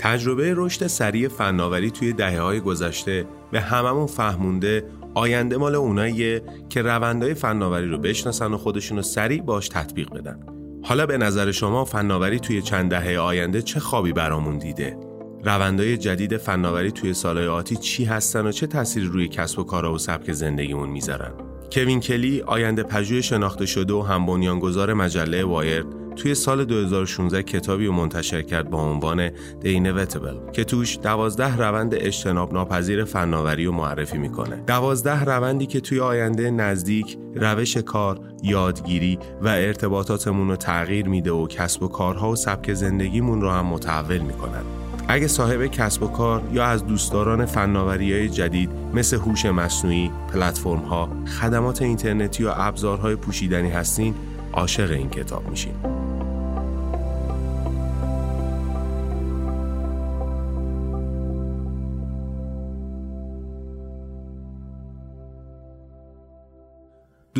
تجربه رشد سریع فناوری توی دهه های گذشته به هممون فهمونده آینده مال اوناییه که روندهای فناوری رو بشناسن و خودشون رو سریع باش تطبیق بدن. حالا به نظر شما فناوری توی چند دهه آینده چه خوابی برامون دیده؟ روندهای جدید فناوری توی سالهای آتی چی هستن و چه تأثیری روی کسب و کارا و سبک زندگیمون می‌ذارن؟ کوین کلی آینده پژوه شناخته شده و هم بنیانگذار مجله وایر توی سال 2016 کتابی رو منتشر کرد با عنوان The Inevitable که توش دوازده روند اجتناب ناپذیر فناوری رو معرفی می‌کنه. دوازده روندی که توی آینده نزدیک روش کار، یادگیری و ارتباطاتمون رو تغییر میده و کسب و کارها و سبک زندگیمون رو هم متحول می‌کنن. اگه صاحب کسب و کار یا از دوستداران فناوری های جدید مثل هوش مصنوعی، پلتفرم ها، خدمات اینترنتی و ابزارهای پوشیدنی هستین، عاشق این کتاب میشین.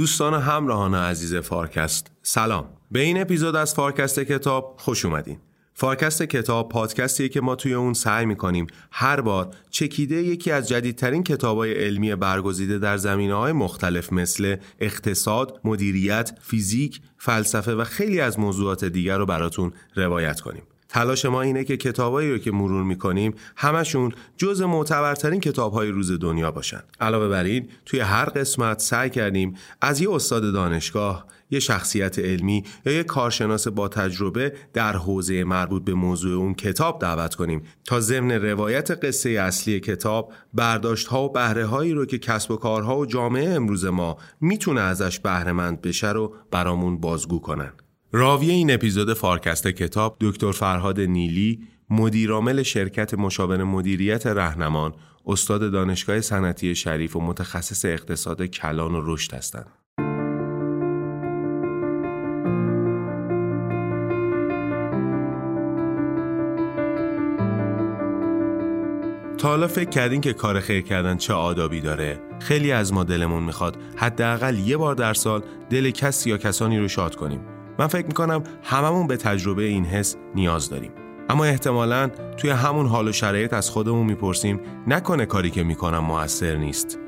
دوستان همراهان عزیز فارکست سلام به این اپیزود از فارکست کتاب خوش اومدین فارکست کتاب پادکستیه که ما توی اون سعی می‌کنیم هر بار چکیده یکی از جدیدترین کتابای علمی برگزیده در زمینه های مختلف مثل اقتصاد، مدیریت، فیزیک، فلسفه و خیلی از موضوعات دیگر رو براتون روایت کنیم. تلاش ما اینه که کتابایی رو که مرور می‌کنیم همشون جز معتبرترین کتابهای روز دنیا باشن. علاوه بر این توی هر قسمت سعی کردیم از یه استاد دانشگاه یه شخصیت علمی یا یه کارشناس با تجربه در حوزه مربوط به موضوع اون کتاب دعوت کنیم تا ضمن روایت قصه اصلی کتاب برداشت ها و بهره هایی رو که کسب و کارها و جامعه امروز ما می‌تونه ازش بهره بشه رو برامون بازگو کنن. راوی این اپیزود فارکست کتاب دکتر فرهاد نیلی مدیرعامل شرکت مشاور مدیریت رهنمان استاد دانشگاه صنعتی شریف و متخصص اقتصاد کلان و رشد هستند. تا حالا فکر کردین که کار خیر کردن چه آدابی داره؟ خیلی از ما دلمون می‌خواد حداقل یه بار در سال دل کسی یا کسانی رو شاد کنیم. من فکر می‌کنم هممون به تجربه این حس نیاز داریم. اما احتمالا توی همون حال و شرایط از خودمون می‌پرسیم نکنه کاری که می‌کنم موثر نیست.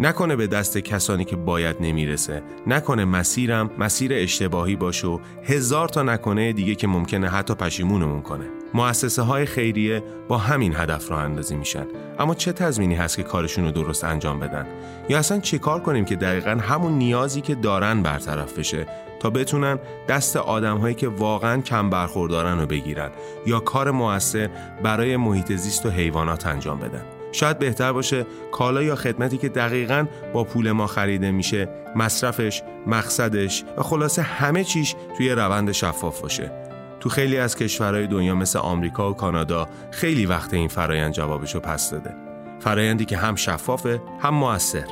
نکنه به دست کسانی که باید نمی‌رسه. نکنه مسیرم مسیر اشتباهی باشه و هزار تا نکنه دیگه که ممکنه حتی پشیمونمون کنه. مؤسسه های خیریه با همین هدف راه اندازی میشن. اما چه تضمینی هست که کارشون رو درست انجام بدن؟ یا اصلا چه کار کنیم که دقیقا همون نیازی که دارن برطرف بشه؟ تا بتونن دست آدمهایی که واقعا کم برخوردارن رو بگیرن یا کار موثر برای محیط زیست و حیوانات انجام بدن. شاید بهتر باشه کالا یا خدمتی که دقیقا با پول ما خریده میشه مصرفش، مقصدش و خلاصه همه چیش توی روند شفاف باشه. تو خیلی از کشورهای دنیا مثل آمریکا و کانادا خیلی وقت این فرایند جوابشو پس داده. فرایندی که هم شفافه هم موثر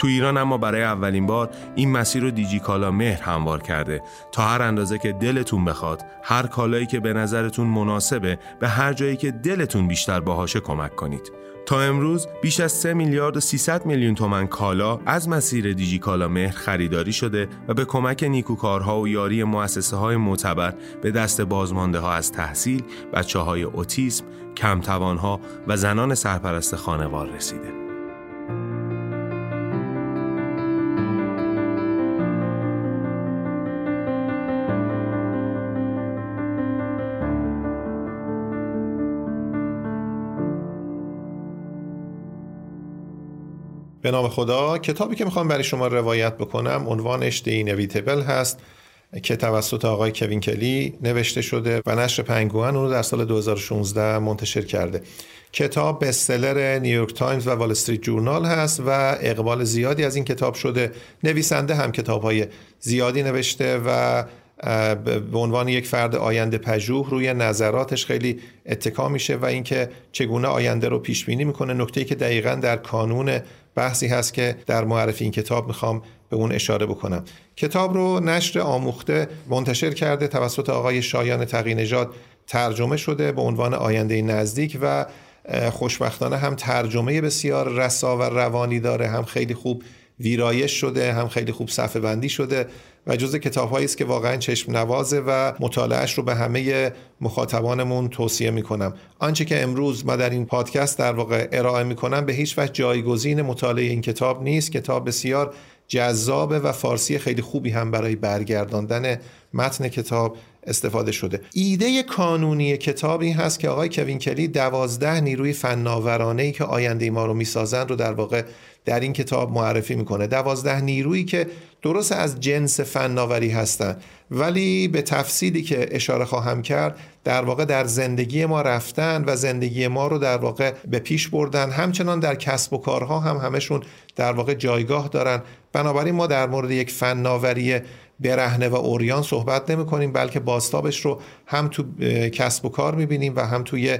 تو ایران اما برای اولین بار این مسیر رو دیجی کالا مهر هموار کرده تا هر اندازه که دلتون بخواد هر کالایی که به نظرتون مناسبه به هر جایی که دلتون بیشتر باهاشه کمک کنید تا امروز بیش از 3 میلیارد و 300 میلیون تومن کالا از مسیر دیجی کالا مهر خریداری شده و به کمک نیکوکارها و یاری مؤسسه های معتبر به دست بازمانده ها از تحصیل، بچه های اوتیسم، کمتوان ها و زنان سرپرست خانوار رسیده. به نام خدا کتابی که می‌خوام برای شما روایت بکنم عنوانش دی اینویتبل هست که توسط آقای کوین کلی نوشته شده و نشر پنگوئن اون رو در سال 2016 منتشر کرده. کتاب best seller نیویورک تایمز و وال استریت جورنال هست و اقبال زیادی از این کتاب شده. نویسنده هم کتاب های زیادی نوشته و به عنوان یک فرد آینده پژوه روی نظراتش خیلی اتکا میشه و اینکه چگونه آینده رو پیش بینی می‌کنه. نکته که دقیقا در کانون بحثی هست که در معرفی این کتاب می‌خوام به اون اشاره بکنم. کتاب رو نشر آموخته منتشر کرده توسط آقای شایان تقی نژاد ترجمه شده به عنوان آینده نزدیک و خوشبختانه هم ترجمه بسیار رسا و روانی داره هم خیلی خوب ویرایش شده هم خیلی خوب صفحه بندی شده و جز کتاب است که واقعا چشم نوازه و مطالعهش رو به همه مخاطبانمون توصیه می‌کنم. آنچه که امروز ما در این پادکست در واقع ارائه می‌کنم به هیچ وجه جایگزین مطالعه این کتاب نیست. کتاب بسیار جذابه و فارسی خیلی خوبی هم برای برگرداندن متن کتاب استفاده شده. ایده کانونی کتاب این هست که آقای کوین کلی دوازده نیروی فناورانه ای که آینده ما رو می‌سازن رو در واقع در این کتاب معرفی می‌کنه. دوازده نیرویی که درست از جنس فناوری هستند ولی به تفصیلی که اشاره خواهم کرد در واقع در زندگی ما رفتن و زندگی ما رو در واقع به پیش بردن. همچنان در کسب و کارها هم همشون در واقع جایگاه دارن. بنابراین ما در مورد یک فناوری برهنه و اوریان صحبت نمی کنیم بلکه باستابش رو هم تو کسب و کار می بینیم و هم توی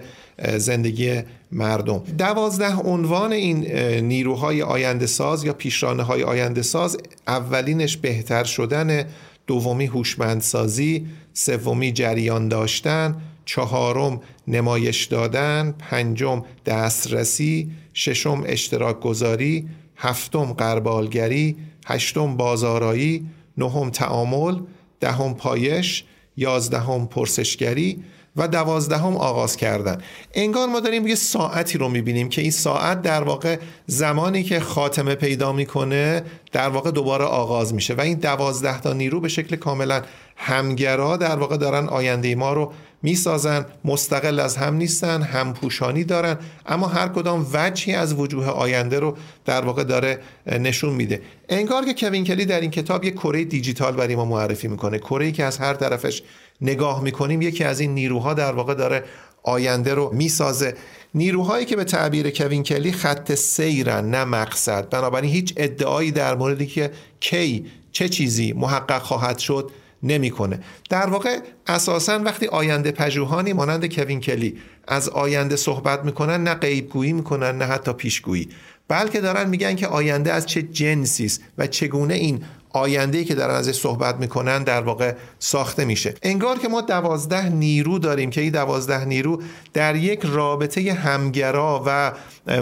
زندگی مردم. دوازده عنوان این نیروهای آینده ساز یا پیشرانه های آینده ساز اولینش بهتر شدن دومی هوشمندسازی سومی جریان داشتن چهارم نمایش دادن پنجم دسترسی ششم اشتراک گذاری هفتم قربالگری هشتم بازارایی نهم تعامل دهم پایش یازدهم پرسشگری و دوازدهم آغاز کردن. انگار ما داریم یه ساعتی رو می‌بینیم که این ساعت در واقع زمانی که خاتمه پیدا می‌کنه در واقع دوباره آغاز میشه. و این دوازده تا نیرو به شکل کاملا همگرا در واقع دارن آینده ما رو می‌سازن مستقل از هم نیستن هم پوشانی دارن اما هر کدام وجهی از وجوه آینده رو در واقع داره نشون میده. انگار که کوین کلی در این کتاب یک کره دیجیتال برای ما معرفی می‌کنه. کره که از هر طرفش نگاه می‌کنیم یکی از این نیروها در واقع داره آینده رو می‌سازه. نیروهایی که به تعبیر کوین کلی خط سیرن نه مقصد. بنابراین هیچ ادعایی در موردی که کی چه چیزی محقق خواهد شد نمی‌کنه. در واقع اساسا وقتی آینده پژوهانی مانند کوین کلی از آینده صحبت می‌کنن نه غیبگویی می‌کنن نه حتی پیشگویی. بلکه دارن میگن که آینده از چه جنسی است و چگونه این آینده که دارن ازش صحبت می‌کنن در واقع ساخته میشه. انگار که ما دوازده نیرو داریم که این دوازده نیرو در یک رابطه همگرا و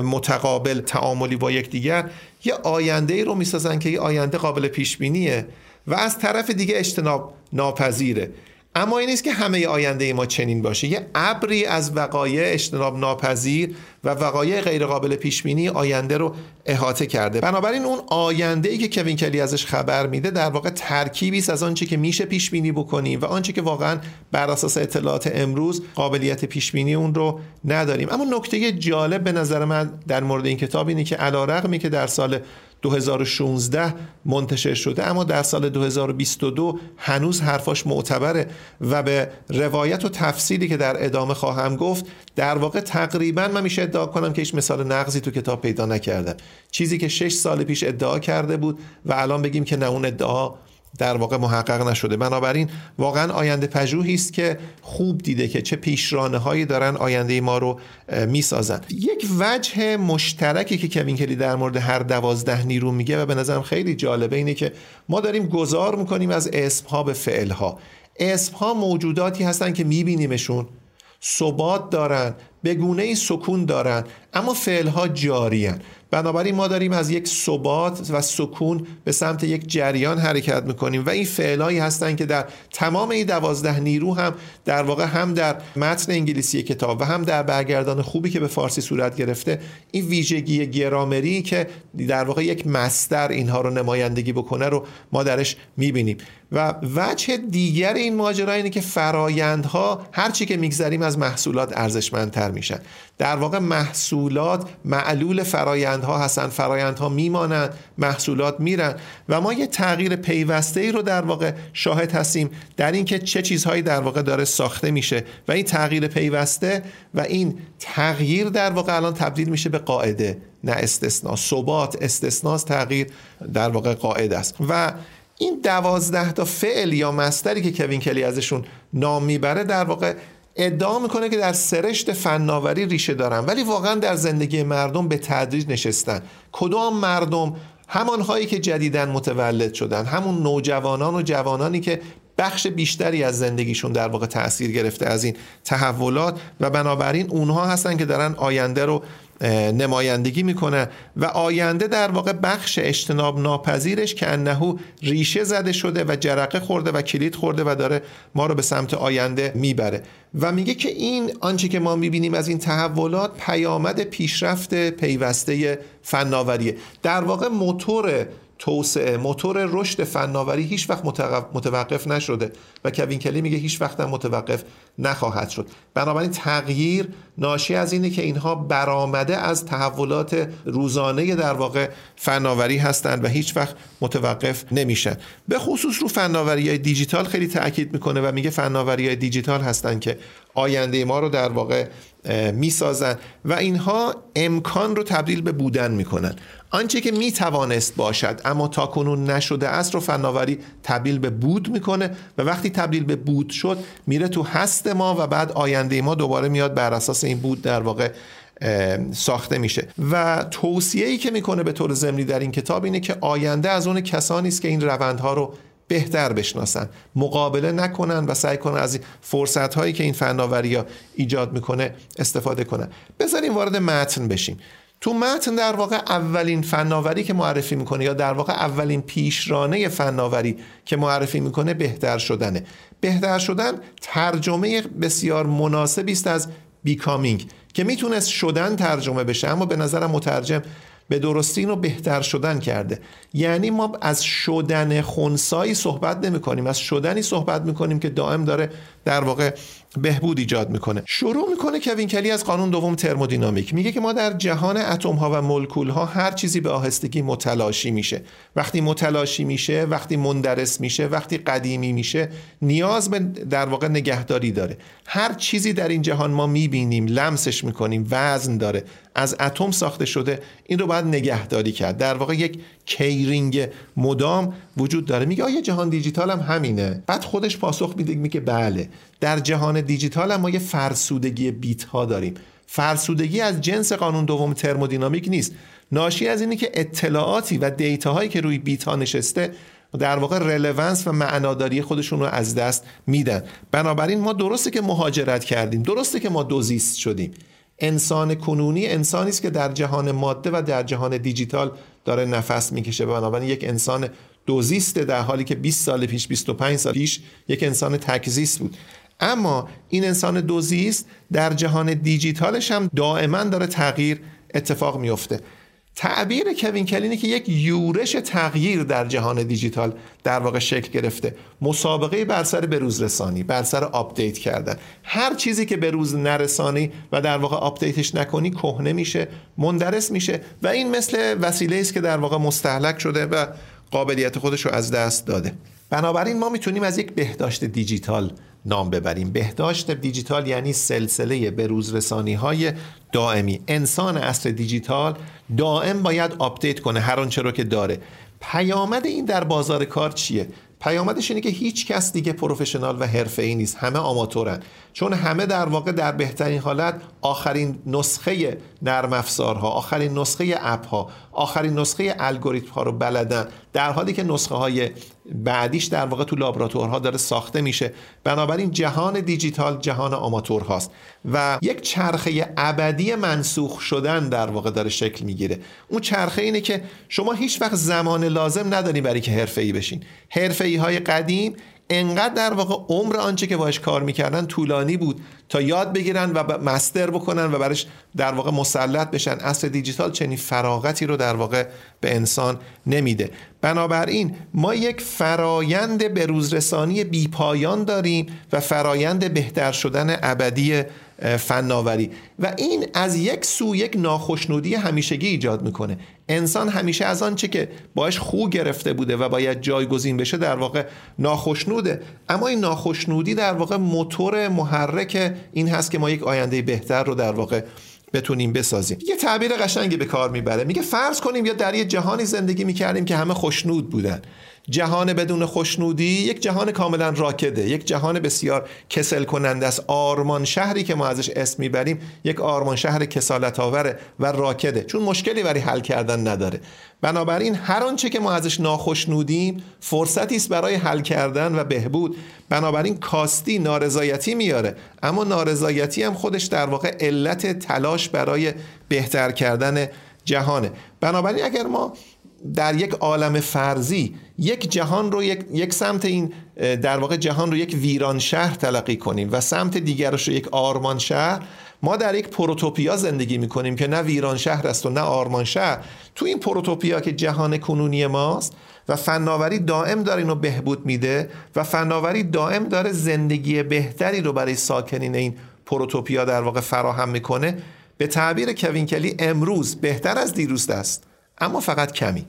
متقابل تعاملی با یکدیگر یه آینده ای رو می‌سازن که این آینده قابل پیش بینیه و از طرف دیگه اجتناب ناپذیره. اما این نیست که همه آینده ما چنین باشه. یه ابری از وقایع اجتناب ناپذیر و وقایع غیرقابل پیش بینی آینده رو احاطه کرده. بنابراین اون آینده ای که کوین کلی ازش خبر میده در واقع ترکیبی است از آنچه که میشه پیش بینی بکنیم و آنچه که واقعا بر اساس اطلاعات امروز قابلیت پیش بینی اون رو نداریم. اما نکته جالب به نظر من در مورد این کتاب اینه که علیرغمی که در سال 2016 منتشر شده اما در سال 2022 هنوز حرفاش معتبره و به روایت و تفصیلی که در ادامه خواهم گفت در واقع تقریبا من میشه ادعا کنم که هیچ مثال نقضی تو کتاب پیدا نکردم چیزی که 6 سال پیش ادعا کرده بود و الان بگیم که نه اون ادعا در واقع محقق نشده. بنابراین واقعا آینده پژوهی است که خوب دیده که چه پیشرانه هایی دارن آینده ما رو می‌سازن. یک وجه مشترکی که کوین کلی در مورد هر دوازده نیرو میگه و به نظرم خیلی جالبه اینه که ما داریم گذار می‌کنیم از اسم ها به فعل ها اسم ها موجوداتی هستن که میبینیمشون. ثبات دارن. به گونه سکون دارن. اما فعل ها جاریان بنابراین ما داریم از یک ثبات و سکون به سمت یک جریان حرکت می‌کنیم و این فعلایی هستند که در تمام این دوازده نیرو هم در واقع هم در متن انگلیسی کتاب و هم در برگردان خوبی که به فارسی صورت گرفته این ویژگی گرامری که در واقع یک مستر اینها رو نمایندگی بکنه رو ما درش می‌بینیم. و وجه دیگر این ماجرا اینه که فرایندها هرچی که میگذریم از محصولات ارزشمندتر میشن. در واقع محصولات معلول فرایندها هستن فرایندها میمانند محصولات میرن. و ما یه تغییر پیوسته ای رو در واقع شاهد هستیم در اینکه چه چیزهایی در واقع داره ساخته میشه. و این تغییر پیوسته و این تغییر در واقع الان تبدیل میشه به قاعده نه استثنا. ثبات استثناس تغییر در واقع قاعده است. و این دوازده تا فعل یا مستری که کوین کلی ازشون نام می‌بره در واقع ادعا می‌کنه که در سرشت فناوری ریشه دارن. ولی واقعا در زندگی مردم به تدریج نشستن. کدام مردم؟ همانهایی که جدیدن متولد شدن. همون نوجوانان و جوانانی که بخش بیشتری از زندگیشون در واقع تاثیر گرفته از این تحولات و بنابراین اونها هستن که دارن آینده رو نمایندگی می‌کنه و آینده در واقع بخش اجتناب ناپذیرش که انهو ریشه زده شده و جرقه خورده و کلید خورده و داره ما رو به سمت آینده می‌بره. و میگه که این آنچه که ما می‌بینیم از این تحولات پیامد پیشرفت پیوسته فناوریه. در واقع موتور توسعه. موتور رشد فناوری هیچ وقت متوقف نشده و کوین کلی میگه هیچ وقت متوقف نخواهد شد. بنابراین تغییر ناشی از اینه که اینها برآمده از تحولات روزانه در واقع فناوری هستند و هیچ وقت متوقف نمیشن. به خصوص رو فناوری های دیجیتال خیلی تاکید می‌کنه و میگه فناوری های دیجیتال هستند که آینده ما رو در واقع می‌سازن و اینها امکان رو تبدیل به بودن می‌کنن. آنچه که می‌توانست باشد اما تا کنون نشده است رو فناوری تبدیل به بود می‌کنه و وقتی تبدیل به بود شد میره تو هست ما و بعد آینده ما دوباره میاد بر اساس این بود در واقع ساخته میشه. و توصیه ای که می‌کنه به طور ضمنی در این کتاب اینه که آینده از اون کسانی است که این روندها رو بهتر بشناسن. مقابله نکنن و سعی کنن از فرصت هایی که این فناوری ها ایجاد می‌کنه استفاده کنن. بذاریم وارد متن بشیم. تو متن در واقع اولین فناوری که معرفی می‌کنه یا در واقع اولین پیشرانه فناوری که معرفی می‌کنه بهتر شدنه. بهتر شدن ترجمه بسیار مناسبی است از بیکامینگ که می‌تونست شدن ترجمه بشه اما به نظرم مترجم به درستی اینو بهتر شدن کرده. یعنی ما از شدن خونسایی صحبت نمی کنیم از شدنی صحبت می کنیم که دائم داره در واقع بهبود ایجاد می‌کنه. شروع می‌کنه کوین کلی از قانون دوم ترمودینامیک. میگه که ما در جهان اتم ها و مولکول ها هر چیزی به آهستگی متلاشی میشه. وقتی متلاشی میشه وقتی مندرس میشه وقتی قدیمی میشه نیاز به در واقع نگهداری داره. هر چیزی در این جهان ما می‌بینیم لمسش می‌کنیم وزن داره. از اتم ساخته شده این رو باید نگهداری کرد. در واقع یک کیرینگ مدام وجود داره. میگه آیا جهان دیجیتال هم همینه؟ بعد خودش پاسخ میده میگه بله. در جهان دیجیتال هم ما یه فرسودگی بیت ها داریم. فرسودگی از جنس قانون دوم ترمودینامیک نیست. ناشی از اینه که اطلاعاتی و دیتا هایی که روی بیت ها نشسته در واقع رلوانس و معناداری خودشون رو از دست میدن. بنابراین ما درسته که مهاجرت کردیم درسته که ما دوزیست شدیم. انسان کنونی انسانی است که در جهان ماده و در جهان دیجیتال داره نفس می‌کشه. بنابراین یک انسان دوزیست در حالی که 20 سال پیش 25 سال پیش یک انسان تک‌زیست بود. اما این انسان دوزیست در جهان دیجیتالش هم دائما داره تغییر اتفاق میفته تعبیر کوین کلینه که یک یورش تغییر در جهان دیجیتال در واقع شکل گرفته. مسابقه بر سر بروز رسانی بر سر update کردن. هر چیزی که به روز نرسانی و در واقع آپدیتش نکنی کهنه میشه مندرس میشه و این مثل وسیله است که در واقع مستهلک شده و قابلیت خودش رو از دست داده. بنابراین ما می‌تونیم از یک بهداشت دیجیتال نام ببریم. بهداشت دیجیتال یعنی سلسله به روز رسانی های دائمی. انسان عصر دیجیتال دائم باید update کنه هر آنچه رو که داره. پیامد این در بازار کار چیه؟ پیامدش اینه که هیچ کس دیگه professional ای نیست. همه آماتورن. چون همه در واقع در بهترین حالت آخرین نسخه نرم افزارها آخرین نسخه اپ ها آخرین نسخه الگوریتم ها رو بلدن. در حالی که نسخه های بعدیش در واقع تو لابراتوارها داره ساخته میشه. بنابراین جهان دیجیتال جهان آماتور هاست و یک چرخه ابدی منسوخ شدن در واقع داره شکل می‌گیره. اون چرخه اینه که شما هیچ وقت زمان لازم نداری برای که حرفه‌ای بشین. حرفه‌ای های قدیم انقدر در واقع عمر آنچه که باش کار می‌کردن طولانی بود تا یاد بگیرن و مستر بکنن و برش در واقع مسلط بشن. اصل دیجیتال چنین فراغتی رو در واقع به انسان نمیده. بنابراین ما یک فرایند به روزرسانی بیپایان داریم و فرایند بهتر شدن ابدی فناوری. و این از یک سو یک ناخشنودی همیشگی ایجاد می‌کنه. انسان همیشه از آنچه که باش خو گرفته بوده و باید جایگزین بشه در واقع ناخشنوده. اما این ناخشنودی در واقع موتور محرک این هست که ما یک آینده بهتر رو در واقع بتونیم بسازیم. یه تعبیر قشنگی به کار می‌بره. میگه فرض کنیم یا در یه جهانی زندگی می‌کردیم که همه خوشنود بودن. جهان بدون خوشنودی یک جهان کاملا راکده یک جهان بسیار کسل کننده است. آرمان شهری که ما ازش اسم می‌بریم یک آرمان شهر کسالت آوره و راکده. چون مشکلی برای حل کردن نداره. بنابراین هر آنچه که ما ازش ناخشنودیم فرصتی است برای حل کردن و بهبود. بنابراین کاستی نارضایتی میاره. اما نارضایتی هم خودش در واقع علت تلاش برای بهتر کردن جهانه. بنابراین اگر ما در یک عالم فرضی یک جهان رو یک, یک سمت این در واقع جهان رو یک ویران شهر تلقی کنیم و سمت دیگرش رو یک آرمان شهر. ما در یک پروتوپیا زندگی می‌کنیم که نه ویران شهر است و نه آرمان شهر. تو این پروتوپیا که جهان کنونی ماست و فناوری دائم داره اینو بهبود میده و فناوری دائم داره زندگی بهتری رو برای ساکنین این پروتوپیا در واقع فراهم می‌کنه. به تعبیر کوین کلی امروز بهتر از دیروز است. اما فقط کمی.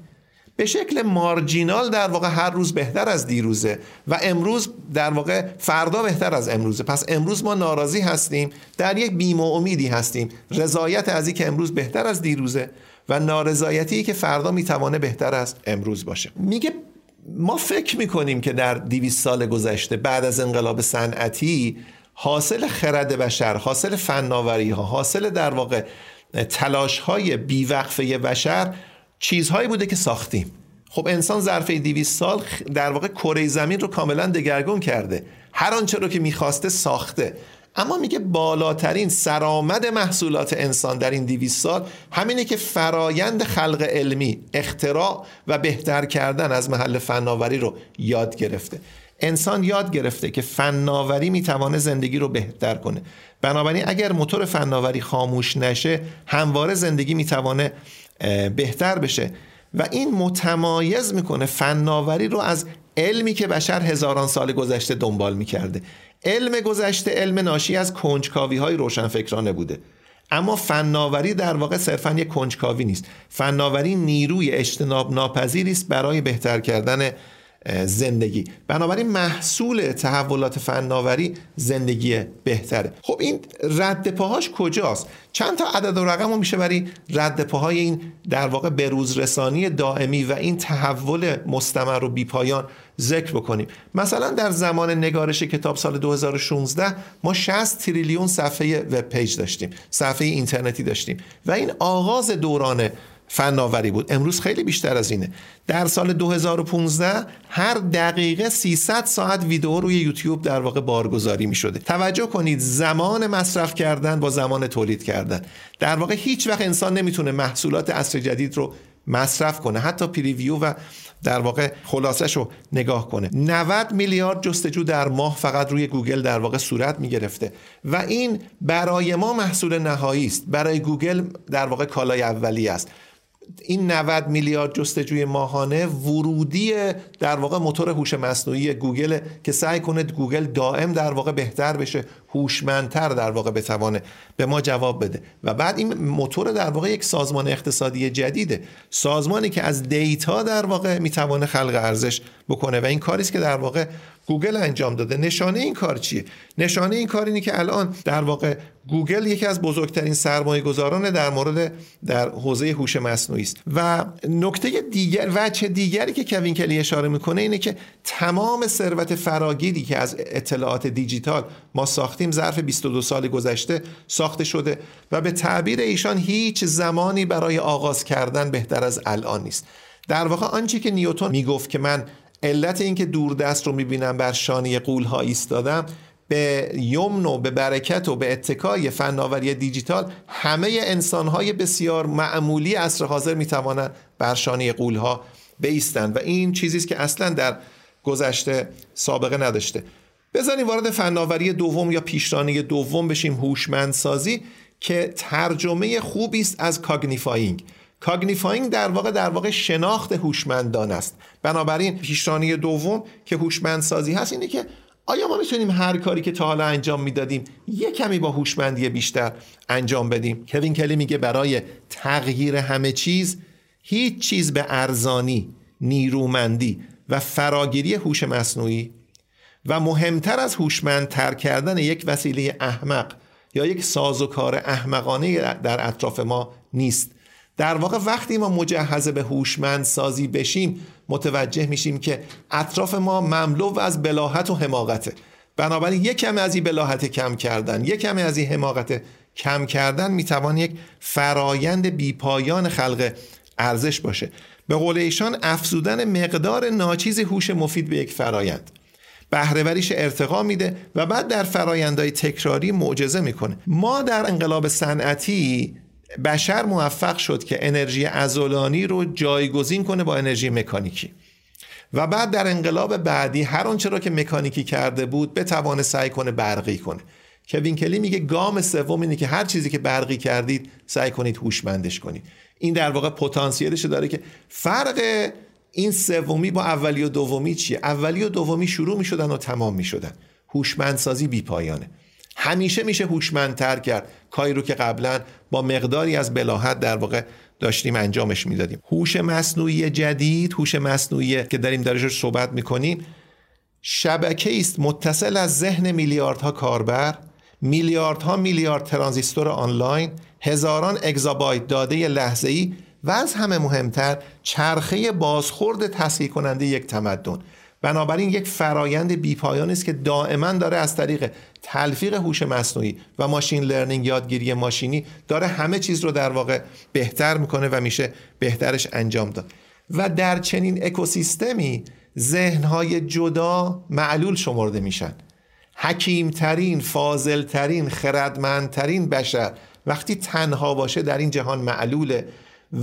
به شکل مارجینال در واقع هر روز بهتر از دیروزه و امروز در واقع فردا بهتر از امروزه. پس امروز ما ناراضی هستیم در یک بیم و امیدی هستیم. رضایت از که امروز بهتر از دیروزه و نارضایتی که فردا می‌توانه بهتر از امروز باشه. میگه ما فکر می‌کنیم که در 200 سال گذشته بعد از انقلاب صنعتی حاصل خرد بشر حاصل فناوری ها حاصل در واقع تلاش های بیوقفه بشر چیزهایی بوده که ساختیم. خب انسان ظرف 200 سال در واقع کره زمین رو کاملا دگرگون کرده. هر آنچه رو که می‌خواسته ساخته. اما میگه بالاترین سرآمد محصولات انسان در این 200 سال همینه که فرایند خلق علمی اختراع و بهتر کردن از محل فناوری رو یاد گرفته. انسان یاد گرفته که فناوری می‌توانه زندگی رو بهتر کنه. بنابراین اگر موتور فناوری خاموش نشه همواره زندگی می‌توانه بهتر بشه. و این متمایز می‌کنه فناوری رو از علمی که بشر هزاران سال گذشته دنبال می‌کرده. علم گذشته علم ناشی از کنجکاوی های روشنفکرانه بوده. اما فناوری در واقع صرفا یک کنجکاوی نیست. فناوری نیروی اجتناب ناپذیری است برای بهتر کردن زندگی. بنابراین محصول تحولات فناوری زندگی بهتره. خب این رد پاهاش کجاست؟ چند تا عدد و رقم میشه برای رد پاهای این در واقع بروز رسانی دائمی و این تحول مستمر و بیپایان ذکر بکنیم. مثلا در زمان نگارش کتاب سال 2016 ما 60 تریلیون صفحه web page داشتیم. صفحه اینترنتی داشتیم. و این آغاز دوران فناوری بود. امروز خیلی بیشتر از اینه. در سال 2015 هر دقیقه 300 ساعت ویدیو روی یوتیوب در واقع بارگذاری می شده توجه کنید زمان مصرف کردن با زمان تولید کردن. در واقع هیچ وقت انسان نمی‌تونه محصولات عصر جدید رو مصرف کنه. حتی preview و در واقع خلاصش رو نگاه کنه. 90 میلیارد جستجو در ماه فقط روی گوگل در واقع صورت می گرفته و این برای ما محصول نهایی است. برای گوگل در واقع کالای اولیه است. این 90 میلیارد جستجوی ماهانه ورودی در واقع موتور هوش مصنوعی گوگل که سعی کنه گوگل دائم در واقع بهتر بشه هوشمندتر در واقع بتوانه به ما جواب بده. و بعد این موتور در واقع یک سازمان اقتصادی جدیده. سازمانی که از data در واقع می‌توانه خلق ارزش بکنه. و این کاری است که در واقع گوگل انجام داده. نشانه این کار چیه؟ نشانه این کار اینه که الان در واقع گوگل یکی از بزرگترین سرمایه گذاران در مورد در حوزه هوش مصنوعی است. و نکته دیگر وجه دیگری که کوین کلی اشاره می‌کنه اینه که تمام ثروت فراگیری که از اطلاعات دیجیتال ما ساختیم ظرف 22 سال گذشته ساخته شده و به تعبیر ایشان هیچ زمانی برای آغاز کردن بهتر از الان نیست. در واقع آنچه که نیوتون می‌گفت که من علت اینکه دوردست رو می‌بینم بر شانه غول ها ایستادم به یمن و به برکت و به اتکای فناوری دیجیتال همه انسانهای بسیار معمولی عصر حاضر می‌توانند بر شانه غول ها بایستند. و این چیزی است که اصلا در گذشته سابقه نداشته. بذارین وارد فناوری دوم یا پیشران دوم بشیم هوشمندسازی که ترجمه خوبی است از cognifying. cognifying در واقع در واقع شناخت هوشمندانه است. بنابراین پیشران دوم که هوشمندسازی هست اینه که آیا ما می‌تونیم هر کاری که تا حالا انجام می‌دادیم یه کمی با هوشمندی بیشتر انجام بدیم؟ کوین کلی میگه برای تغییر همه چیز هیچ چیز به ارزانی نیرومندی و فراگیری هوش مصنوعی و مهمتر از هوشمندتر کردن یک وسیله احمق یا یک سازوکار احمقانه در اطراف ما نیست. در واقع وقتی ما مجهز به هوشمند سازی بشیم متوجه میشیم که اطراف ما مملو از بلاحت و حماقته. بنابراین یک کم از این بلاحت کم کردن یک کم از این حماقت کم کردن می‌توان یک فرایند بیپایان خلق ارزش باشه. به قول ایشان افزودن مقدار ناچیز هوش مفید به یک فرایند. بهرهوریش ارتقا میده و بعد در فرایندهای تکراری معجزه می‌کنه. ما در انقلاب صنعتی بشر موفق شد که انرژی ازولانی رو جایگزین کنه با انرژی مکانیکی. و بعد در انقلاب بعدی هر آنچه را که مکانیکی کرده بود بتوانه سعی کنه برقی کنه. کوین کلی میگه گام سوم اینه که هر چیزی که برقی کردید سعی کنید هوشمندش کنید. این در واقع پتانسیلش داره که فرق این سومی با اولی و دومی چیه؟ اولی و دومی شروع می‌شدن و تمام می‌شدن. هوشمندسازی بی پایانه همیشه میشه هوشمندتر کرد. کاری رو که قبلا با مقداری از بلاحت در واقع داشتیم انجامش می‌دادیم. هوش مصنوعی جدید هوش مصنوعی که داریم درش صحبت می‌کنیم شبکه است متصل از ذهن میلیاردها کاربر میلیاردها میلیارد ترانزیستور آنلاین هزاران اگزابایت داده لحظه ای و از همه مهمتر چرخه بازخورد تصحیح کننده یک تمدن. بنابراین یک فرایند بیپایانی است که دائما داره از طریق تلفیق هوش مصنوعی و ماشین لرنینگ یادگیری ماشینی داره همه چیز رو در واقع بهتر می‌کنه و میشه بهترش انجام داد. و در چنین اکوسیستمی ذهنهای جدا معلول شمرده میشن. حکیمترین فاضلترین خردمندترین بشر وقتی تنها باشه در این جهان معلوله.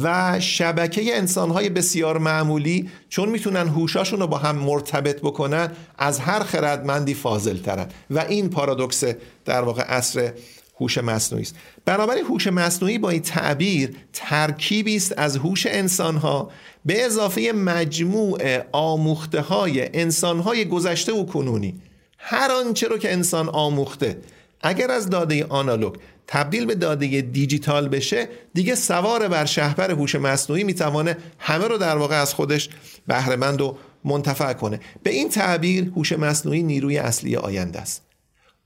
و شبکه انسانهای بسیار معمولی چون می‌تونن هوشاشون رو با هم مرتبط بکنن از هر خردمندی فاضل ترن و این پارادوکس در واقع اصر هوش مصنوعی است. بنابراین هوش مصنوعی با این تعبیر ترکیبی است از هوش انسانها. به اضافه مجموع آموخته های انسانهای گذشته و کنونی. هر آنچه رو که انسان آموخته اگر از داده آنالوگ تبدیل به داده دیجیتال بشه دیگه سوار بر شهپر هوش مصنوعی می‌توانه همه رو در واقع از خودش بهرهمند و منتفع کنه. به این تعبیر هوش مصنوعی نیروی اصلی آینده است.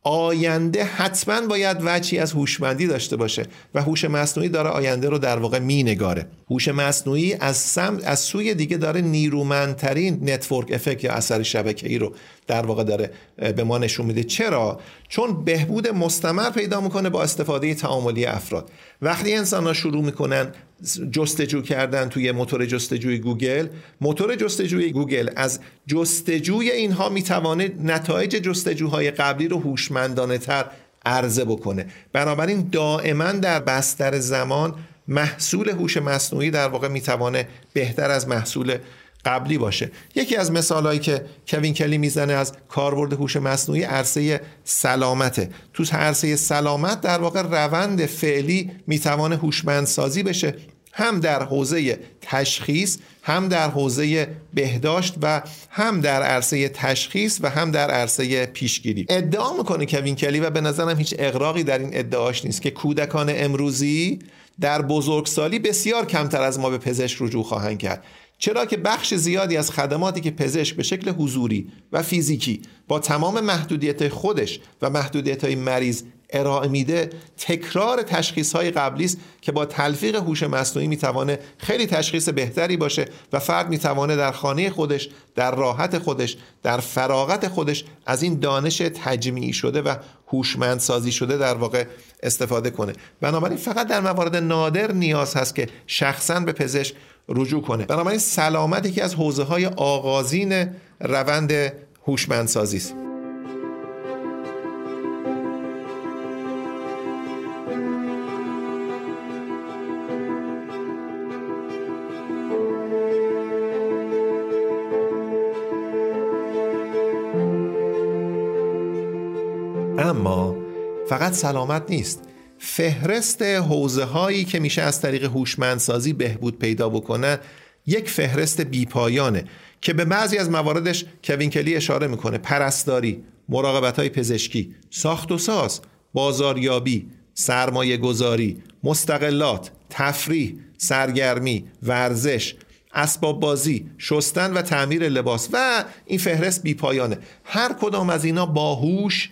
آینده حتما باید وجهی از هوشمندی داشته باشه و هوش مصنوعی داره آینده رو در واقع مینگاره. هوش مصنوعی از سم از سوی دیگه داره نیرومندترین network effect یا اثر شبکه‌ای رو در واقع داره به ما نشون میده. چرا؟ چون بهبود مستمر پیدا می‌کنه با استفاده تعاملی افراد. وقتی انسان ها شروع می‌کنن جستجو کردن توی موتور جستجوی گوگل. موتور جستجوی گوگل از جستجوی اینها می‌توانه نتایج جستجوهای قبلی رو هوشمندانه تر عرضه بکنه. بنابراین دائما در بستر زمان محصول هوش مصنوعی در واقع می‌توانه بهتر از محصول قبلی باشه. یکی از مثالهایی که کوین کلی می‌زنه از کاربرد هوش مصنوعی عرصه سلامته. تو عرصه سلامت در واقع روند فعلی می‌توانه هوشمندسازی بشه. هم در حوزه تشخیص هم در حوزه بهداشت و هم در عرصه تشخیص و هم در عرصه پیشگیری. ادعا می‌کنه کوین کلی و به نظرم هیچ اقراقی در این ادعاش نیست که کودکان امروزی در بزرگسالی بسیار کمتر از ما به پزشک رجوع خواهند کرد. چرا که بخش زیادی از خدماتی که پزشک به شکل حضوری و فیزیکی با تمام محدودیت خودش و محدودیت های مریض ارائه میده تکرار تشخیص های قبلی است که با تلفیق هوش مصنوعی می‌توانه خیلی تشخیص بهتری باشه و فرد می‌توانه در خانه خودش در راحت خودش در فراغت خودش از این دانش تجمیعی شده و هوشمند سازی شده در واقع استفاده کنه. بنابراین فقط در موارد نادر نیاز هست که شخصا به پزشک رجوع کنه. بنابراین سلامت یکی از حوزه های آغازین روند هوشمندسازی است. اما فقط سلامت نیست. فهرست حوزه هایی که میشه از طریق هوشمندسازی بهبود پیدا بکنن یک فهرست بیپایانه که به بعضی از مواردش کوین کلی اشاره می‌کنه. پرستاری مراقبت های پزشکی ساخت و ساز بازاریابی سرمایه گذاری مستقلات تفریح سرگرمی ورزش اسباب بازی شستن و تعمیر لباس و این فهرست بیپایانه. هر کدام از اینا باهوش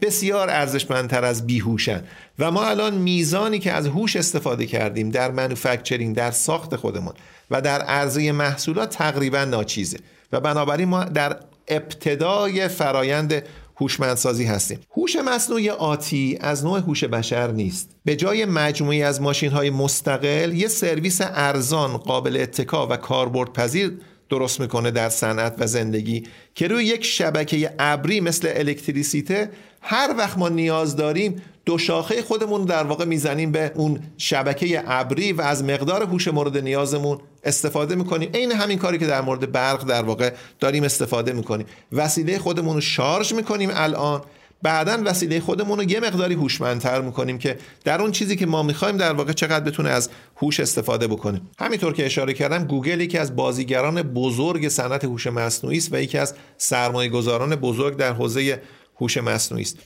بسیار ارزشمندتر از بیهوشن. و ما الان میزانی که از هوش استفاده کردیم در منوفکچرینگ در ساخت خودمون و در عرضه محصولات تقریبا ناچیزه. و بنابراین ما در ابتدای فرایند هوشمندسازی هستیم. هوش مصنوعی آتی از نوع هوش بشر نیست. به جای مجموعی از ماشین های مستقل یه سرویس ارزان قابل اتکا و کاربرد پذیر درست می‌کنه در صنعت و زندگی که روی یک شبکه ابری مثل الکتریسیته هر وقت ما نیاز داریم دو شاخه خودمون در واقع می‌زنیم به اون شبکه ابری و از مقدار هوش مورد نیازمون استفاده می‌کنیم. عین همین کاری که در مورد برق در واقع داریم استفاده می‌کنیم. وسیله خودمون رو شارژ می‌کنیم الان. بعدا وسیله خودمون رو یه مقداری هوشمندتر می‌کنیم که در اون چیزی که ما می‌خوایم در واقع چقدر بتونه از هوش استفاده بکنیم همینطور که اشاره کردم گوگل یکی از بازیگران بزرگ صنعت هوش مصنوعی است و یکی از سرمایه گذاران بزرگ در حوزه هوش مصنوعی است.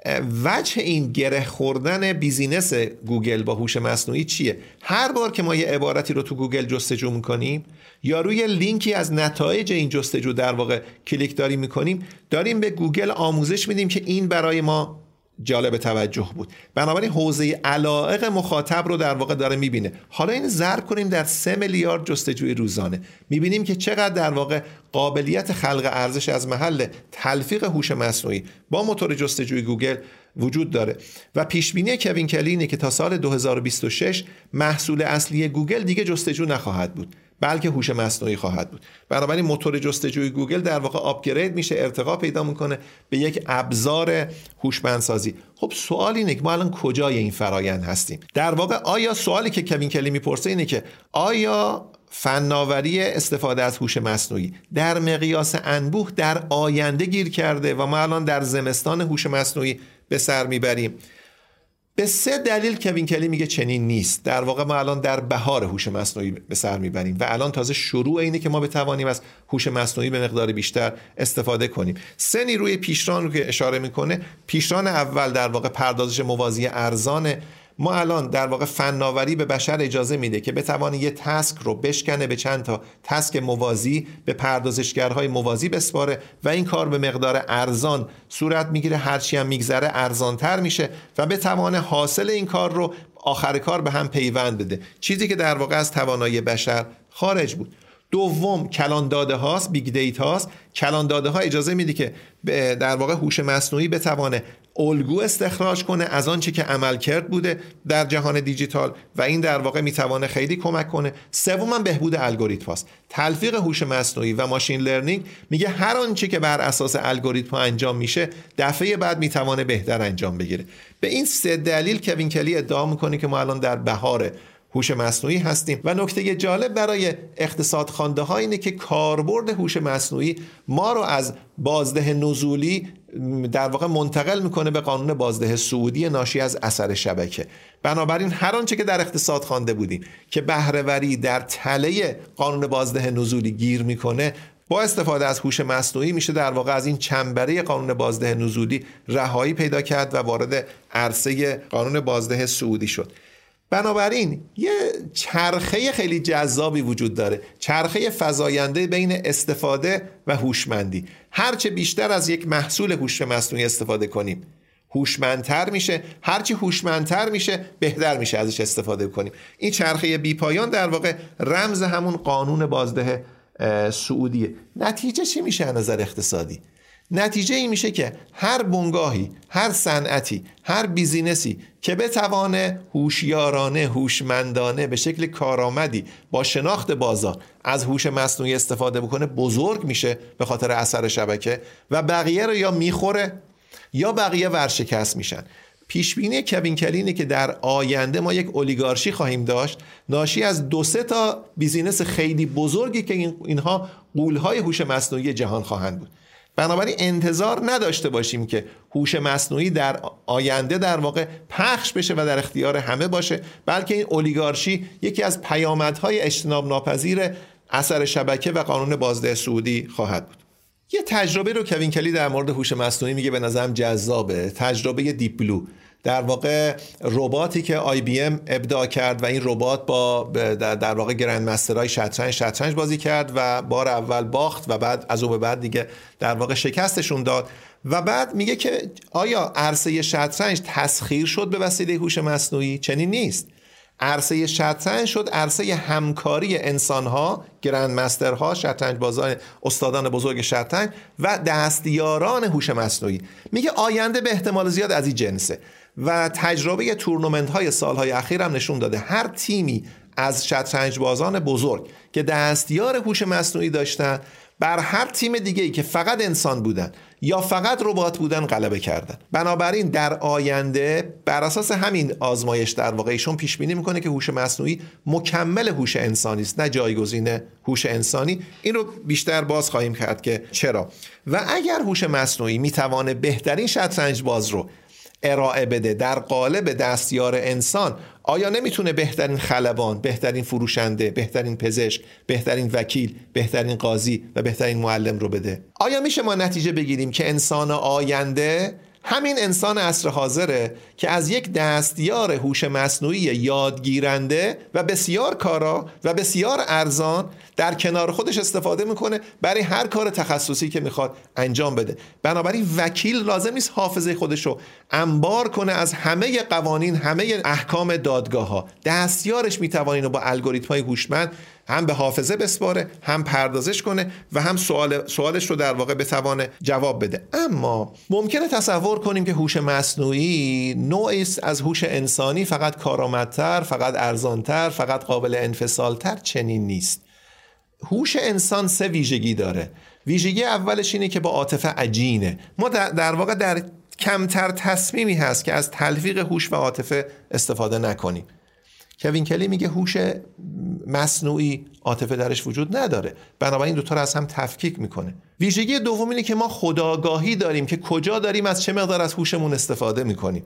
وجه این گره خوردن business گوگل با هوش مصنوعی چیه؟ هر بار که ما یه عبارتی رو تو گوگل جستجو می‌کنیم یا روی لینکی از نتایج این جستجو در واقع کلیک داریم می‌کنیم داریم به گوگل آموزش میدیم که این برای ما جالب توجه بود. بنابراین حوزه علائق مخاطب رو در واقع داره می‌بینه. حالا این ضرب کنیم در سه میلیارد جستجوی روزانه. می‌بینیم که چقدر در واقع قابلیت خلق ارزش از محل تلفیق هوش مصنوعی با موتور جستجوی گوگل وجود داره. و پیش بینی کوین کلی اینه که تا سال 2026 محصول اصلی گوگل دیگه جستجو نخواهد بود. بلکه هوش مصنوعی خواهد بود. بنابراین موتور جستجوی گوگل در واقع upgrade میشه ارتقا پیدا می‌کنه به یک ابزار هوشمندسازی. خب سوال اینه که ما الان کجای این فرایند هستیم؟ در واقع آیا سوالی که کوین کلی می‌پرسه اینه که آیا فناوری استفاده از هوش مصنوعی در مقیاس انبوه در آینده گیر کرده و ما الان در زمستان هوش مصنوعی به سر می‌بریم؟ به سه دلیل کوین کلی میگه چنین نیست. در واقع ما الان در بهار هوش مصنوعی به سر می‌بریم و الان تازه شروع اینه که ما بتوانیم از هوش مصنوعی به مقدار بیشتر استفاده کنیم. سه نیروی پیشران رو که اشاره می‌کنه پیشران اول در واقع پردازش موازی ارزان ما الان در واقع فناوری به بشر اجازه میده که بتوانه یه task رو بشکنه به چند تا task موازی به پردازشگرهای موازی بسپاره و این کار به مقدار ارزان صورت می‌گیره. هرچی هم میگذره ارزانتر میشه و بتوانه حاصل این کار رو آخر کار به هم پیوند بده. چیزی که در واقع از توانایی بشر خارج بود. دوم کلان داده هاست big data هاست. کلان داده ها اجازه میده که در واقع هوش مصنوعی بتوانه الگو استخراج کنه از آنچه که عمل کرد بوده در جهان دیجیتال و این در واقع می‌توانه خیلی کمک کنه. سوم بهبود الگوریتم است تلفیق هوش مصنوعی و ماشین لرنینگ میگه هر آنچه که بر اساس الگوریتم انجام میشه دفعه بعد می‌توانه بهتر انجام بگیره. به این سه دلیل کوین کلی ادعا می‌کنه که ما الان در بهار هوش مصنوعی هستیم و نکته جالب برای اقتصاد خانده ها اینه که کاربرد هوش مصنوعی ما رو از بازده نزولی در واقع منتقل می‌کنه به قانون بازده سعودی ناشی از اثر شبکه. بنابراین هر آنچه که در اقتصاد خوانده بودیم که بهرهوری در تله قانون بازده نزولی گیر می‌کنه با استفاده از هوش مصنوعی میشه در واقع از این چنبره قانون بازده نزولی رهایی پیدا کرد و وارد عرصه قانون بازده سعودی شد. بنابراین یه چرخه خیلی جذابی وجود داره. چرخه فزاینده بین استفاده و هوشمندی. هرچه بیشتر از یک محصول هوش مصنوعی استفاده کنیم هوشمندتر میشه. هرچی هوشمندتر میشه بهتر میشه ازش استفاده کنیم. این چرخه بی پایان در واقع رمز همون قانون بازده سعودیه. نتیجه چی میشه از نظر اقتصادی؟ نتیجه این میشه که هر بنگاهی هر صنعتی هر بیزینسی که بتوانه هوشیارانه هوشمندانه به شکل کارآمدی با شناخت بازار از هوش مصنوعی استفاده بکنه بزرگ میشه به خاطر اثر شبکه و بقیه رو یا می‌خوره یا بقیه ورشکست میشن. پیش بینی کوین کلینه که در آینده ما یک اولیگارشی خواهیم داشت. ناشی از دو سه تا بیزینس خیلی بزرگی که اینها قولهای هوش مصنوعی جهان خواهند بود. بنابراین انتظار نداشته باشیم که هوش مصنوعی در آینده در واقع پخش بشه و در اختیار همه باشه بلکه این اولیگارشی یکی از پیامدهای اجتناب ناپذیر اثر شبکه و قانون بازده صعودی خواهد بود. یه تجربه رو کوین کلی در مورد هوش مصنوعی میگه به نظرم جذابه. تجربه Deep Blue. در واقع رباتی که IBM ابداع کرد و این ربات با در واقع grand master های شطرنج شطرنج بازی کرد و بار اول باخت و بعد از اون به بعد دیگه در واقع شکستشون داد. و بعد میگه که آیا عرصه شطرنج تسخیر شد به وسیله هوش مصنوعی؟ چنین نیست. عرصه شطرنج شد عرصه همکاری انسانها گرند مسترها شطرنج بازان استادان بزرگ شطرنج و دستیاران هوش مصنوعی. میگه آینده به احتمال زیاد از این جنسه. و تجربه تورنمنت های سالهای اخیر هم نشون داده. هر تیمی از شطرنج بازان بزرگ که دستیار هوش مصنوعی داشتن بر هر تیم دیگه ای که فقط انسان بودن یا فقط ربات بودن غلبه کردن. بنابراین در آینده بر اساس همین آزمایش در واقع ایشون پیش بینی می‌کنه که هوش مصنوعی مکمل هوش انسانی است نه جایگزین هوش انسانی. این رو بیشتر باز خواهیم کرد که چرا. و اگر هوش مصنوعی می‌توانه بهترین شطرنج باز رو ارائه بده در قالب دستیار انسان آیا نمی‌تونه بهترین خلبان، بهترین فروشنده، بهترین پزشک، بهترین وکیل، بهترین قاضی و بهترین معلم رو بده؟ آیا میشه ما نتیجه بگیریم که انسان آینده همین انسان عصر حاضره که از یک دستیار هوش مصنوعی یادگیرنده و بسیار کارا و بسیار ارزان در کنار خودش استفاده می‌کنه برای هر کار تخصصی که می‌خواد انجام بده. بنابراین وکیل لازم نیست حافظه خودش رو انبار کنه از همه قوانین همه احکام دادگاه ها دستیارش می‌توانه اینو با الگوریتم های هوشمند هم به حافظه بسپاره هم پردازش کنه و هم سوال سوالش رو در واقع بتوانه جواب بده. اما ممکنه تصور کنیم که هوش مصنوعی نوعی از هوش انسانی فقط کارآمدتر فقط ارزانتر فقط قابل انفصالتر چنین نیست. هوش انسان سه ویژگی داره. ویژگی اولش اینه که با عاطفه عجینه. ما در واقع در کمتر تصمیمی هست که از تلفیق هوش و عاطفه استفاده نکنیم. کوین کلی میگه هوش مصنوعی عاطفه درش وجود نداره. بنابراین دوتا رو از هم تفکیک می‌کنه. ویژگی دوم اینه که ما خداگاهی داریم که کجا داریم از چه مقدار از هوشمون استفاده می‌کنیم.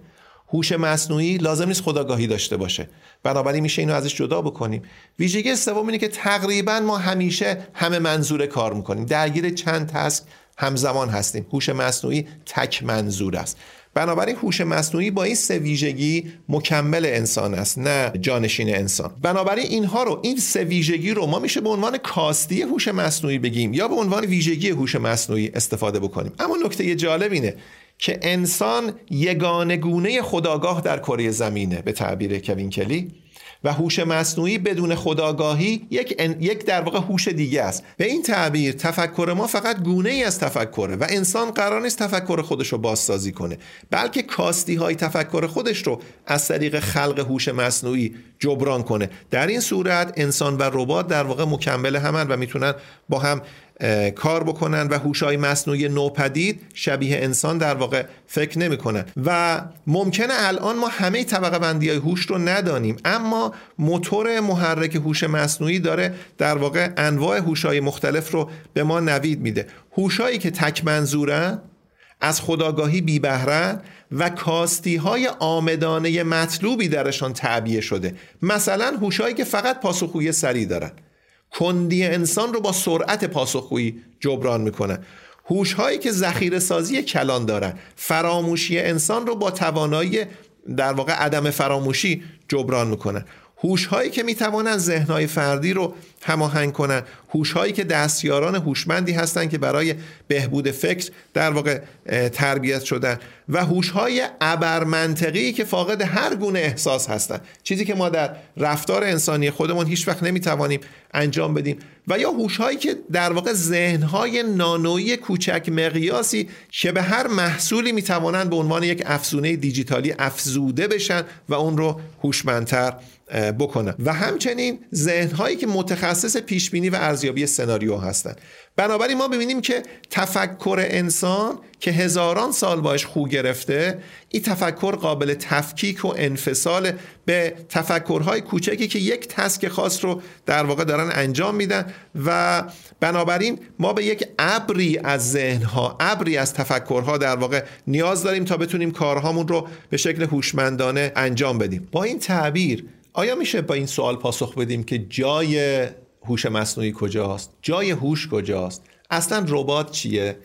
هوش مصنوعی لازم نیست خداگاهی داشته باشه. بنابراین میشه اینو ازش جدا بکنیم. ویژگی سوم اینه که تقریبا ما همیشه همه منظوره کار می‌کنیم. درگیر چند تسک همزمان هستیم. هوش مصنوعی تک منظور است. بنابراین هوش مصنوعی با این سه ویژگی مکمل انسان است نه جانشین انسان. بنابراین اینها رو این سه ویژگی رو ما میشه به عنوان کاستی هوش مصنوعی بگیم یا به عنوان ویژگی هوش مصنوعی استفاده بکنیم. اما نکته جالب اینه که انسان یگانه گونه خداگاه در کره زمینه به تعبیر کوین کلی. و هوش مصنوعی بدون خداگاهی یک, یک در واقع هوش دیگه است. به این تعبیر تفکر ما فقط گونه ای از تفکره و انسان قرار نیست تفکر خودش رو بازسازی کنه بلکه کاستی های تفکر خودش رو از طریق خلق هوش مصنوعی جبران کنه. در این صورت انسان و ربات در واقع مکمل همن و می‌تونن با هم کار بکنن و هوشای مصنوعی نوپدید شبیه انسان در واقع فکر نمی‌کنن. و ممکنه الان ما همه طبقه بندی های هوش رو ندانیم اما موتور محرک هوش مصنوعی داره در واقع انواع هوشای مختلف رو به ما نوید میده. هوشایی که تک منظورن از خداگاهی بی بهرن و کاستی های آمدانه مطلوبی درشان تعبیه شده. مثلا هوشایی که فقط پاسخگویی سریع دارن. کندی انسان رو با سرعت پاسخگویی جبران می‌کنه. هوش هایی که ذخیره سازی کلان دارن. فراموشی انسان رو با توانایی در واقع عدم فراموشی جبران می‌کنن هوش هایی که می‌توانند ذهن های فردی رو هماهنگ کنن هوش هایی که دستیاران هوشمندی هستند که برای بهبود فکر در واقع تربیت شدن. و هوش های ابرمنطقی که فاقد هر گونه احساس هستند. چیزی که ما در رفتار انسانی خودمون هیچ وقت نمی‌توانیم انجام بدیم. و یا هوش هایی که در واقع ذهن های نانویی کوچک مقیاسی که به هر محصولی می‌توانند به عنوان یک افزونه دیجیتالی افزوده بشن و اون رو هوشمندتر بکنن و همچنین ذهن هایی که متخصص پیش بینی و ارزیابی سناریو هستند بنابراین ما ببینیم که تفکر انسان که هزاران سال باش خو گرفته این تفکر قابل تفکیک و انفصال به تفکرهای کوچکی که یک تسک خاص رو در واقع دارن انجام میدن و بنابراین ما به یک ابری از ذهنها ابری از تفکرها در واقع نیاز داریم تا بتونیم کارهامون رو به شکل هوشمندانه انجام بدیم. با این تعبیر آیا میشه با این سوال پاسخ بدیم که جای هوش مصنوعی کجاست؟ جای هوش کجاست؟ اصلا ربات چیه؟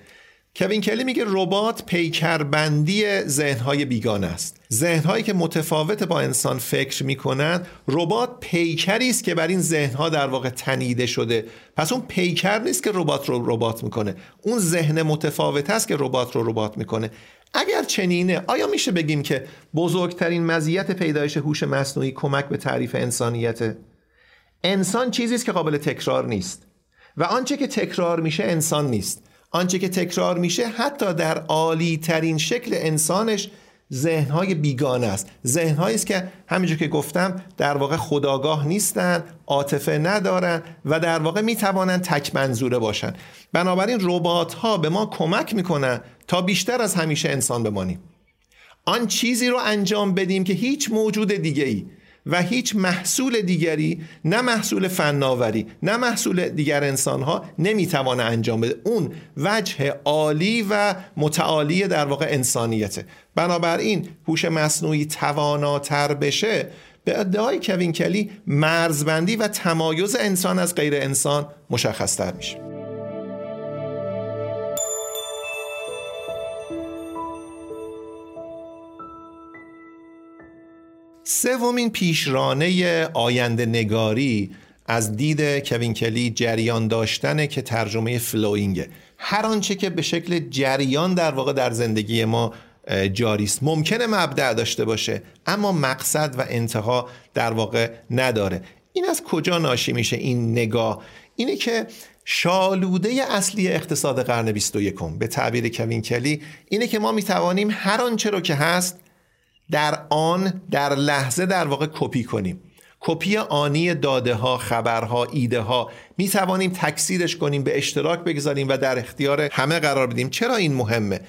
کوین کلی میگه ربات پیکربندی ذهنهای بیگانه است. ذهنهایی که متفاوت با انسان فکر می‌کنند ربات پیکری است که بر این ذهنها در واقع تنیده شده. پس اون پیکر نیست که ربات رو ربات می‌کنه. اون ذهن متفاوت است که ربات رو ربات می‌کنه. اگر چنینه آیا میشه بگیم که بزرگترین مزیت پیدایش هوش مصنوعی کمک به تعریف انسانیت انسان چیزی است که قابل تکرار نیست و آنچه که تکرار میشه انسان نیست. آنچه که تکرار میشه حتی در عالی ترین شکل انسانش ذهنهای بیگانه است. ذهنهایی است که همینجور که گفتم در واقع خداگاه نیستند عاطفه ندارن و در واقع می‌توانند تک منظوره باشند بنابراین ربات ها به ما کمک می‌کنن تا بیشتر از همیشه انسان بمانیم. آن چیزی رو انجام بدیم که هیچ موجود دیگه ای و هیچ محصول دیگری نه محصول فناوری نه محصول دیگر انسان ها نمی‌توانه انجام بده. اون وجه عالی و متعالی در واقع انسانیته. بنابراین هوش مصنوعی تواناتر بشه به ادعای کوین کلی مرزبندی و تمایز انسان از غیر انسان مشخصتر میشه. سومین پیشرانه آینده نگاری از دید کوین کلی جریان داشتنه که ترجمه فلوینگه هر آنچه که به شکل جریان در واقع در زندگی ما جاری است ممکنه مبدع داشته باشه اما مقصد و انتها در واقع نداره. این از کجا ناشی میشه این نگاه؟ اینه که شالوده اصلی اقتصاد قرن 21 به تعبیر کوین کلی اینه که ما می‌توانیم هر آنچه رو که هست در آن در لحظه در واقع کپی کنیم. کپی آنی داده ها خبرها ایده ها می توانیم تکثیرش کنیم به اشتراک بگذاریم و در اختیار همه قرار بدیم. چرا این مهمه؟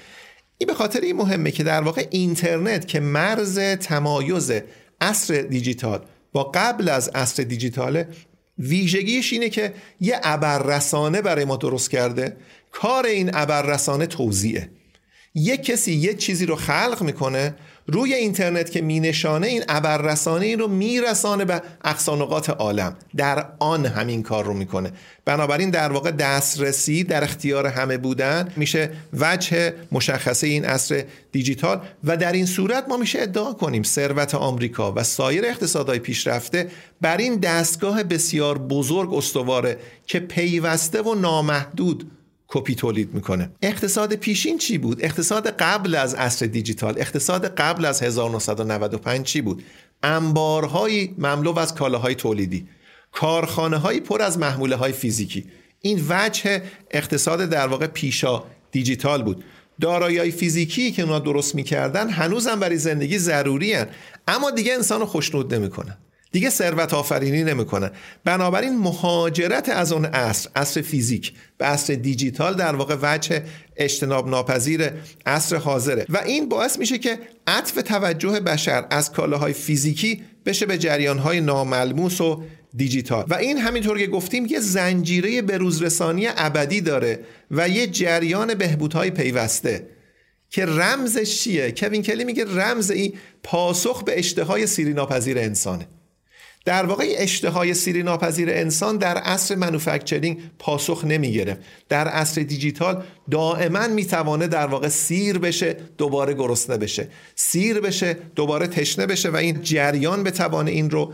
این به خاطر این مهمه که در واقع اینترنت که مرز تمایز عصر دیجیتال با قبل از عصر دیجیتال ویژگیش اینه که یه ابررسانه برای ما درست کرده کار این ابررسانه توضیعه یک کسی یه چیزی رو خلق می‌کنه روی اینترنت که مینشانه این ابررسانه این رو میرسانه به اقصانقات عالم. در آن همین کار رو می‌کنه. بنابراین در واقع دسترسی در اختیار همه بودن میشه وجه مشخصه این عصر دیجیتال و در این صورت ما میشه ادعا کنیم ثروت آمریکا و سایر اقتصادهای پیشرفته بر این دستگاه بسیار بزرگ استواره که پیوسته و نامحدود کپی تولید می‌کنه. اقتصاد پیشین چی بود؟ اقتصاد قبل از عصر دیجیتال اقتصاد قبل از 1995 چی بود؟ انبارهای مملو از کالاهای تولیدی کارخانه های پر از محموله های فیزیکی. این وجه اقتصاد در واقع پیشا دیجیتال بود. دارایی فیزیکی که اونا درست می‌کردن هنوزم برای زندگی ضروری هن. اما دیگه انسان رو خوشنود نمی‌کنن دیگه ثروت آفرینی نمی‌کنن بنابراین مهاجرت از اون عصر عصر فیزیک به عصر دیجیتال در واقع وجه اجتناب ناپذیر عصر حاضره. و این باعث میشه که عطف توجه بشر از کالاهای فیزیکی بشه به جریانهای ناملموس و دیجیتال. و این همینطور که گفتیم یه زنجیره بروزرسانی ابدی داره و یه جریان بهبودهای پیوسته که رمزش چیه؟ کوین کلی میگه رمز این پاسخ به اشتهای سیری ناپذیر انسانه. در واقع اشتهای سیری ناپذیر انسان در عصر manufacturing پاسخ نمی در عصر دیجیتال دائما می‌توانه در واقع سیر بشه دوباره گرسنه بشه. سیر بشه دوباره تشنه بشه و این جریان بتوانه این رو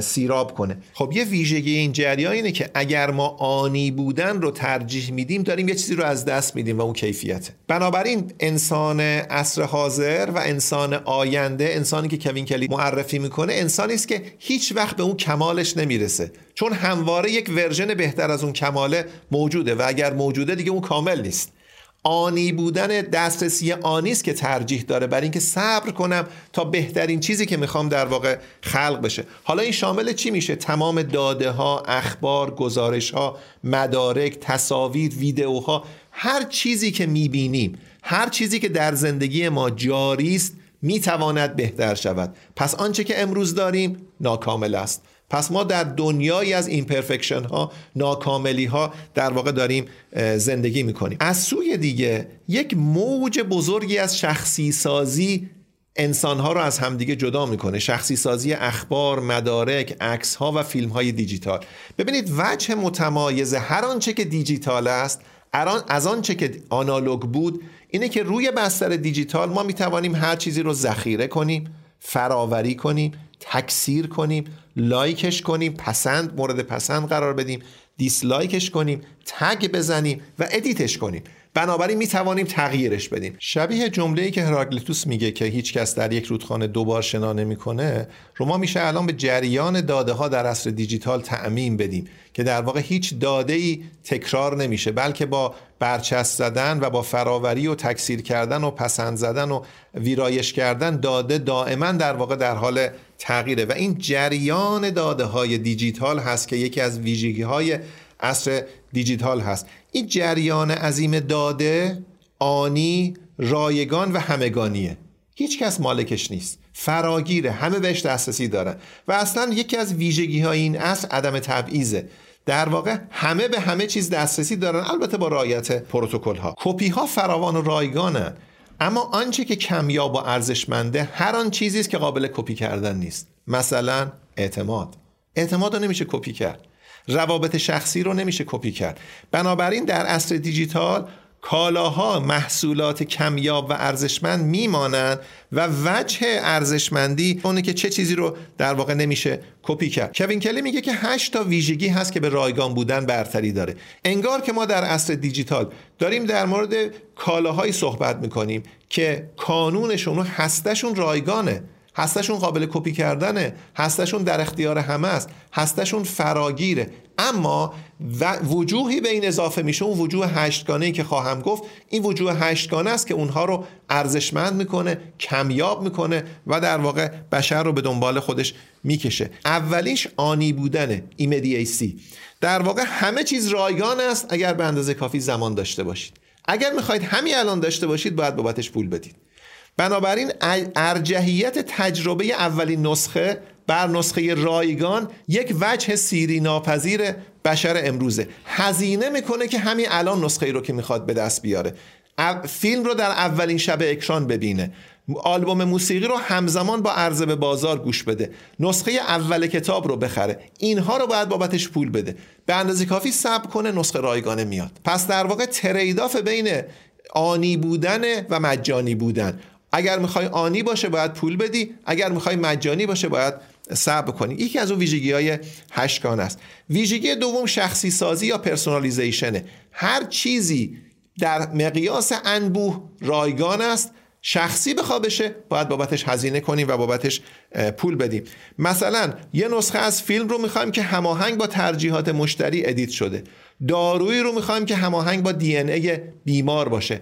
سیراب کنه. خب یه ویژگی این جریان اینه که اگر ما آنی بودن رو ترجیح میدیم داریم یه چیزی رو از دست میدیم و اون کیفیته. بنابراین انسان عصر حاضر و انسان آینده انسانی که کوین کلی معرفی می‌کنه انسانی است که هیچ وقت به اون کمالش نمی‌رسه. چون همواره یک version بهتر از اون کماله موجوده و اگر موجوده دیگه اون کامل نیست. آنی بودن دسترسی آنی است که ترجیح داره برای اینکه صبر کنم تا بهترین چیزی که می‌خوام در واقع خلق بشه. حالا این شامل چی میشه؟ تمام داده ها اخبار گزارش ها مدارک تصاویر ویدئوها هر چیزی که می‌بینیم هر چیزی که در زندگی ما جاری است می‌تواند بهتر شود. پس آنچه که امروز داریم ناکامل است. پس ما در دنیایی از imperfection ها ناکاملی ها در واقع داریم زندگی می‌کنیم. از سوی دیگه یک موج بزرگی از شخصی سازی انسان ها رو از همدیگه جدا می‌کنه. شخصی سازی اخبار مدارک عکس ها و فیلم های دیجیتال. ببینید وجه متمایز هر آنچه که دیجیتال است از آنچه که آنالوگ بود اینه که روی بستر دیجیتال ما می‌توانیم هر چیزی رو ذخیره کنیم فراوری کنیم تکثیر کنیم like ش کنیم پسند مورد پسند قرار بدیم. dislike ش کنیم tag بزنیم و edit ش کنیم. بنابراین می توانیم تغییرش بدیم. شبیه جمله ای که هراکلیتوس میگه که هیچ کس در یک رودخانه دوبار شنا نمی‌کنه رو ما میشه الان به جریان داده ها در عصر دیجیتال تعمیم بدیم که در واقع هیچ داده ای تکرار نمیشه بلکه با برچسب زدن و با فراوری و تکثیر کردن و پسند زدن و ویرایش کردن داده دائما در واقع در حال تغییره. و این جریان داده های دیجیتال هست که یکی از ویژگی های عصر دیجیتال هست. این جریان عظیم داده آنی رایگان و همگانیه. هیچ کس مالکش نیست. فراگیره همه بهش دسترسی دارن. و اصلا یکی از ویژگی های این اصل عدم تبعیضه. در واقع همه به همه چیز دسترسی دارن البته با رعایت پروتکل ها کپی ها فراوان و رایگانن. اما آنچه که کمیاب و ارزشمنده هر آن چیزی است که قابل کپی کردن نیست. مثلا اعتماد. اعتماد رو نمیشه کپی کرد. روابط شخصی رو نمیشه کپی کرد. بنابراین در عصر دیجیتال کالاها محصولات کمیاب و ارزشمند میمانند و وجه ارزشمندی اونه که چه چیزی رو در واقع نمیشه کپی کرد. کوین کلی میگه که 8 تا ویژگی هست که به رایگان بودن برتری داره. انگار که ما در عصر دیجیتال داریم در مورد کالاهایی صحبت می‌کنیم که کانونشون و هستشون رایگانه. هستشون قابل کپی کردنه هستشون در اختیار همه است هستشون فراگیره. اما وجوهی به این اضافه میشه اون وجوه هشتگانه ای که خواهم گفت این وجوه هشتگانه است که اونها رو ارزشمند می‌کنه کمیاب می‌کنه و در واقع بشر رو به دنبال خودش می‌کشه. اولیش آنی بودنه ایمدییسی در واقع همه چیز رایگان است اگر به اندازه کافی زمان داشته باشید. اگر می‌خواید همین الان داشته باشید باید بابتش پول بدید. بنابراین ارجحیت تجربه اولین نسخه بر نسخه رایگان یک وجه سیری ناپذیر بشر امروزه. هزینه می‌کنه که همین الان نسخه ای رو که می‌خواد به دست بیاره. فیلم رو در اولین شب اکران ببینه. آلبوم موسیقی رو همزمان با عرضه به بازار گوش بده. نسخه اول کتاب رو بخره. اینها رو باید بابتش پول بده. به اندازه کافی صبر کنه نسخه رایگانه میاد. پس در واقع تریداف بین آنی بودن و مجانی بودن. اگر می‌خوای آنی باشه باید پول بدی اگر می‌خوای مجانی باشه باید صبر کنی. یکی از اون ویژگی های هشتگان است. ویژگی دوم شخصی سازی یا پرسونالیزیشنه. هر چیزی در مقیاس انبوه رایگان است شخصی بخوا بشه باید بابتش هزینه کنیم و بابتش پول بدیم. مثلا یه نسخه از فیلم رو می‌خوایم که هماهنگ با ترجیحات مشتری ادیت شده. دارویی رو می‌خوایم که هماهنگ با دی ای بیمار باشه.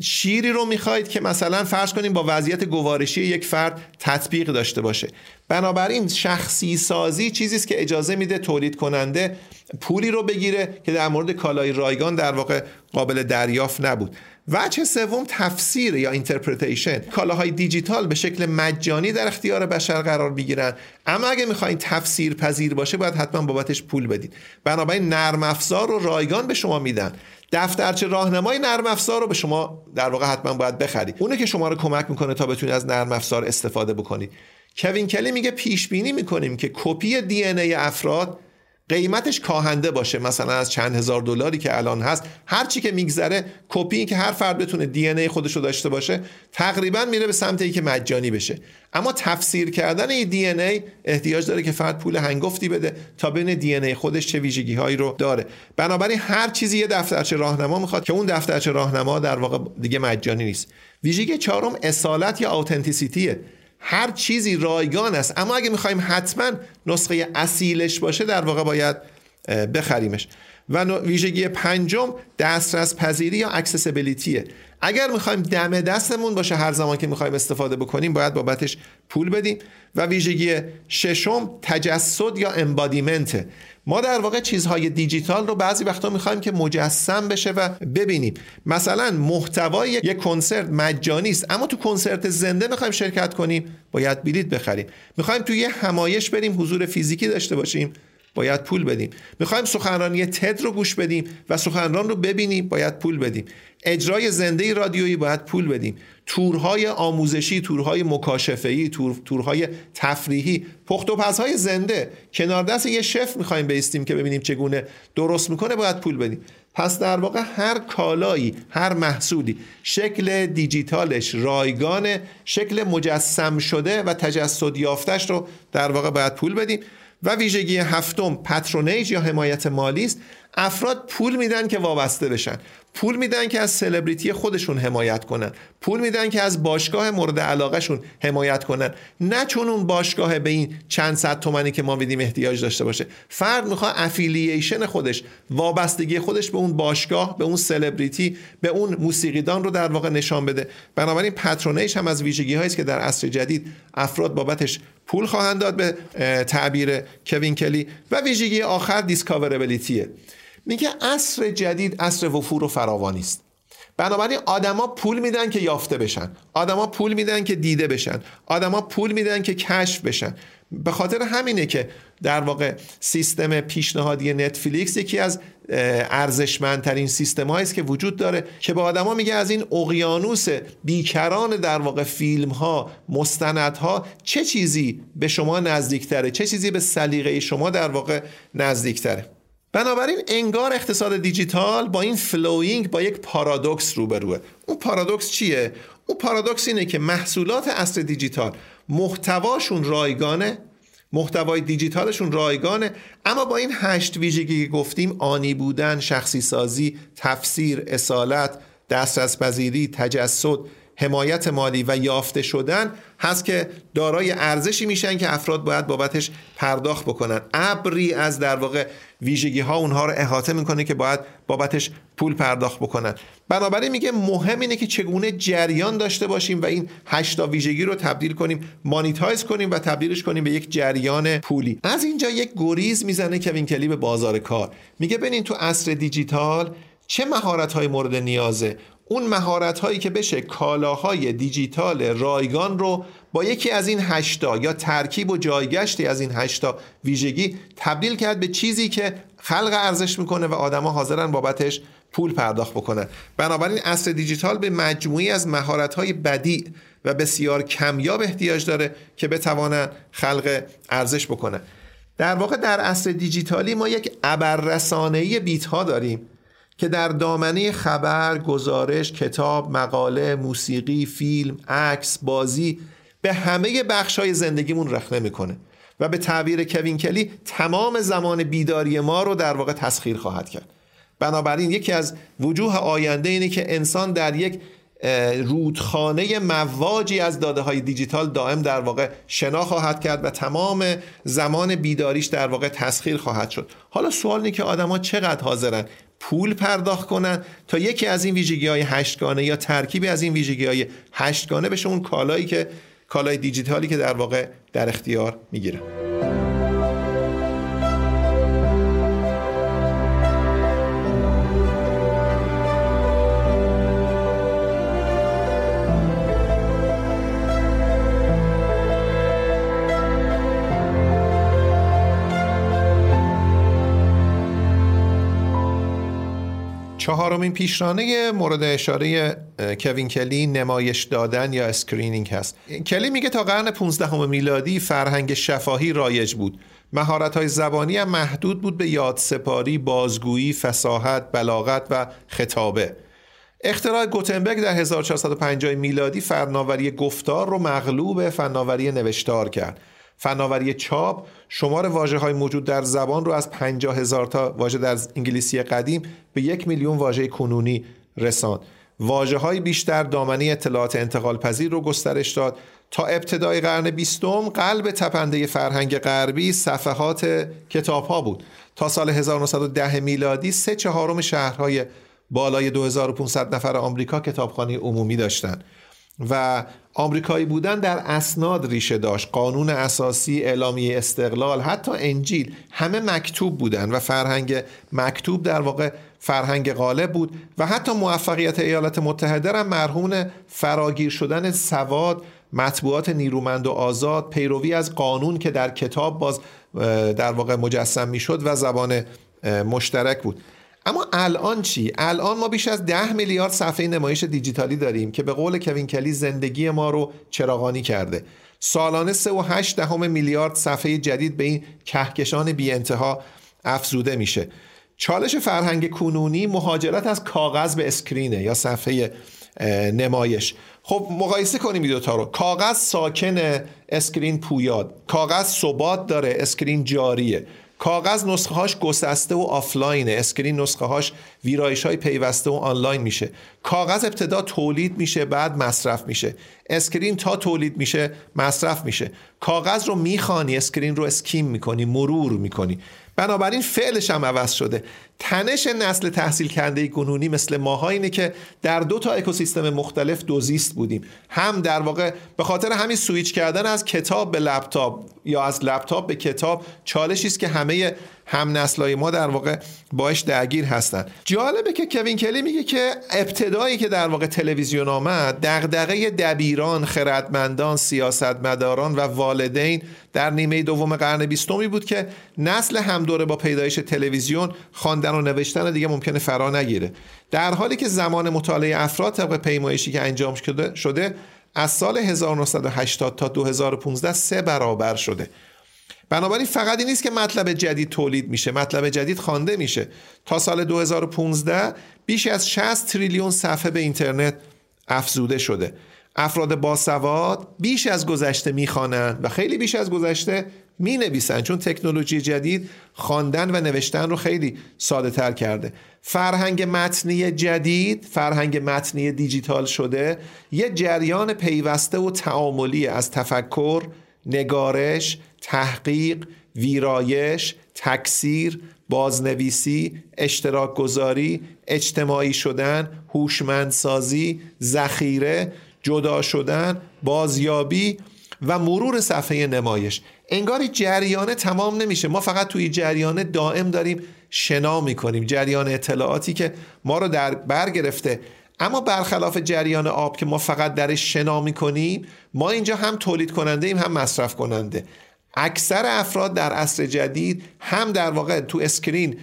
شیری رو می‌خواید که مثلا فرض کنیم با وضعیت گوارشی یک فرد تطبیق داشته باشه. بنابراین شخصی سازی چیزی است که اجازه میده تولید کننده پولی رو بگیره که در مورد کالای رایگان در واقع قابل دریافت نبود. وجه سوم تفسیر یا interpretation کالاهای دیجیتال به شکل مجانی در اختیار بشر قرار بگیرن اما اگه می‌خواین تفسیر پذیر باشه باید حتما بابتش پول بدید بنابراین نرم افزار رو رایگان به شما میدن. دفترچه راهنمای نرم افزار رو به شما در واقع حتما باید بخرید اونه که شما رو کمک می‌کنه تا بتونید از نرم افزار استفاده بکنید کوین کلی میگه پیش بینی می‌کنیم که کپی DNA افراد قیمتش کاهنده باشه. مثلا از چند هزار دلاری که الان هست هر چی که میگذره کپی که هر فرد بتونه دی ای خودش رو داشته باشه تقریبا میره به سمت که مجانی بشه. اما تفسیر کردن این دی ای احتیاج داره که فرد پول هنگفتی بده تا بین دی ای خودش چه ویژگی هایی رو داره. بنابراین هر چیزی یه دفترچه راهنما می‌خواد که اون دفترچه راهنما در واقع دیگه مجانی نیست. ویژگی چهارم اصالت یا اوتنتیسیتیه هر چیزی رایگان است. اما اگه می‌خوایم حتما نسخه اصیلش باشه در واقع باید بخریمش. و ویژگی پنجم دسترس پذیری یا accessibility ـه اگر می‌خوایم دم دستمون باشه هر زمان که می‌خوایم استفاده بکنیم باید بابتش پول بدیم و ویژگی ششم تجسد یا embodiment ـه ما در واقع چیزهای دیجیتال رو بعضی وقتا می‌خوایم که مجسم بشه و ببینیم. مثلا محتوای یک کنسرت مجانی است اما تو کنسرت زنده می‌خوایم شرکت کنیم باید بلیت بخریم. می‌خوایم توی یه همایش بریم حضور فیزیکی داشته باشیم. باید پول بدیم. می‌خوایم سخنرانی تد رو گوش بدیم و سخنران رو ببینیم باید پول بدیم. اجرای زنده رادیویی باید پول بدیم. تورهای آموزشی تورهای مکاشفه‌ای تور، تورهای تفریحی پخت و پزهای زنده. کنار دست یه شف می‌خوایم بیستیم که ببینیم چگونه درست می‌کنه باید پول بدیم. پس در واقع هر کالایی هر محصولی شکل دیجیتالش رایگانه شکل مجسم شده و تجسد یافتش رو در واقع باید پول بدیم. و ویژگی هفتم پترونیج یا حمایت مالی است. افراد پول میدن که وابسته بشن. پول میدن که از سلبریتی خودشون حمایت کنن. پول میدن که از باشگاه مورد علاقهشون حمایت کنن. نه چون اون باشگاه به این چند صد تومنی که ما میدیم احتیاج داشته باشه. فرد می‌خواد افیلییشن خودش وابستگی خودش به اون باشگاه به اون سلبریتی به اون موسیقیدان رو در واقع نشان بده. بنابراین پترونیش هم از ویژگی هایی که در عصر جدید افراد بابتش پول خواهند داد به تعبیر کوین کلی و ویژگی آخر discoverability ـه میگه عصر جدید عصر وفور و فراوانی است. بنابراین آدما پول میدن که یافته بشن. آدما پول میدن که دیده بشن. آدما پول میدن که کشف بشن. به خاطر همینه که در واقع سیستم پیشنهادی نتفلیکس یکی از ارزشمندترین سیستم است که وجود داره که به آدما میگه از این اقیانوس بیکران در واقع فیلم ها مستندها چه چیزی به شما نزدیکتره؟ چه چیزی به سلیقه شما در واقع نزدیکتره؟ بنابراین انگار اقتصاد دیجیتال با این flowing با یک پارادوکس روبروه. اون پارادوکس چیه؟ اون پارادوکس اینه که محصولات اصل دیجیتال محتواشون رایگانه محتوای دیجیتالشون رایگانه. اما با این هشت ویژگی که گفتیم آنی بودن شخصی سازی تفسیر اصالت دسترس پذیری تجسد حمایت مالی و یافته شدن هست که دارای ارزشی میشن که افراد باید بابتش پرداخت بکنن. ابری از در واقع ویژگی ها اونها رو احاطه می‌کنه که باید بابتش پول پرداخت بکنن. بنابراین میگه مهم اینه که چگونه جریان داشته باشیم و این هشتا ویژگی رو تبدیل کنیم مانیتایز کنیم و تبدیلش کنیم به یک جریان پولی. از اینجا یک گریز می‌زنه کوین کلی به بازار کار. میگه ببینین تو عصر دیجیتال چه مهارت های مورد نیازه؟ اون مهارت هایی که بشه کالاهای دیجیتال رایگان رو با یکی از این هشتا یا ترکیب و جایگشتی از این هشتا ویژگی تبدیل کرد به چیزی که خلق ارزش می‌کنه و آدما حاضرن بابتش پول پرداخت بکنن. بنابراین اصر دیجیتال به مجموعی از مهارت های بدی و بسیار کمیاب احتیاج داره که بتوانن خلق ارزش بکنن. در واقع در اصر دیجیتالی ما یک ابررسانه‌ای بیت ها داریم. که در دامنه خبر، گزارش، کتاب، مقاله، موسیقی، فیلم، عکس، بازی به همه بخش های زندگیمون رخنه می‌کنه و به تعبیر کوین کلی تمام زمان بیداری ما رو در واقع تسخیر خواهد کرد. بنابراین یکی از وجوه آینده اینه که انسان در یک رودخانه مواجی از داده های دیجیتال دائم در واقع شنا خواهد کرد و تمام زمان بیداریش در واقع تسخیر خواهد شد. حالا سوال اینه که آدما چقدر حاضرن پول پرداخت کنن تا یکی از این ویژگی های هشتگانه یا ترکیبی از این ویژگی های هشتگانه بشه اون کالایی که کالای دیجیتالی که در واقع در اختیار می‌گیرن چهارمین پیشرانه مورد اشاره کوین کلی نمایش دادن یا screening هست. کلی میگه تا قرن 15 میلادی فرهنگ شفاهی رایج بود. مهارت های زبانی هم محدود بود به یادسپاری، بازگویی، فصاحت، بلاغت و خطابه. اختراع گوتنبرگ در 1450 میلادی فناوری گفتار رو مغلوب فناوری نوشتار کرد. فناوری چاپ شمار واجه های موجود در زبان رو از 50 هزار تا واژه در انگلیسی قدیم به یک میلیون واژه کنونی رساند. واجه های بیشتر دامنه اطلاعات انتقال پذیر رو گسترش داد. تا ابتدای قرن بیستم قلب تپنده فرهنگ غربی صفحات کتاب ها بود. تا سال 1910 میلادی سه چهارم شهرهای بالای 2500 نفر آمریکا کتابخانه عمومی داشتند. و آمریکایی بودن در اسناد ریشه داشت. قانون اساسی اعلامیه استقلال حتی انجیل همه مکتوب بودن و فرهنگ مکتوب در واقع فرهنگ غالب بود و حتی موفقیت ایالات متحده را مرهون فراگیر شدن سواد مطبوعات نیرومند و آزاد پیروی از قانون که در کتاب باز در واقع مجسم می‌شد و زبان مشترک بود. اما الان چی؟ الان ما بیش از ده میلیارد صفحه نمایش دیجیتالی داریم که به قول کوین کلی زندگی ما رو چراغانی کرده. سالانه 3.8 دهم میلیارد صفحه جدید به این کهکشان بی انتها افزوده میشه. چالش فرهنگ کنونی مهاجرت از کاغذ به screen ـه یا صفحه نمایش. خب مقایسه کنیم این دوتا رو. کاغذ ساکن screen پویاست. کاغذ ثبات داره screen جاریه. کاغذ نسخه هاش گسسته و آفلاینه. screen نسخه هاش ویرایش های پیوسته و آنلاین میشه. کاغذ ابتدا تولید میشه بعد مصرف میشه. screen تا تولید میشه مصرف میشه. کاغذ رو می‌خوانی screen رو skim می‌کنی مرور می‌کنی. بنابراین فعلش هم عوض شده. تنش نسل تحصیل کرده کنونی مثل ماها اینه که در دو تا اکوسیستم مختلف دوزیست بودیم. هم در واقع به خاطر همین سویچ کردن از کتاب به لپتاپ یا از لپتاپ به کتاب چالشی است که همه هم نسلای ما در واقع باهاش درگیر هستن. جالبه که کوین کلی میگه که ابتدایی که در واقع تلویزیون آمد دغدغه دبیران خردمندان سیاستمداران و والدین در نیمه دوم قرن بیستمی بود که نسل هم دوره با پیدایش تلویزیون خواندن و نوشتن دیگه ممکنه فرا نگیره. در حالی که زمان مطالعه افراد طبق پیمایشی که انجام شده از سال 1980 تا 2015 سه برابر شده. بنابراین فقط این نیست که مطلب جدید تولید میشه مطلب جدید خوانده میشه. تا سال 2015 بیش از 60 تریلیون صفحه به اینترنت افزوده شده. افراد باسواد بیش از گذشته می‌خوانند و خیلی بیش از گذشته می نویسن چون تکنولوژی جدید خواندن و نوشتن رو خیلی ساده تر کرده. فرهنگ متنی جدید فرهنگ متنی دیجیتال شده یه جریان پیوسته و تعاملی از تفکر نگارش تحقیق ویرایش تکثیر بازنویسی اشتراک گذاری اجتماعی شدن هوشمندسازی ذخیره جدا شدن بازیابی و مرور صفحه نمایش. انگاری جریان تمام نمیشه. ما فقط توی جریان دائم داریم شنا می‌کنیم. جریان اطلاعاتی که ما رو در بر گرفته. اما برخلاف جریان آب که ما فقط درش شنا می‌کنیم ما اینجا هم تولید کننده ایم هم مصرف کننده اکثر افراد در عصر جدید هم در واقع تو اسکرین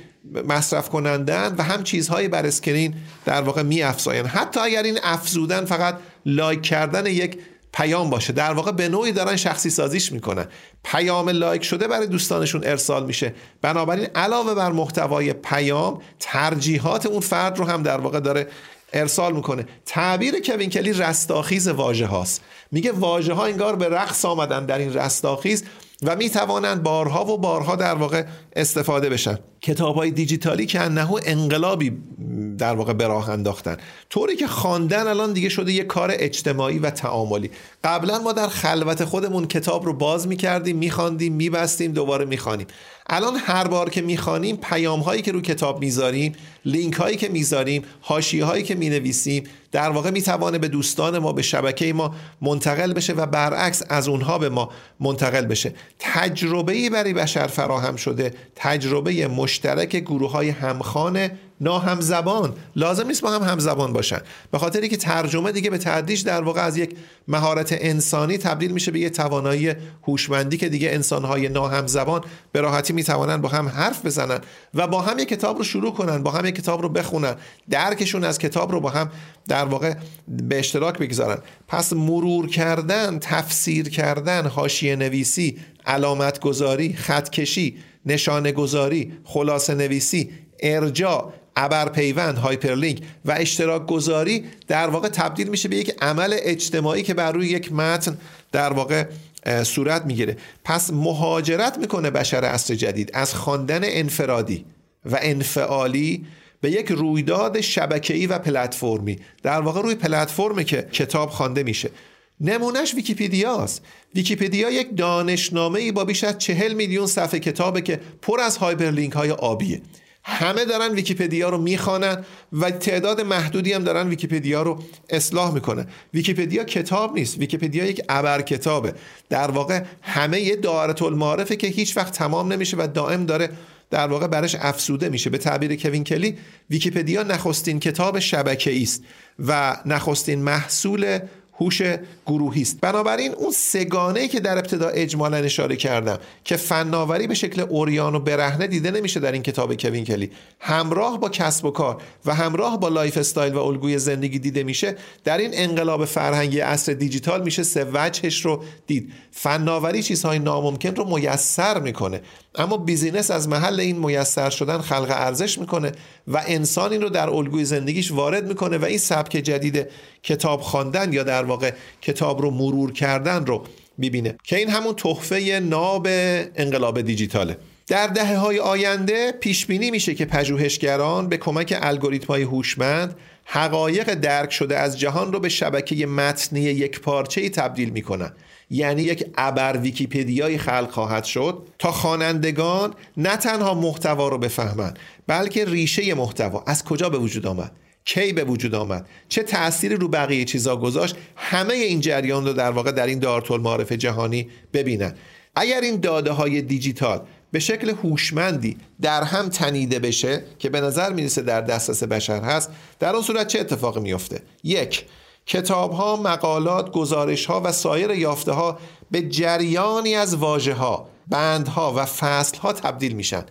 مصرف کنندن و هم چیزهایی بر screen در واقع می افزاین حتی اگر این افزودن فقط like کردن یک پیام باشه در واقع به نوعی دارن شخصی سازیش می‌کنن. پیام like شده برای دوستانشون ارسال میشه. بنابراین علاوه بر محتوای پیام ترجیحات اون فرد رو هم در واقع داره ارسال می‌کنه. تعبیر کوین کلی رستاخیز واژه هاست میگه واژه ها انگار به رقص آمدن در این رستاخیز و می توانند بارها و بارها در واقع استفاده بشن. کتاب های دیجیتالی که انهو انقلابی در واقع به راه انداختن. طوری که خواندن الان دیگه شده یه کار اجتماعی و تعاملی. قبلا ما در خلوت خودمون کتاب رو باز می‌کردیم میخواندیم میبستیم دوباره می‌خوانیم. الان هر بار که می‌خوانیم پیام هایی که رو کتاب می‌ذاریم لینک هایی که می‌ذاریم حاشیه هایی که می‌نویسیم در واقع می‌توانه به دوستان ما به شبکه ما منتقل بشه و برعکس از اونها به ما منتقل بشه. تجربه برای بشر فراهم شده تجربه مشترک گروه های همخانه زبان لازم نیست با هم همزبان باشن. به خاطری که ترجمه دیگه به تدریج در واقع از یک مهارت انسانی تبدیل میشه به یه توانایی هوشمندی که دیگه انسانهای زبان به راحتی می‌توانن با هم حرف بزنن و با هم یک کتاب رو شروع کنن با هم یک کتاب رو بخونن. درکشون از کتاب رو با هم در واقع به اشتراک بگذارن. پس مرور کردن تفسیر کردن حاشیه نویسی علامت گذاری خط کشی نشانه گذاری خلاصه نویسی ارجاع ابر پیوند هایپرلینک و اشتراک گذاری در واقع تبدیل میشه به یک عمل اجتماعی که بر روی یک متن در واقع صورت می‌گیره. پس مهاجرت می‌کنه بشر عصر جدید از خواندن انفرادی و انفعالی به یک رویداد شبکه‌ای و پلتفرمی در واقع روی پلتفرمی که کتاب خوانده میشه. نمونهش ویکیپیدیاست. ویکیپیدیا یک دانشنامه ای با بیش از چهل میلیون صفحه کتابه که پر از hyperlink های آبیه. همه دارن ویکیپدیا رو می‌خوانن و تعداد محدودی هم دارن ویکیپدیا رو اصلاح می‌کنه ویکیپدیا کتاب نیست. ویکیپدیا یک ابر کتابه. در واقع همه یه دایرت المعارفه که هیچ وقت تمام نمیشه و دائم داره در واقع بهش افزوده میشه. به تعبیر کوین کلی ویکیپدیا نخستین کتاب شبکه است و نخستین محصول هوش گروهی است. بنابراین اون سه‌گانه که در ابتدا اجمالا اشاره کردم که فناوری به شکل عریان و برهنه دیده نمیشه در این کتاب کوین کلی. همراه با کسب و کار و همراه با lifestyle و الگوی زندگی دیده میشه در این انقلاب فرهنگی عصر دیجیتال میشه سه وجهش رو دید. فناوری چیزهای ناممکن رو میسر می‌کنه. اما بیزینس از محل این میسر شدن خلق ارزش می‌کنه و انسان این رو در الگوی زندگیش وارد می‌کنه و این سبک جدید کتاب خواندن یا در واقع کتاب رو مرور کردن رو می‌بینه که این همون تحفه ناب انقلاب دیجیتاله. در دهه های آینده پیش بینی میشه که پژوهشگران به کمک الگوریتم های هوشمند حقایق درک شده از جهان رو به شبکه متنی یک پارچه تبدیل می‌کنن. یعنی یک ابر ویکیپدیایی خلق خواهد شد تا خوانندگان نه تنها محتوا رو بفهمند بلکه ریشه محتوا از کجا به وجود آمد؟ کی به وجود آمد؟ چه تأثیری رو بقیه چیزا گذاشت؟ همه این جریان رو در واقع در این دارتول معارف جهانی ببینن. اگر این داده های دیجیتال به شکل هوشمندی در هم تنیده بشه که به نظر می‌رسه در دسترس بشر هست در اون صورت چه اتفاقی میفته یک کتاب ها، مقالات، گزارش ها و سایر یافته ها به جریانی از واژه ها، بندها و فصل ها تبدیل میشن.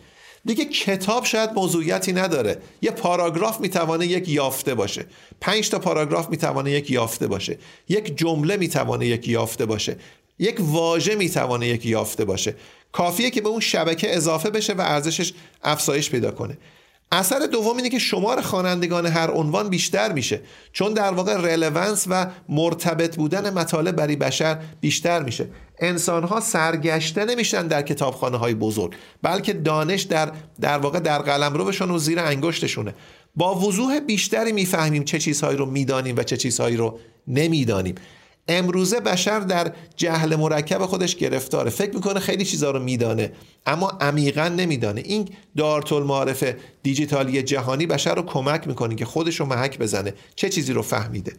دیگه کتاب شاید موضوعیتی نداره. یه پاراگراف می‌توانه یک یافته باشه. پنج تا پاراگراف می‌توانه یک یافته باشه. یک جمله می‌توانه یک یافته باشه. یک واژه می‌توانه یک یافته باشه. کافیه که به اون شبکه اضافه بشه و ارزشش افزایش پیدا کنه. اثر دوم اینه که شمار خوانندگان هر عنوان بیشتر میشه. چون در واقع رلوانس و مرتبط بودن مطالب برای بشر بیشتر میشه. انسان ها سرگشته نمیشن در کتابخانه های بزرگ بلکه دانش در در واقع در قلم رو بشن و زیر انگشتشونه. با وضوح بیشتری می‌فهمیم چه چیزهایی رو می‌دانیم و چه چیزهایی رو نمی‌دانیم. امروزه بشر در جهل مرکب خودش گرفتاره. فکر می‌کنه خیلی چیزها رو میدانه اما عمیقا نمیدانه. این دارتول معارف دیجیتالی جهانی بشر رو کمک می‌کنه که خودش رو محک بزنه. چه چیزی رو فهمیده؟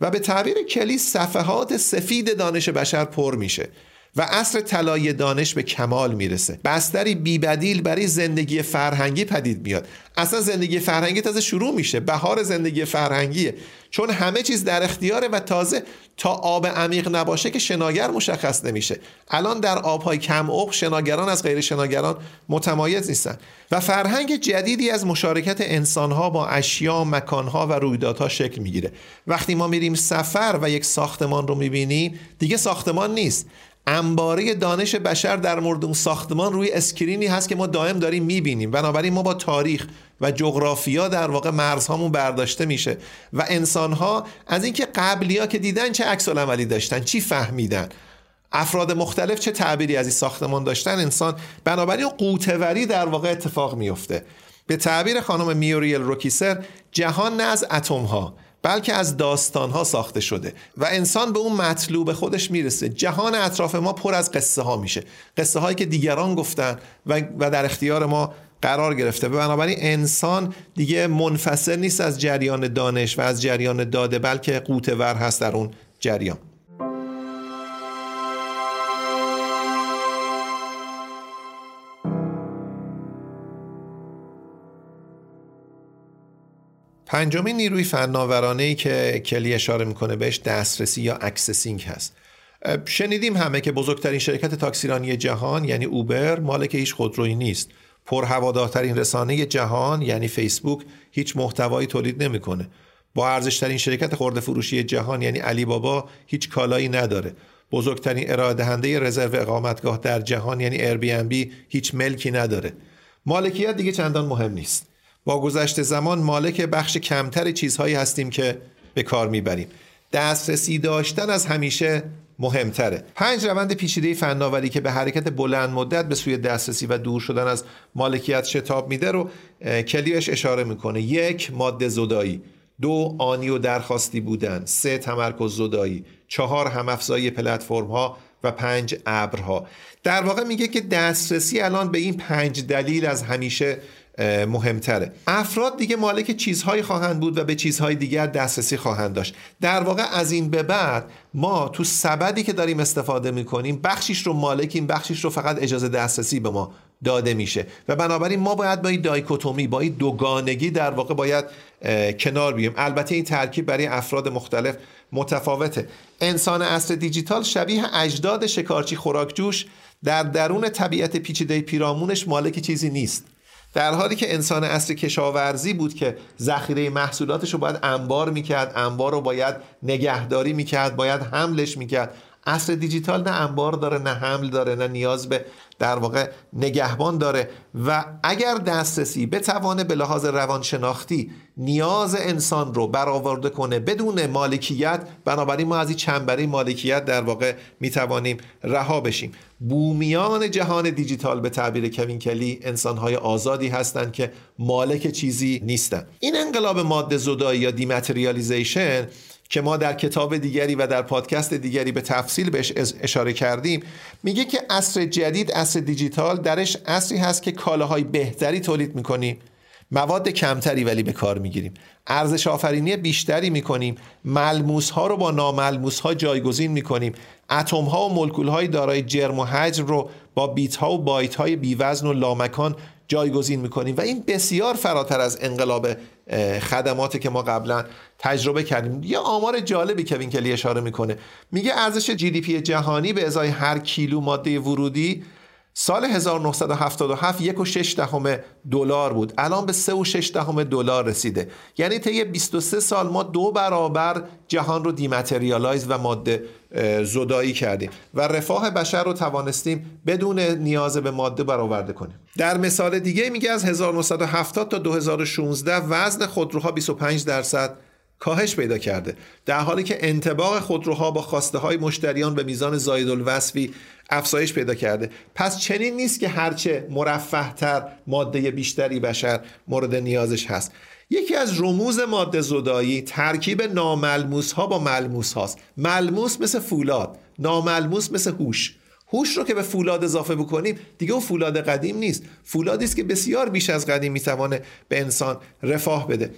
و به تعبیر کلی صفحات سفید دانش بشر پر میشه. و عصر طلای دانش به کمال می‌رسه. بستری بیبدیل برای زندگی فرهنگی پدید میاد. اصلا زندگی فرهنگی تازه شروع میشه. بهار زندگی فرهنگیه. چون همه چیز در اختیاره و تازه تا آب عمیق نباشه که شناگر مشخص نمیشه. الان در آبهای کم عمق شناگران از غیر شناگران متمایز نیستن. و فرهنگ جدیدی از مشارکت انسانها با اشیا، مکانها و رویدادها شکل می‌گیره. وقتی ما میریم سفر و یک ساختمان رو می‌بینیم دیگه ساختمان نیست. انباره دانش بشر در مورد اون ساختمان روی اسکرینی هست که ما دائم داریم می‌بینیم. بنابراین ما با تاریخ و جغرافیا در واقع مرزهامون برداشته میشه و انسانها از اینکه قبلی ها که دیدن چه عکس عملی داشتن چی فهمیدن افراد مختلف چه تعبیری از این ساختمان داشتن انسان بنابراین قوتوری در واقع اتفاق میفته به تعبیر خانم میوریل روکیسر جهان نه از اتم ها بلکه از داستان ساخته شده و انسان به اون مطلوب خودش می‌رسه. جهان اطراف ما پر از قصه ها میشه. قصه هایی که دیگران گفتن و, و در اختیار ما قرار گرفته. بنابراین انسان دیگه منفصل نیست از جریان دانش و از جریان داده بلکه قوتور هست در اون جریان. پنجمین نیروی فناورانه ای که کلی اشاره می‌کنه بهش دسترسی یا accessing هست. شنیدیم همه که بزرگترین شرکت تاکسیرانی جهان یعنی اوبر مالک هیچ خودرویی نیست. پرهوادارترین رسانه جهان یعنی فیسبوک هیچ محتوایی تولید نمی‌کنه. با ارزشترین شرکت خورده فروشی جهان یعنی علی بابا هیچ کالایی نداره. بزرگترین ارائه رزرو اقامتگاه در جهان یعنی بی هیچ ملکی نداره. مالکیت دیگه چندان مهم نیست. با گذشت زمان مالک بخش کمتر چیزهایی هستیم که به کار می‌بریم. دسترسی داشتن از همیشه مهمتره. پنج روند پیچیده فناوری که به حرکت بلند مدت به سوی دسترسی و دور شدن از مالکیت شتاب میده رو کلیش اشاره می‌کنه. یک ماده زدایی. دو آنی و درخواستی بودن. سه تمرکز زدایی. چهار همافزایی پلتفرم ها و پنج ابرها. در واقع میگه که دسترسی الان به این پنج دلیل از همیشه مهمتره. افراد دیگه مالک چیزهایی خواهند بود و به چیزهای دیگر دسترسی خواهند داشت. در واقع از این به بعد ما تو سبدی که داریم استفاده می‌کنیم بخشیش رو مالکیم بخشیش رو فقط اجازه دسترسی به ما داده میشه. و بنابراین ما باید با این دایکوتومی با این دوگانگی در واقع باید کنار بیایم. البته این ترکیب برای افراد مختلف متفاوته. انسان اصر دیجیتال شبیه اجداد شکارچی خوراکجوش در درون طبیعت پیچیده پیرامونش مالک چیزی نیست. در حالی که انسان اصر کشاورزی بود که ذخیره محصولاتش رو باید انبار می‌کرد انبار رو باید نگهداری می‌کرد باید حملش می‌کرد. اصر دیجیتال نه انبار داره نه حمل داره نه نیاز به در واقع نگهبان داره. و اگر دسترسی بتوانه به لحاظ روانشناختی نیاز انسان رو برآورده کنه بدون مالکیت بنابراین ما از این چنبره مالکیت در واقع می‌توانیم رها بشیم. بومیان جهان دیجیتال به تعبیر کوین کلی انسانهای آزادی هستند که مالک چیزی نیستند این انقلاب ماده زدایی یا دیماتریالیزیشن که ما در کتاب دیگری و در پادکست دیگری به تفصیل بهش اشاره کردیم میگه که عصر جدید عصر دیجیتال درش عصری هست که کالاهای بهتری تولید می‌کنیم. مواد کمتری ولی به کار می‌گیریم. ارزش آفرینی بیشتری می‌کنیم. ملموس ها رو با ناملموس ها جایگزین می‌کنیم. اتم ها و مولکول های دارای جرم و حجم رو با بیت ها و بایت های بیوزن و لامکان جایگزین می‌کنیم. و این بسیار فراتر از انقلاب خدماتی که ما قبلا تجربه کردیم. یه آمار جالبی که کلی اشاره می‌کنه. میگه ارزش جی دی پی جهانی به ازای هر کیلو ماده ورودی سال 1977 یک و شش دهم دلار بود. الان به سه و شش دهم دلار رسیده. یعنی طی 23 سال ما دو برابر جهان رو دیماتریالایز و ماده زدایی کردیم و رفاه بشر رو توانستیم بدون نیاز به ماده برآورده کنیم. در مثال دیگه میگه از 1970 تا 2016 وزن خودروها 25 درصد کاهش پیدا کرده. در حالی که انتباق خودروها با خواسته های مشتریان به میزان زاید الوصفی افزایش پیدا کرده. پس چنین نیست که هرچه مرفه ماده بیشتری بشر مورد نیازش هست. یکی از رموز ماده زدایی ترکیب ناملموس ها با ملموس هاست ملموس مثل فولاد ناملموس مثل هوش. هوش رو که به فولاد اضافه بکنیم دیگه اون فولاد قدیم نیست. فولادی است که بسیار بیش از قدیم می‌توانه به انسان رفاه بده.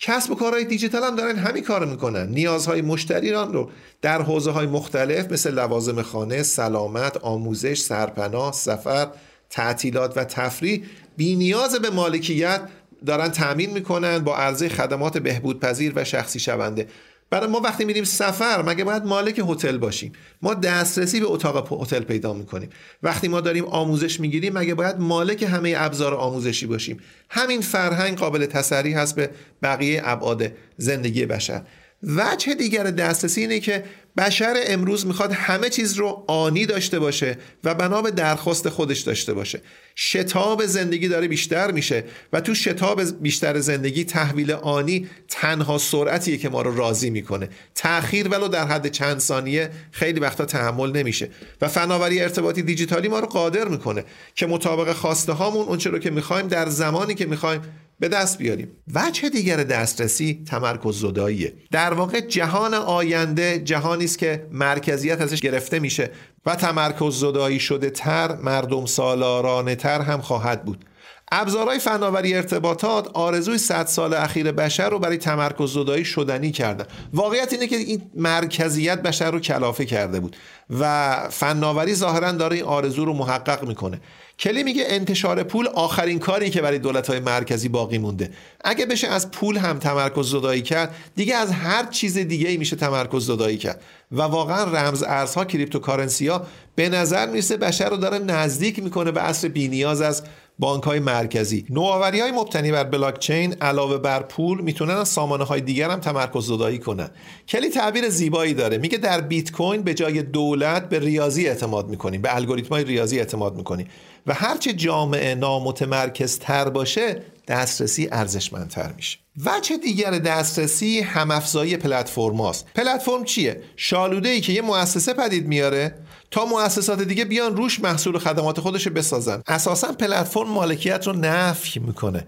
کسب و کارهای دیجیتال هم دارن همین کار می‌کنن. نیازهای مشتریان رو در حوزه های مختلف مثل لوازم خانه، سلامت، آموزش، سرپناه، سفر، تعطیلات و تفریح بی نیاز به مالکیت دارن تأمین می‌کنن با عرضه خدمات بهبودپذیر و شخصی شونده. برای ما وقتی میریم سفر مگه باید مالک هتل باشیم؟ ما دسترسی به اتاق هتل پیدا می‌کنیم. وقتی ما داریم آموزش می‌گیریم مگه باید مالک همه ابزار آموزشی باشیم؟ همین فرهنگ قابل تسری هست به بقیه ابعاد زندگی بشر. وجه دیگر دسترسی اینه که بشر امروز می‌خواد همه چیز رو آنی داشته باشه و بنا به درخواست خودش داشته باشه. شتاب زندگی داره بیشتر میشه و تو شتاب بیشتر زندگی تحویل آنی تنها سرعتیه که ما رو راضی می‌کنه. تأخیر ولو در حد چند ثانیه خیلی وقتا تحمل نمیشه. و فناوری ارتباطی دیجیتالی ما رو قادر می‌کنه که مطابق خواسته هامون اونچه رو که می‌خوایم در زمانی که می‌خوایم به دست بیاریم. وجه دیگر دسترسی؟ تمرکز زداییه. در واقع جهان آینده جهانی است که مرکزیت ازش گرفته میشه و تمرکز زدایی شده تر مردم سالارانه تر هم خواهد بود. ابزارهای فناوری ارتباطات آرزوی 100 سال اخیر بشر رو برای تمرکز زدایی شدنی کردن. واقعیت اینه که این مرکزیت بشر رو کلافه کرده بود و فناوری ظاهرا داره این آرزو رو محقق می‌کنه. کلی میگه انتشار پول آخرین کاری که برای دولت های مرکزی باقی مونده. اگه بشه از پول هم تمرکز زدایی کرد دیگه از هر چیز دیگه ای میشه تمرکز زدایی کرد. و واقعا رمز ارزها cryptocurrency ها به نظر می‌رسه بشر رو داره نزدیک می‌کنه به عصر بی‌نیاز از بانک های مرکزی. نوآوری های مبتنی بر بلاک چین علاوه بر پول می‌تونن از سامانه های دیگر هم تمرکز زدایی کنن. کلی تعبیر زیبایی داره. میگه در بیت کوین به جای دولت به ریاضی اعتماد می‌کنیم به الگوریتم های ریاضی اعتماد می‌کنیم و هرچه جامعه نامتمرکز تر باشه دسترسی ارزشمندتر میشه. وجه دیگر دسترسی همافزایی پلتفرم هاست. پلتفرم چیه؟ شالوده ای که یه مؤسسه پدید میاره تا مؤسسات دیگه بیان روش محصول و خدمات خودش بسازن. اساسا پلتفرم مالکیت رو نفی می‌کنه.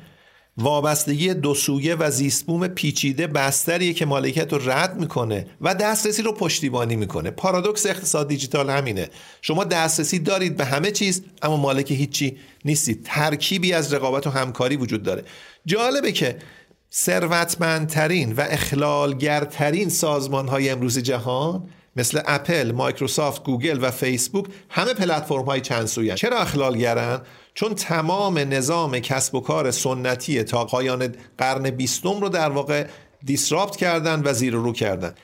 وابستگی دو سویه و زیستبوم پیچیده بستریه که مالکیت رو رد می‌کنه و دسترسی رو پشتیبانی می‌کنه. پارادوکس اقتصاد دیجیتال همینه. شما دسترسی دارید به همه چیز اما مالک هیچی نیستید ترکیبی از رقابت و همکاری وجود داره. جالبه که ثروتمندترین و اخلالگرترین سازمان های امروز جهان مثل اپل، مایکروسافت، گوگل و فیسبوک همه پلتفرم های چند سویه چرا اخلالگرن؟ چون تمام نظام کسب و کار سنتی تا پایان قرن بیستم رو در واقع دیسرابت کردن و زیر رو کردن.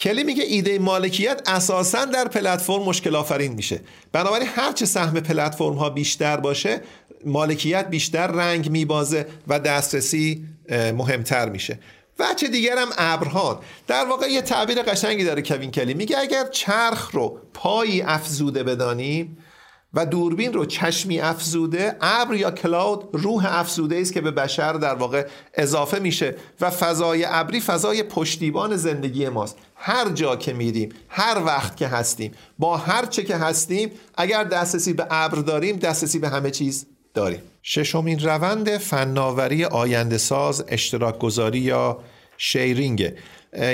کلی میگه ایده مالکیت اساسا در پلتفرم مشکل آفرین میشه. بنابراین هرچه سهم پلتفرم ها بیشتر باشه مالکیت بیشتر رنگ میبازه و دسترسی مهمتر میشه. وچه دیگرم ابرهان. در واقع یه تعبیر قشنگی داره کوین کلی. میگه اگر چرخ رو پایی افزوده بدانیم و دوربین رو چشمی افزوده ابر یا کلاود روح افزوده است که به بشر در واقع اضافه میشه و فضای ابری فضای پشتیبان زندگی ماست. هر جا که میریم هر وقت که هستیم با هر چه که هستیم اگر دسترسی به ابر داریم دسترسی به همه چیز داریم. ششمین روند فناوری آینده ساز اشتراک گذاری یا شیرینگ.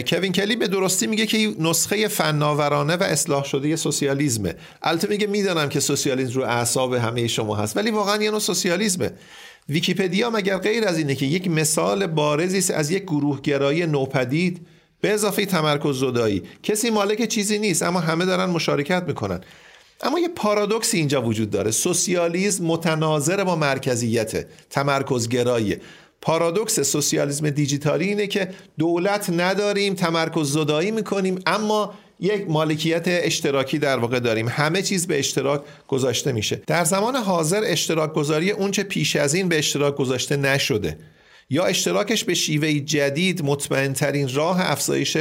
کوین کلی به درستی میگه که نسخه فناورانه و اصلاح شده سوسیالیزمه. البته میگه می‌دانم که سوسیالیسم رو اعصاب همه شما هست ولی واقعا یه نوع سوسیالیسمه ویکیپدیا مگر غیر از اینه که یک مثال بارزی است از یک گروهگرایی نوپدید به اضافه تمرکز زدایی. کسی مالک چیزی نیست اما همه دارن مشارکت می‌کنن. اما یه پارادوکسی اینجا وجود داره. سوسیالیسم متناظر با مرکزیت تمرکزگرایی پارادوکس سوسیالیسم دیجیتالی اینه که دولت نداریم تمرکز زدایی می‌کنیم اما یک مالکیت اشتراکی در واقع داریم. همه چیز به اشتراک گذاشته میشه. در زمان حاضر اشتراک گذاری اونچه پیش از این به اشتراک گذاشته نشده. یا اشتراکش به شیوه جدید مطمئن ترین راه افزایش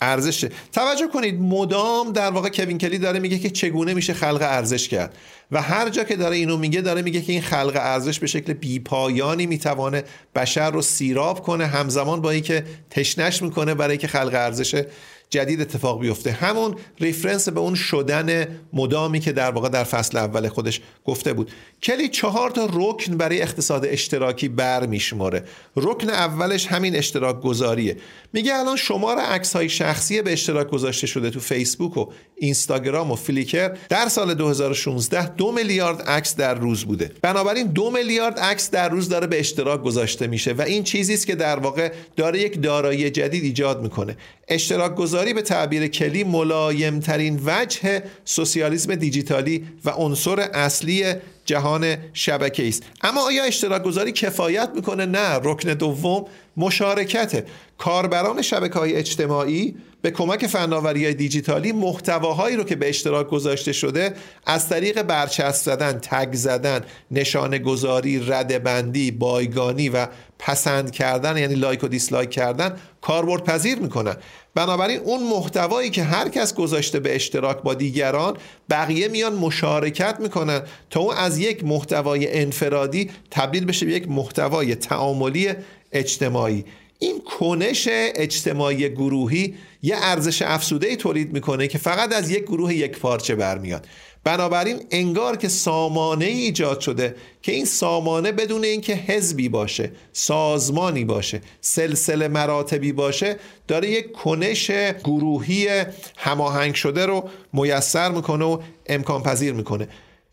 ارزشه. توجه کنید مدام در واقع کوین کلی داره میگه که چگونه میشه خلق ارزش کرد. و هر جا که داره اینو میگه داره میگه که این خلق ارزش به شکل بیپایانی می‌توانه بشر رو سیراب کنه همزمان با اینکه تشنش می‌کنه برای که خلق ارزش جدید اتفاق بیفته. همون reference به اون شدن مدامی که در واقع در فصل اول خودش گفته بود. کلی چهار تا رکن برای اقتصاد اشتراکی بر میشماره رکن اولش همین اشتراک گذاریه. میگه الان شمار عکس های شخصی به اشتراک گذاشته شده تو فیسبوک و اینستاگرام و فلیکر در سال 2016 دو میلیارد عکس در روز بوده. بنابراین دو میلیارد عکس در روز داره به اشتراک گذاشته میشه و این چیزی است که در واقع داره یک دارایی جدید ایجاد می‌کنه. اشتراک گذاری به تعبیر کلی ملایم ترین وجه سوسیالیسم دیجیتالی و عنصر اصلی جهان شبکه است. اما آیا اشتراک گذاری کفایت می‌کنه؟ نه. رکن دوم مشارکته کاربران شبکه های اجتماعی به کمک فناوری های دیجیتالی محتواهایی رو که به اشتراک گذاشته شده از طریق برچسب زدن، تگ زدن، نشانه گذاری، ردبندی، بایگانی و پسند کردن یعنی لایک و دیسلایک کردن کاربرد پذیر می‌کنن. بنابراین اون محتوایی که هر کس گذاشته به اشتراک با دیگران بقیه میان مشارکت می‌کنن تا اون از یک محتوای انفرادی تبدیل بشه به یک محتوای تعاملی اجتماعی. این کنش اجتماعی گروهی یه ارزش افزوده ای تولید می‌کنه که فقط از یک گروه یکپارچه برمیاد. بنابراین انگار که سامانه ای ایجاد شده که این سامانه بدون اینکه حزبی باشه سازمانی باشه سلسله مراتبی باشه داره یک کنش گروهی هماهنگ شده رو میسر می‌کنه و امکان پذیر می‌کنه.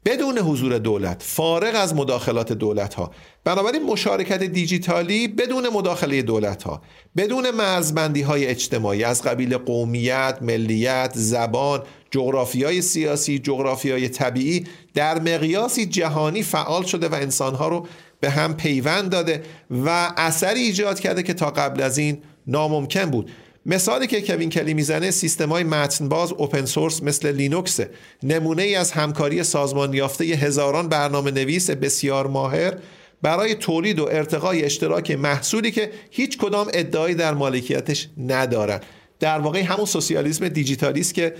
بدون حضور دولت فارغ از مداخلات دولت ها بنابراین مشارکت دیجیتالی بدون مداخله دولت ها بدون مرزبندی های اجتماعی از قبیل قومیت، ملیت، زبان، جغرافی های سیاسی، جغرافی های طبیعی در مقیاسی جهانی فعال شده و انسانها رو به هم پیوند داده و اثری ایجاد کرده که تا قبل از این ناممکن بود. مثالی که کوین کلی می‌زنه سیستم های متن باز open source مثل لینوکس. نمونه ای از همکاری سازمان یافته هزاران برنامه نویس بسیار ماهر برای تولید و ارتقای اشتراک محصولی که هیچ کدام ادعایی در مالکیتش ندارن. در واقع همون سوسیالیسم دیجیتالیست که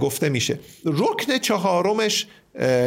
گفته میشه. رکن چهارمش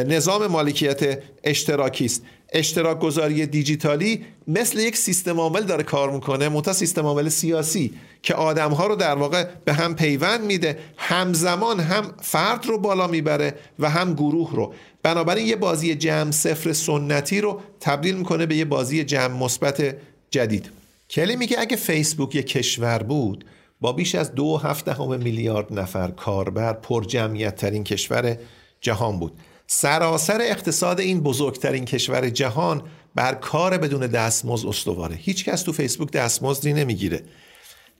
نظام مالکیت اشتراکی است. اشتراک گذاری دیجیتالی مثل یک سیستم عامل داره کار می‌کنه منتها سیستم عامل سیاسی که آدم ها رو در واقع به هم پیوند میده همزمان هم فرد رو بالا می‌بره و هم گروه رو. بنابراین یه بازی جمع صفر سنتی رو تبدیل می‌کنه به یه بازی جمع مثبت جدید. کلی میگه اگه فیسبوک یه کشور بود با بیش از دو هفته میلیارد نفر کاربر پر جمعیت ترین کشور جهان بود. سراسر اقتصاد این بزرگترین کشور جهان بر کار بدون دستمزد استواره. هیچ کس تو فیسبوک دستمزدی نمی‌گیره.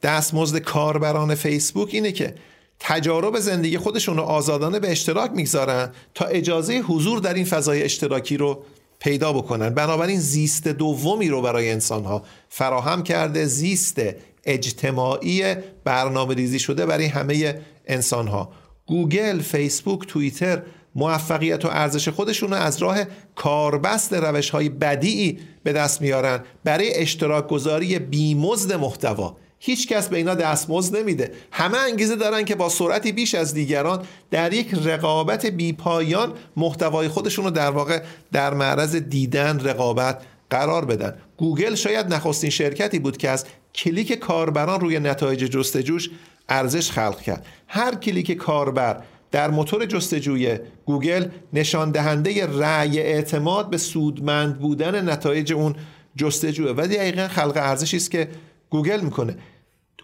دستمزد کاربران فیسبوک اینه که تجارب زندگی خودشون رو آزادانه به اشتراک می‌گذارن تا اجازه حضور در این فضای اشتراکی رو پیدا بکنن. بنابراین زیست دومی رو برای انسانها فراهم کرده زیست اجتماعی برنامه ریزی شده برای همه انسانها. گوگل، فیسبوک، توییتر موفقیت و ارزش خودشون رو از راه کاربست روش های بدیعی به دست میارن برای اشتراک گذاری بیمزد محتوا. هیچ کس به اینا دستمزد نمیده. همه انگیزه دارن که با سرعتی بیش از دیگران در یک رقابت بیپایان محتوای خودشون رو در واقع در معرض دیدن رقابت قرار بدن. گوگل شاید نخستین شرکتی بود که از کلیک کاربران روی نتایج جستجوش ارزش خلق کرد. هر کلیک کاربر در موتور جستجوی گوگل نشان دهنده رأی اعتماد به سودمند بودن نتایج اون جستجوه و دقیقا خلق ارزشی است که گوگل می‌کنه.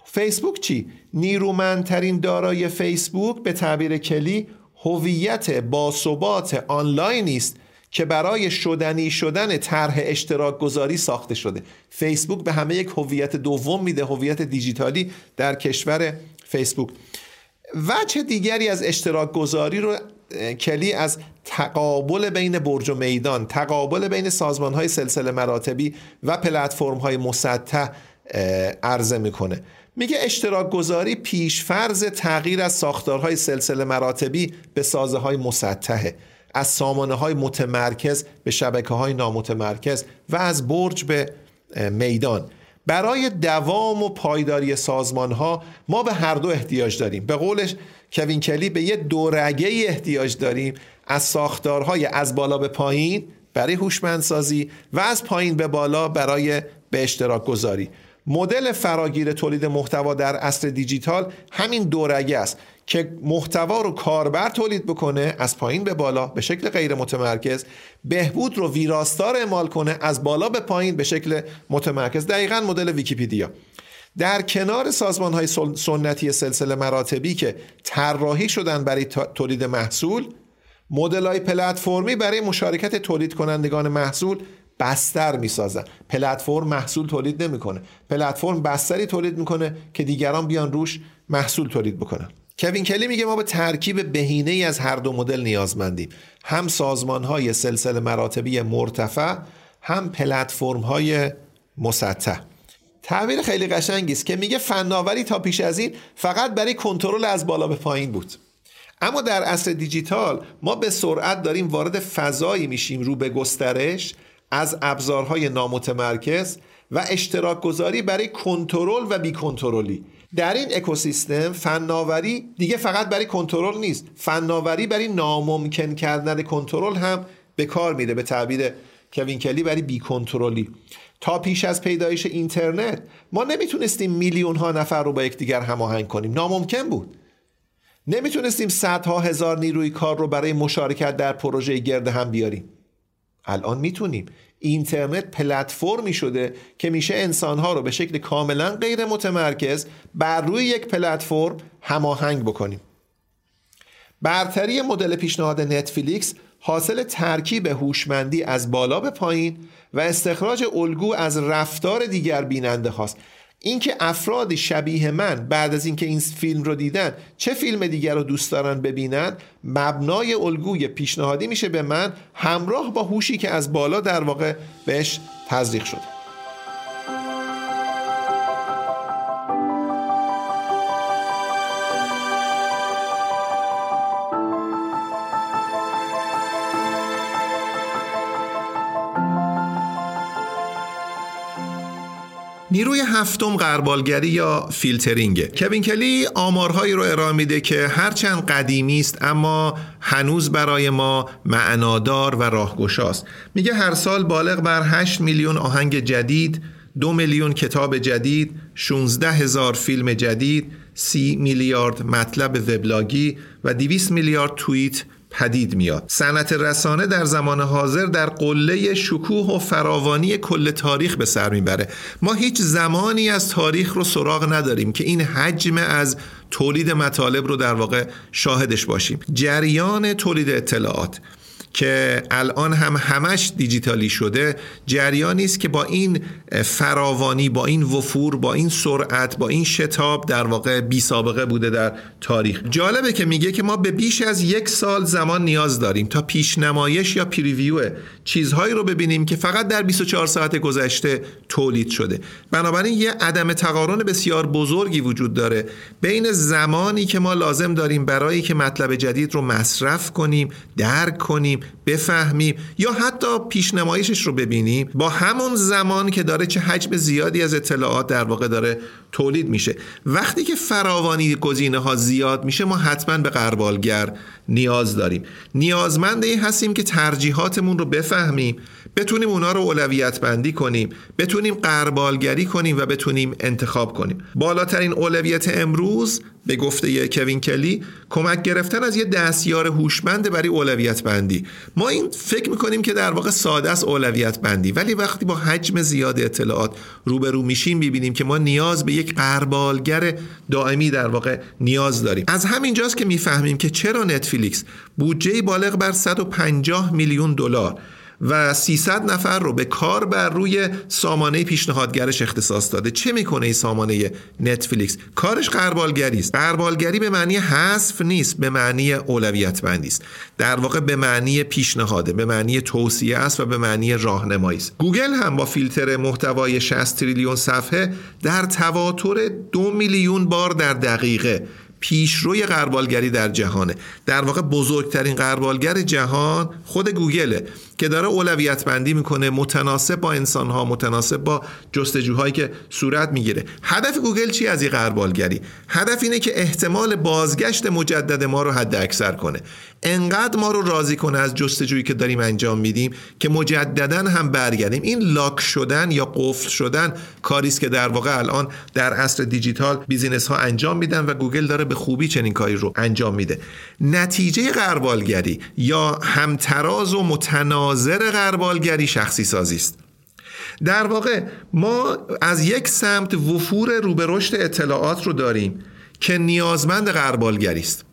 فیسبوک چی؟ نیرومندترین دارای فیسبوک به تعبیر کلی هویت باثبات آنلاین است. که برای شدنی شدن طرح اشتراک گذاری ساخته شده. فیسبوک به همه یک هویت دوم میده هویت دیجیتالی در کشور فیسبوک. وجه دیگری از اشتراک گذاری رو کلی از تقابل بین برج و میدان تقابل بین سازمان های سلسله مراتبی و پلتفرم های مسطح عرضه می‌کنه. میگه اشتراک گذاری پیشفرز تغییر از ساختارهای سلسله مراتبی به سازه های مسطحه. از سامانه های متمرکز به شبکه های نامتمرکز و از برج به میدان. برای دوام و پایداری سازمان ها ما به هر دو احتیاج داریم. به قولش کوین کلی به یه دورگه احتیاج داریم. از ساختارهای از بالا به پایین برای هوشمندسازی و از پایین به بالا برای به اشتراک گذاری. مدل فراگیر تولید محتوا در اصل دیجیتال همین دورگه است. که محتوا رو کاربر تولید بکنه از پایین به بالا به شکل غیر متمرکز بهبود رو ویراستار اعمال کنه از بالا به پایین به شکل متمرکز. دقیقا مدل ویکیپیدیا. در کنار سازمان های سنتی سلسله مراتبی که طراحی شدن برای تولید محصول مدل های پلتفرمی برای مشارکت تولید کنندگان محصول بستر می‌سازن. پلتفرم محصول تولید نمی‌کنه. پلتفرم بستری تولید می‌کنه که دیگران بیان روش محصول تولید بکنن. کوین کلی میگه ما به ترکیب بهینه ای از هر دو مدل نیازمندیم هم سازمان های سلسله مراتبی مرتفع هم پلتفرم های مسطح. تعبیر خیلی قشنگی است که میگه فناوری تا پیش از این فقط برای کنترل از بالا به پایین بود. اما در عصر دیجیتال ما به سرعت داریم وارد فضایی میشیم رو به گسترش از ابزارهای نامتمرکز و اشتراک گذاری برای کنترل و بی کنترلی در این اکوسیستم فناوری دیگه فقط برای کنترل نیست. فناوری برای ناممکن کردن کنترل هم به کار میره به تعبیر کوین کلی برای بی کنترلی. تا پیش از پیدایش اینترنت ما نمی‌تونستیم میلیون ها نفر رو با یکدیگر هماهنگ کنیم. ناممکن بود. نمی‌تونستیم صدها هزار نیروی کار رو برای مشارکت در پروژه گرد هم بیاریم. الان می‌تونیم. اینترنت پلتفرمی شده که میشه انسانها رو به شکل کاملا غیر متمرکز بر روی یک پلتفرم هماهنگ بکنیم. برتری مدل پیشنهاد نتفلیکس حاصل ترکیب هوشمندی از بالا به پایین و استخراج الگو از رفتار دیگر بیننده هاست. اینکه افرادی شبیه من بعد از اینکه این فیلم رو دیدن چه فیلم دیگر رو دوست دارن ببینن مبنای الگوی پیشنهادی میشه به من همراه با هوشی که از بالا در واقع بهش تزریق شده. نیروی هفتم غربالگری یا فیلترینگه کوین کلی آمارهایی رو ارائه میده که هرچند قدیمی است اما هنوز برای ما معنادار و راهگشاست. میگه هر سال بالغ بر 8 میلیون آهنگ جدید دو میلیون کتاب جدید 16 هزار فیلم جدید سی میلیارد مطلب وبلاگی و 200 میلیارد توییت پدید میاد. صنعت رسانه در زمان حاضر در قله شکوه و فراوانی کل تاریخ به سر می‌بره. ما هیچ زمانی از تاریخ رو سراغ نداریم که این حجم از تولید مطالب رو در واقع شاهدش باشیم. جریان تولید اطلاعات. که الان هم همش دیجیتالی شده جریانی است که با این فراوانی با این وفور با این سرعت با این شتاب در واقع بی سابقه بوده در تاریخ. جالبه که میگه که ما به بیش از یک سال زمان نیاز داریم تا پیشنمایش یا پریویو چیزهایی رو ببینیم که فقط در 24 ساعت گذشته تولید شده. بنابراین یه عدم تقارن بسیار بزرگی وجود داره بین زمانی که ما لازم داریم برای که مطلب جدید رو مصرف کنیم درک کنیم بفهمیم یا حتی پیشنمایشش رو ببینیم. با همون زمان که داره چه حجم زیادی از اطلاعات در واقع داره تولید میشه. وقتی که فراوانی گزینه ها زیاد میشه ما حتما به قربالگر نیاز داریم. نیازمند این هستیم که ترجیحاتمون رو بفهمیم بتونیم اونا رو اولویت بندی کنیم بتونیم قربالگری کنیم و بتونیم انتخاب کنیم. بالاترین اولویت امروز به گفته کوین کلی کمک گرفتن از یه دستیار هوشمند برای اولویت بندی ما این فکر می‌کنیم که در واقع ساده است اولویت بندی ولی وقتی با حجم زیاد اطلاعات روبرو میشیم می‌بینیم که ما نیاز به یک قربالگر دائمی در واقع نیاز داریم. از همینجاست که می‌فهمیم که چرا نتفلیکس بودجه بالغ بر 150 میلیون دلار و 300 نفر رو به کار بر روی سامانه پیشنهادگرش اختصاص داده. چه می‌کنه این سامانه نتفلیکس کارش غربالگری است. غربالگری به معنی حذف نیست به معنی اولویت بندی است. در واقع به معنی پیشنهاده به معنی توصیه است و به معنی راهنمایی است. گوگل هم با فیلتر محتوای 60 تریلیون صفحه در تواتر دو میلیون بار در دقیقه پیشروی قربالگری در جهانه. در واقع بزرگترین قربالگر جهان خود گوگله. که داره اولویت بندی می‌کنه متناسب با انسان ها متناسب با جستجوهایی که صورت می‌گیره. هدف گوگل چی از این قربالگری؟ هدف اینه که احتمال بازگشت مجدد ما رو حد اکثر کنه. انقدر ما رو راضی کنه از جستجویی که داریم انجام میدیم که مجددا هم برگردیم. این لاک شدن یا قفل شدن کاری است که در واقع الان در عصر دیجیتال business ها انجام میدن و گوگل داره به خوبی چنین کاری رو انجام میده. نتیجه غربالگری یا همتراز و متناظر غربالگری شخصی سازی است. در واقع ما از یک سمت وفور روبه رشد اطلاعات رو داریم که نیازمند غربالگری است.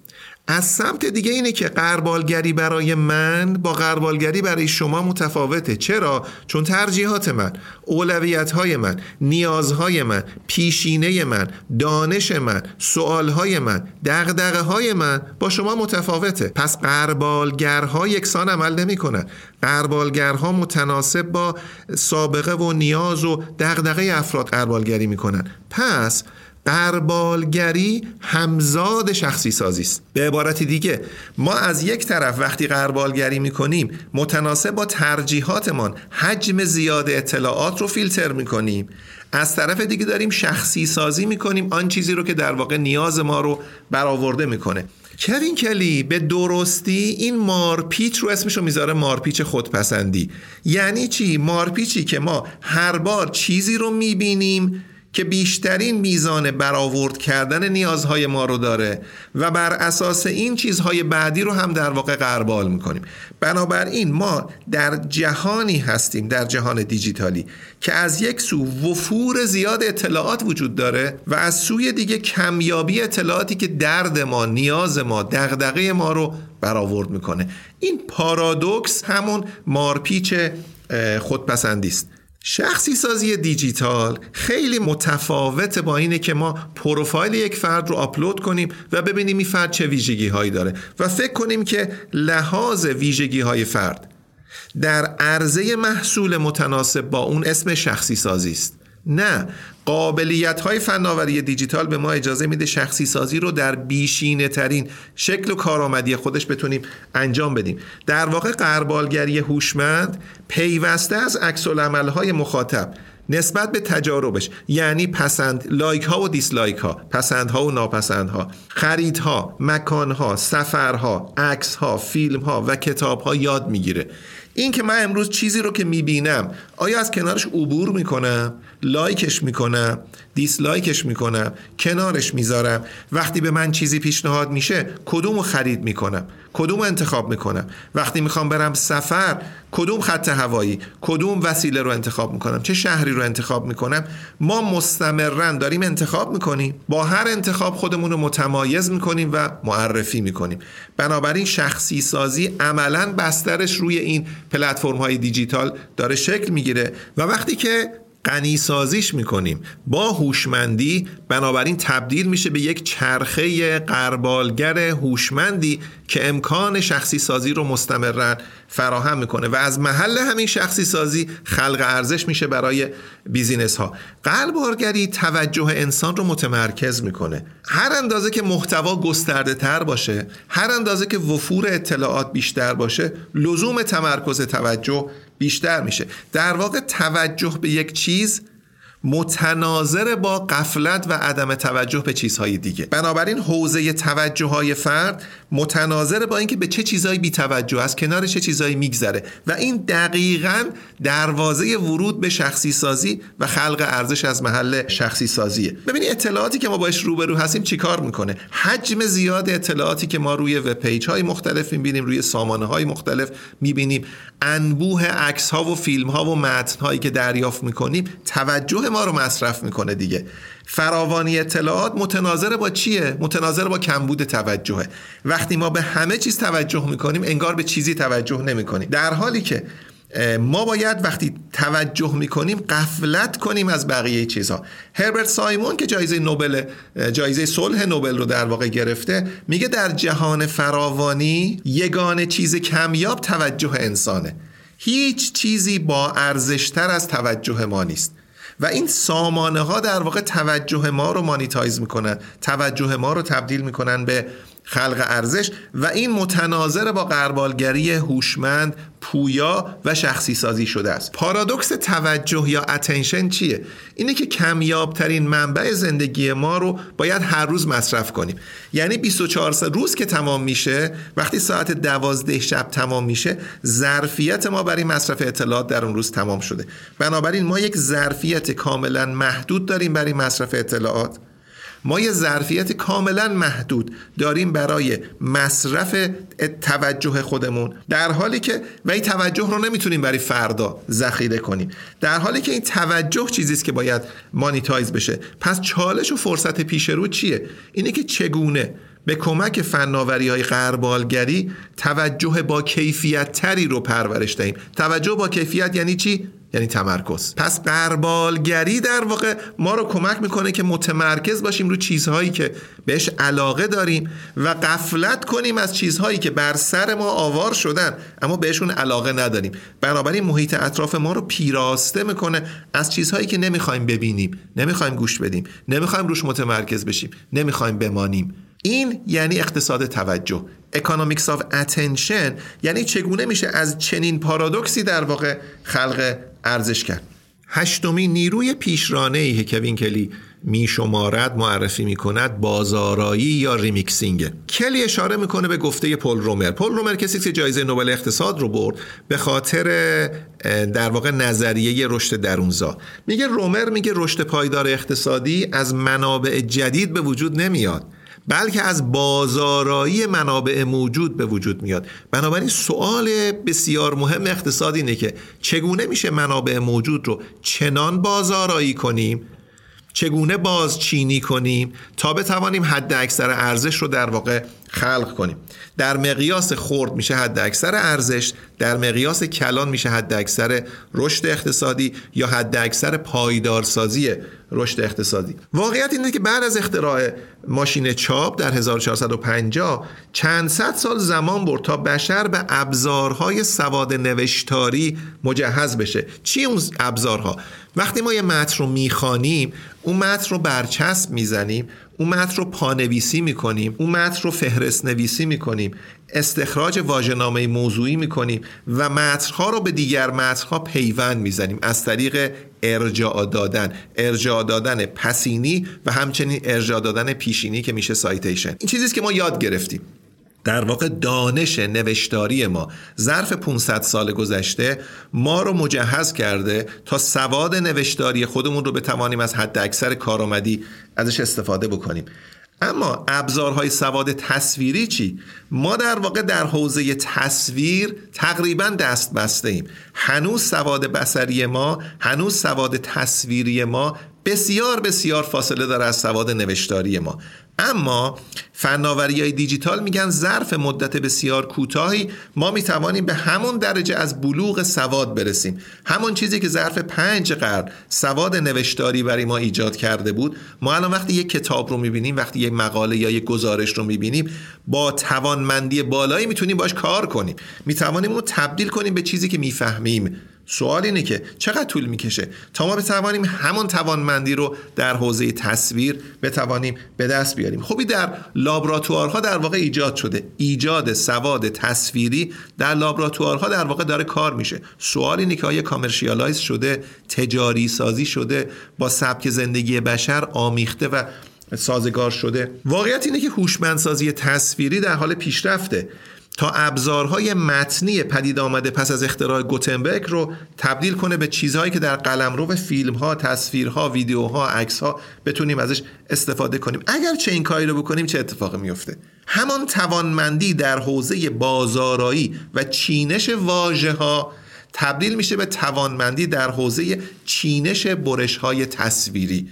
از سمت دیگه اینه که غربالگری برای من با غربالگری برای شما متفاوته. چرا؟ چون ترجیحات من اولویت های من نیازهای من پیشینه من دانش من سوالهای من دغدغه های من با شما متفاوته. پس قربالگرها یکسان عمل نمی کنن قربالگرها متناسب با سابقه و نیاز و دغدغه افراد قربالگری می‌کنن. پس قربالگری همزاد شخصی سازی است. به عبارت دیگه ما از یک طرف وقتی قربالگری می‌کنیم متناسب با ترجیحاتمان حجم زیاد اطلاعات رو فیلتر می‌کنیم. از طرف دیگه داریم شخصی سازی می‌کنیم آن چیزی رو که در واقع نیاز ما رو برآورده می‌کنه. کوین کلی به درستی این مارپیچ رو اسمشو می‌ذاره مارپیچ خودپسندی. یعنی چی؟ مارپیچی که ما هر بار چیزی رو می‌بینیم که بیشترین میزان برآورد کردن نیازهای ما رو داره و بر اساس این چیزهای بعدی رو هم در واقع قربال می‌کنیم. بنابراین ما در جهانی هستیم در جهان دیجیتالی که از یک سو وفور زیاد اطلاعات وجود داره و از سوی دیگه کمیابی اطلاعاتی که درد ما نیاز ما دغدغه ما رو برآورد می‌کنه. این پارادوکس همون مارپیچ خودپسندی است شخصی سازی دیجیتال خیلی متفاوت با اینه که ما پروفایل یک فرد رو آپلود کنیم و ببینیم این فرد چه ویژگی هایی داره و فکر کنیم که لحاظ ویژگی های فرد در عرضه محصول متناسب با اون اسم شخصی سازی است. نه. قابلیت های فناوری دیجیتال به ما اجازه میده شخصی سازی رو در بیشینه ترین شکل و کارآمدی خودش بتونیم انجام بدیم. در واقع غربالگری هوشمند پیوسته از عکس‌العمل های مخاطب نسبت به تجاربش یعنی پسند لایک ها و دیسلایک ها پسند ها و ناپسند ها خرید ها مکان ها سفرها عکس ها فیلم ها و کتاب ها یاد می‌گیره. این که من امروز چیزی رو که می‌بینم آیا از کنارش عبور می‌کنم؟ لایکش می‌کنم؟ دیسلایکش می‌کنم کنارش می‌ذارم. وقتی به من چیزی پیشنهاد میشه کدوم رو خرید می‌کنم؟ کدوم انتخاب می‌کنم؟ وقتی می‌خوام برم سفر کدوم خط هوایی؟ کدوم وسیله رو انتخاب می‌کنم؟ چه شهری رو انتخاب می‌کنم؟ ما مستمرا داریم انتخاب می‌کنیم. با هر انتخاب خودمون رو متمایز می‌کنیم و معرفی می‌کنیم. بنابراین شخصی سازی عملا بسترش روی این پلتفرم های دیجیتال داره شکل می‌گیره. و وقتی که غنی سازیش می‌کنیم. با هوشمندی بنابراین تبدیل میشه به یک چرخه قربالگر هوشمندی که امکان شخصی سازی رو مستمرا فراهم می‌کنه و از محل همین شخصی سازی خلق ارزش میشه برای بیزینس ها قلبارگری توجه انسان رو متمرکز می‌کنه. هر اندازه که محتوا گسترده تر باشه هر اندازه که وفور اطلاعات بیشتر باشه لزوم تمرکز توجه بیشتر میشه. در واقع توجه به یک چیز متناظر با قفلت و عدم توجه به چیزهای دیگه. بنابراین حوزه توجه های فرد متناظر با اینکه به چه چیزهایی بی توجه است کنار چه چیزهایی میگذره و این دقیقا دروازه ورود به شخصی سازی و خلق ارزش از محل شخصی سازیه ببینید اطلاعاتی که ما باش روبرو هستیم چیکار می‌کنه؟ حجم زیاد اطلاعاتی که ما روی وب پیج های مختلف می‌بینیم روی سامانه های مختلف می‌بینیم. انبوه عکس ها و فیلم ها و متن هایی که دریافت می‌کنیم توجه ما رو مصرف می‌کنه دیگه. فراوانی اطلاعات متناظر با چیه؟ متناظر با کمبود توجهه. وقتی ما به همه چیز توجه می‌کنیم انگار به چیزی توجه نمی‌کنیم. در حالی که ما باید وقتی توجه می‌کنیم قفلت کنیم از بقیه چیزها. هربرت سایمون که جایزه نوبل جایزه صلح نوبل رو در واقع گرفته میگه در جهان فراوانی یگان چیز کمیاب توجه انسانه. هیچ چیزی با ارزشتر از توجه ما نیست. و این سامانه ها در واقع توجه ما رو مانیتایز می‌کنن توجه ما رو تبدیل می‌کنن به خلق ارزش و این متناظر با قربالگری هوشمند پویا و شخصی سازی شده است. پارادوکس توجه یا اتنشن چیه؟ اینه که کمیابترین منبع زندگی ما رو باید هر روز مصرف کنیم. یعنی 24 روز که تمام میشه وقتی ساعت دوازده شب تمام میشه ظرفیت ما برای مصرف اطلاعات در اون روز تمام شده. بنابراین ما یک ظرفیت کاملا محدود داریم برای مصرف اطلاعات. ما یه ظرفیت کاملا محدود داریم برای مصرف توجه خودمون. در حالی که و این توجه رو نمی‌تونیم برای فردا ذخیره کنیم. در حالی که این توجه چیزی است که باید مانیتایز بشه. پس چالش و فرصت پیش رو چیه؟ اینه که چگونه به کمک فناوری های غربالگری توجه با کیفیت تری رو پرورش دهیم. توجه با کیفیت یعنی چی؟ یعنی تمرکز. پس قربالگری در واقع ما رو کمک می‌کنه که متمرکز باشیم رو چیزهایی که بهش علاقه داریم و قفلت کنیم از چیزهایی که بر سر ما آوار شدن اما بهشون علاقه نداریم. بنابراین محیط اطراف ما رو پیراسته می‌کنه از چیزهایی که نمی‌خوایم ببینیم نمی‌خوایم گوش بدیم نمی‌خوایم روش متمرکز بشیم نمی‌خوایم بمانیم. این یعنی اقتصاد توجه. economics of attention یعنی چگونه میشه از چنین پارادوکسی در واقع خلق ارزش کرد. هشتمین نیروی پیشرانه ای کوین کلی می شمارد معرفی می کند بازارایی یا remixing. کلی اشاره می‌کنه به گفته پل رومر. پل رومر کسی که جایزه نوبل اقتصاد رو برد به خاطر در واقع نظریه رشد درونزا. میگه رومر میگه رشد پایدار اقتصادی از منابع جدید به وجود نمیاد. بلکه از بازارایی منابع موجود به وجود میاد. بنابراین سوال بسیار مهم اقتصاد اینه که چگونه میشه منابع موجود رو چنان بازارایی کنیم چگونه باز چینی کنیم تا بتوانیم حد اکثر ارزش رو در واقع خلق کنیم. در مقیاس خرد میشه حد اکثر ارزش در مقیاس کلان میشه حد اکثر رشد اقتصادی یا حد اکثر پایدارسازی رشد اقتصادی. واقعیت اینه که بعد از اختراع ماشین چاپ در 1450 چند صد سال زمان برد تا بشر به ابزارهای سواد نوشتاری مجهز بشه. چی اون ابزارها؟ وقتی ما یه متن رو می‌خوانیم اون متن رو برچسب می‌زنیم اون متن رو پانویسی می‌کنیم اون متن رو فهرست نویسی می‌کنیم استخراج واژه‌نامه موضوعی می‌کنیم و متنها رو به دیگر متنها پیوند می‌زنیم از طریق ارجاع دادن ارجاع دادن پسینی و همچنین ارجاع دادن پیشینی که میشه سایتیشن این چیزیست که ما یاد گرفتیم. در واقع دانش نوشتاری ما ظرف 500 سال گذشته ما رو مجهز کرده تا سواد نوشتاری خودمون رو بتوانیم از حد اکثر کارآمدی ازش استفاده بکنیم. اما ابزارهای سواد تصویری چی؟ ما در واقع در حوزه تصویر تقریبا دست بسته ایم هنوز سواد بسری ما هنوز سواد تصویری ما بسیار بسیار فاصله داره از سواد نوشتاری ما. اما فناوری های دیجیتال میگن ظرف مدت بسیار کوتاهی. ما می‌توانیم به همون درجه از بلوغ سواد برسیم. همون چیزی که ظرف پنج قرن سواد نوشتاری برای ما ایجاد کرده بود. ما الان وقتی یک کتاب رو می‌بینیم وقتی یک مقاله یا یک گزارش رو می‌بینیم با توانمندی بالایی می‌تونیم باش کار کنیم. می‌توانیم اون تبدیل کنیم به چیزی که می‌فهمیم. سوال اینه که چقدر طول می‌کشه تا ما بتوانیم همون توانمندی رو در حوزه تصویر بتوانیم به دست بیاریم؟ خوبی در لابراتوارها در واقع ایجاد شده. ایجاد سواد تصویری در لابراتوارها در واقع داره کار میشه. سوال اینه که آیا کامرشیالایز شده تجاری سازی شده با سبک زندگی بشر آمیخته و سازگار شده؟ واقعیت اینه که هوشمندسازی تصویری در حال پیشرفته. تا ابزارهای متنی پدید آمده پس از اختراع گوتنبرگ رو تبدیل کنه به چیزهایی که در قلمرو فیلم ها، تصویرها، ویدیوها، عکس ها بتونیم ازش استفاده کنیم. اگر چه این کاری رو بکنیم چه اتفاقی میفته؟ همان توانمندی در حوزه بازارایی و چینش واژه ها تبدیل میشه به توانمندی در حوزه چینش برش های تصویری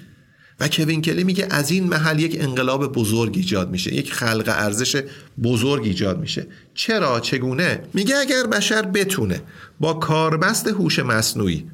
و کوین کلی میگه از این محل یک انقلاب بزرگ ایجاد میشه یک خلق ارزش بزرگ ایجاد میشه. چرا؟ چگونه؟ میگه اگر بشر بتونه با کاربست هوش مصنوعی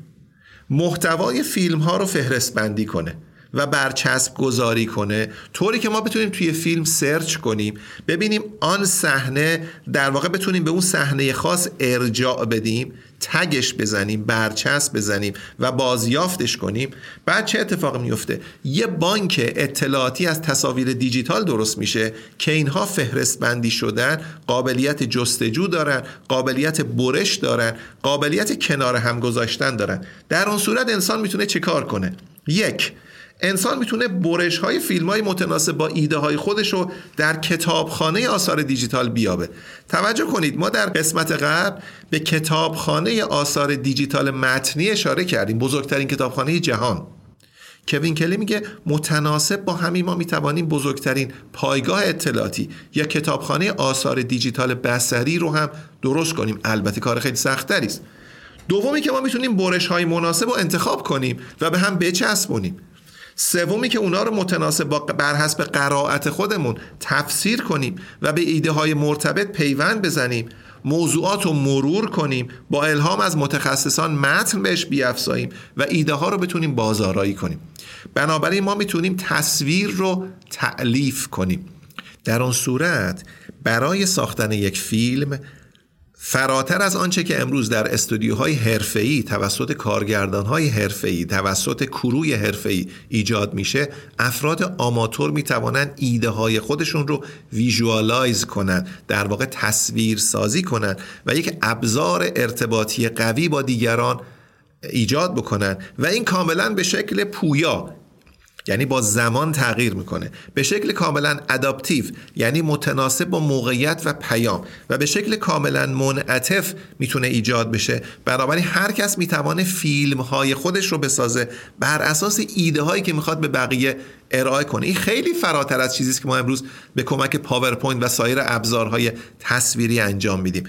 محتوای فیلم ها رو فهرست بندی کنه و برچسب گذاری کنه. طوری که ما بتونیم توی فیلم سرچ کنیم ببینیم آن صحنه در واقع بتونیم به اون صحنه خاص ارجاع بدیم تگش بزنیم برچسب بزنیم و بازیافتش کنیم. بعد چه اتفاق میفته؟ یه بانک اطلاعاتی از تصاویر دیجیتال درست میشه که اینها فهرست بندی شدن قابلیت جستجو دارن قابلیت برش دارن قابلیت کنار هم گذاشتن دارن. در اون صورت انسان می‌تونه چه کار کنه؟ یک انسان می‌تونه برش های فیلم های متناسب با ایده های خودش رو در کتابخانه آثار دیجیتال بیابه. توجه کنید ما در قسمت قبل به کتابخانه آثار دیجیتال متنی اشاره کردیم بزرگترین کتابخانه جهان. کوین کلی میگه متناسب با همین ما می‌توانیم بزرگترین پایگاه اطلاعاتی یا کتابخانه آثار دیجیتال بسری رو هم درست کنیم. البته کار خیلی سختتری است. دومی که ما می‌تونیم برش های مناسب رو انتخاب کنیم و به هم بچسبونیم. سومی که اونا رو متناسب با بر حسب قرائت خودمون تفسیر کنیم و به ایده های مرتبط پیوند بزنیم موضوعات رو مرور کنیم با الهام از متخصصان متن بهش بیافزاییم و ایده ها رو بتونیم بازارایی کنیم. بنابراین ما می‌تونیم تصویر رو تعلیف کنیم. در آن صورت برای ساختن یک فیلم فراتر از آنچه که امروز در استودیوهای حرفه‌ای توسط کارگردانهای حرفه‌ای توسط کروی حرفه‌ای ایجاد میشه افراد آماتور می‌توانند ایده های خودشون رو ویژوالایز کنند در واقع تصویر سازی کنند و یک ابزار ارتباطی قوی با دیگران ایجاد بکنن و این کاملا به شکل پویا یعنی با زمان تغییر می‌کنه. به شکل کاملا adaptive یعنی متناسب با موقعیت و پیام. و به شکل کاملا منعطف می‌تونه ایجاد بشه. بنابراین هر کس می‌توانه فیلم های خودش رو بسازه. بر اساس ایده هایی که می‌خواد به بقیه ارائه کنه. این خیلی فراتر از چیزی که ما امروز به کمک پاورپوینت و سایر ابزارهای تصویری انجام میدیم.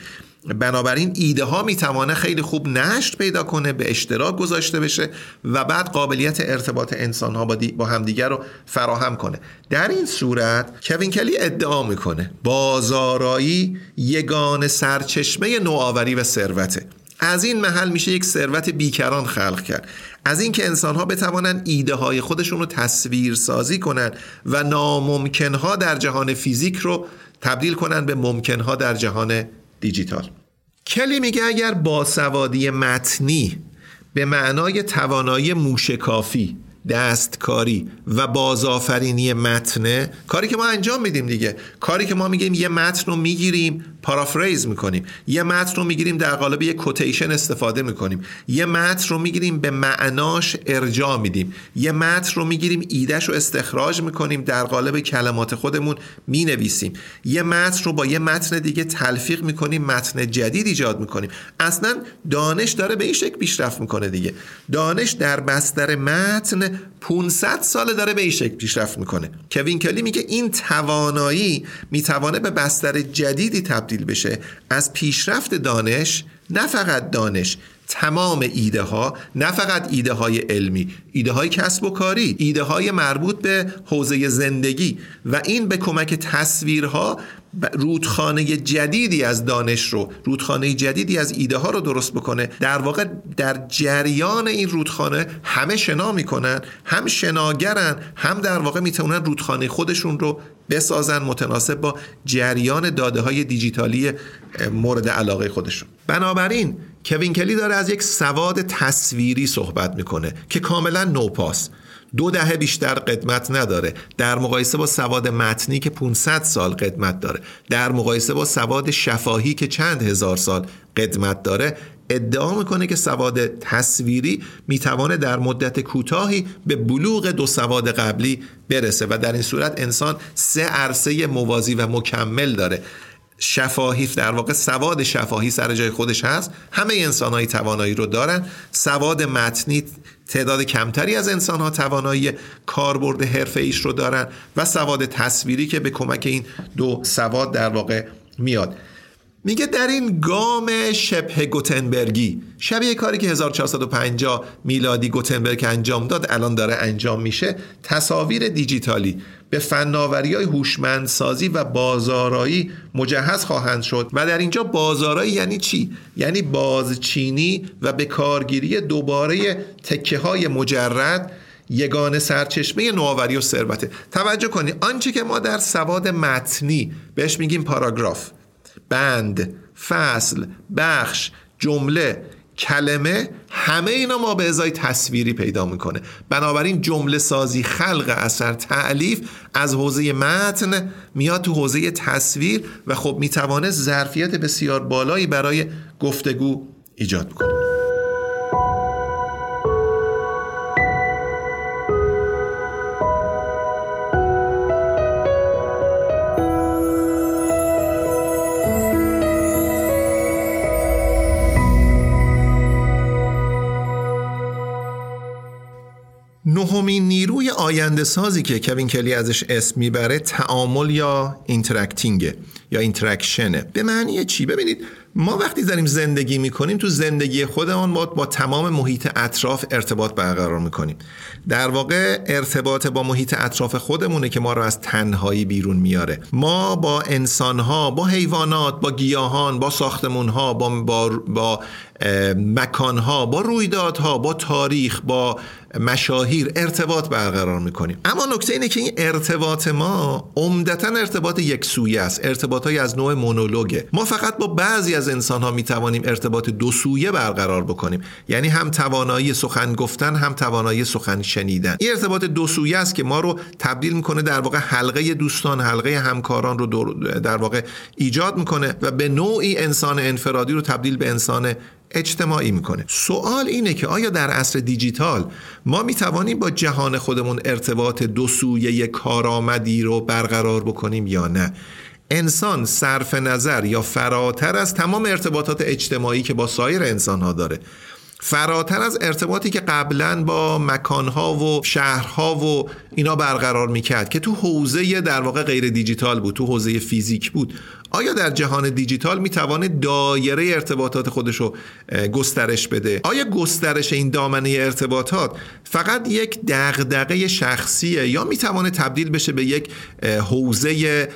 بنابراین ایده ها می‌توانه خیلی خوب نشر پیدا کنه به اشتراک گذاشته بشه و بعد قابلیت ارتباط انسان ها با, با همدیگر رو فراهم کنه. در این صورت کوین کلی ادعا می‌کنه بازارایی یگان سرچشمه نوآوری و ثروته. از این محل میشه یک ثروت بیکران خلق کرد. از اینکه انسان ها بتوانند ایده های خودشون رو تصویر سازی کنند و ناممکن ها در جهان فیزیک رو تبدیل کنند به ممکن ها در جهان دیجیتال. کلی میگه اگر باسوادی متنی به معنای توانایی موشکافی دستکاری و بازآفرینی متنه کاری که ما انجام میدیم دیگه. کاری که ما میگیم یه متن رو می‌گیریم پارافریز می‌کنیم. یه متن رو می‌گیریم در قالب یه کوتیشن استفاده می‌کنیم. یه متن رو می‌گیریم به معناش ارجاع میدیم. یه متن رو می‌گیریم ایدهش رو استخراج می‌کنیم در قالب کلمات خودمون می‌نویسیم. یه متن رو با یه متن دیگه تلفیق می‌کنیم متن جدید ایجاد می‌کنیم. اصلا دانش داره به این شکل پیشرفت می‌کنه دیگه. دانش در بستر متن 500 ساله داره به این شکل پیشرفت می‌کنه. کوین کلی میگه این توانایی می‌توانه به بستر جدیدی بشه. از پیشرفت دانش نه فقط دانش تمام ایده ها نه فقط ایده های علمی. ایده های کسب و کاری ایده های مربوط به حوزه زندگی. و این به کمک تصویرها رودخانه جدیدی از دانش رو رودخانه جدیدی از ایده ها رو درست بکنه. در واقع در جریان این رودخانه همه شنا می‌کنن هم شناگرن هم در واقع می‌تونن رودخانه خودشون رو بسازن متناسب با جریان داده های دیجیتالی مورد علاقه خودشون. بنابراین کوین کلی داره از یک سواد تصویری صحبت می‌کنه که کاملا نوپاس دو دهه بیشتر قدمت نداره. در مقایسه با سواد متنی که 500 سال قدمت داره. در مقایسه با سواد شفاهی که چند هزار سال قدمت داره ادعا می‌کنه که سواد تصویری می‌توانه در مدت کوتاهی به بلوغ دو سواد قبلی برسه و در این صورت انسان سه عرصه موازی و مکمل داره. شفاهی در واقع سواد شفاهی سر جای خودش هست. همه انسان های توانایی رو دارن. سواد متنی تعداد کمتری از انسان ها توانایی کاربرد حرفه ایش رو دارن و سواد تصویری که به کمک این دو سواد در واقع میاد. میگه در این گام شبه گوتنبرگی شبیه کاری که 1450 میلادی گوتنبرگ انجام داد الان داره انجام میشه تصاویر دیجیتالی. به فناوری های هوشمندسازی و بازارایی مجهز خواهند شد. و در اینجا بازارایی یعنی چی؟ یعنی بازچینی و به کارگیری دوباره تکه های مجرد یگان سرچشمه نوآوری و ثروته. توجه کنید آنچه که ما در سواد متنی بهش میگیم پاراگراف. بند فصل بخش جمله کلمه همه اینا ما به ازای تصویری پیدا می‌کنه. بنابراین جمله سازی خلق اثر تعلیف از حوزه متن میاد تو حوزه تصویر و خب می‌توانه ظرفیت بسیار بالایی برای گفتگو ایجاد کنه آینده سازی که کوین کلی ازش اسم می‌بره تعامل یا interacting یا اینتراکشنه به معنی چی؟ ببینید ما وقتی داریم زندگی می‌کنیم تو زندگی خودمون با, با تمام محیط اطراف ارتباط برقرار می‌کنیم. در واقع ارتباط با محیط اطراف خودمونه که ما رو از تنهایی بیرون میاره. ما با انسانها با حیوانات با گیاهان با ساختمونها با, با, با مکانها با رویدادها با تاریخ با مشاهیر ارتباط برقرار می‌کنیم. اما نکته اینه که این ارتباط ما عمدتا ارتباط یک سویه است. ارتباط های از نوع مونولوگه. ما فقط با بعضی از انسان ها می‌توانیم ارتباط دو سویه برقرار بکنیم. یعنی هم توانایی سخن گفتن هم توانایی سخن شنیدن. این ارتباط دو سویه است که ما رو تبدیل می‌کنه در واقع حلقه دوستان حلقه همکاران رو در واقع ایجاد می‌کنه و به نوعی انسان انفرادی رو تبدیل به انسان اجتماعی می‌کنه. سوال اینه که آیا در عصر دیجیتال ما می‌توانیم با جهان خودمون ارتباط دو سویه کارآمدی رو برقرار بکنیم یا نه؟ انسان صرف نظر یا فراتر از تمام ارتباطات اجتماعی که با سایر انسان ها داره. فراتر از ارتباطی که قبلا با مکانها و شهرها و اینا برقرار می‌کرد که تو حوزه در واقع غیر دیجیتال بود تو حوزه فیزیک بود. آیا در جهان دیجیتال می‌توانه دایره ارتباطات خودش رو گسترش بده؟ آیا گسترش این دامنه ارتباطات فقط یک دغدغه شخصیه یا می‌توانه تبدیل بشه به یک حوزه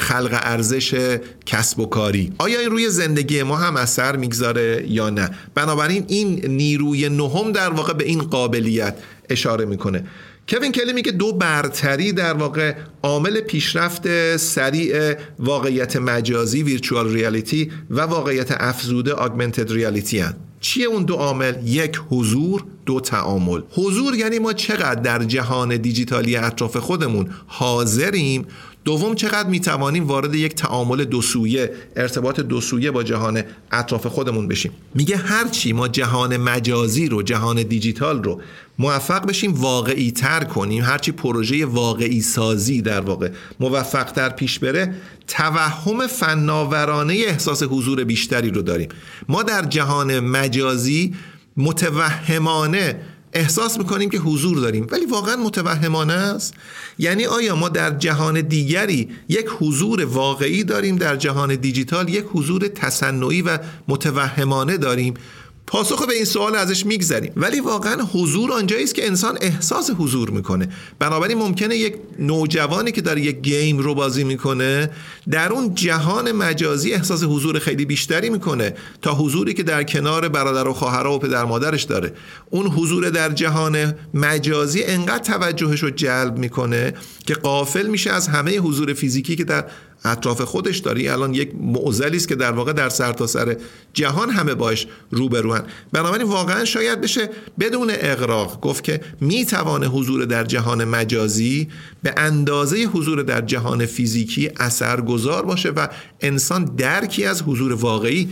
خلق ارزش کسب و کاری؟ آیا این روی زندگی ما هم اثر می‌گذاره یا نه؟ بنابراین این نیروی نهم در واقع به این قابلیت اشاره می‌کنه. کوین کلی میگه دو برتری در واقع عامل پیشرفت سریع واقعیت مجازی ویرچوال ریالیتی و واقعیت افزوده آگمنتد ریالیتی هن. چیه اون دو عامل؟ یک حضور دو تعامل. حضور یعنی ما چقدر در جهان دیجیتالی اطراف خودمون حاضریم؟ دوم چقدر می‌توانیم وارد یک تعامل دو سویه ارتباط دو سویه با جهان اطراف خودمون بشیم؟ میگه هرچی ما جهان مجازی رو جهان دیجیتال رو موفق بشیم واقعی تر کنیم. هرچی پروژه واقعی سازی در واقع موفق تر پیش بره توهم فناورانه احساس حضور بیشتری رو داریم. ما در جهان مجازی متوهمانه احساس می‌کنیم که حضور داریم. ولی واقعا متوهمانه است. یعنی آیا ما در جهان دیگری یک حضور واقعی داریم در جهان دیجیتال یک حضور تصنعی و متوهمانه داریم؟ پاسخ به این سوال ازش میگذریم. ولی واقعا حضور آنجایی است که انسان احساس حضور می‌کنه. بنابراین ممکنه یک نوجوانی که داره یک گیم رو بازی می‌کنه در اون جهان مجازی احساس حضور خیلی بیشتری می‌کنه تا حضوری که در کنار برادر و خواهر و پدر مادرش داره. اون حضور در جهان مجازی انقدر توجهش رو جلب می‌کنه که قافل میشه از همه حضور فیزیکی که در اطراف خودش داری الان یک معضلی است که در واقع در سرتاسر سر جهان همه باش روبروان بنابراین واقعا شاید بشه بدون اقراق گفت که می‌توانه حضور در جهان مجازی به اندازه حضور در جهان فیزیکی اثرگذار باشه و انسان درکی از حضور واقعی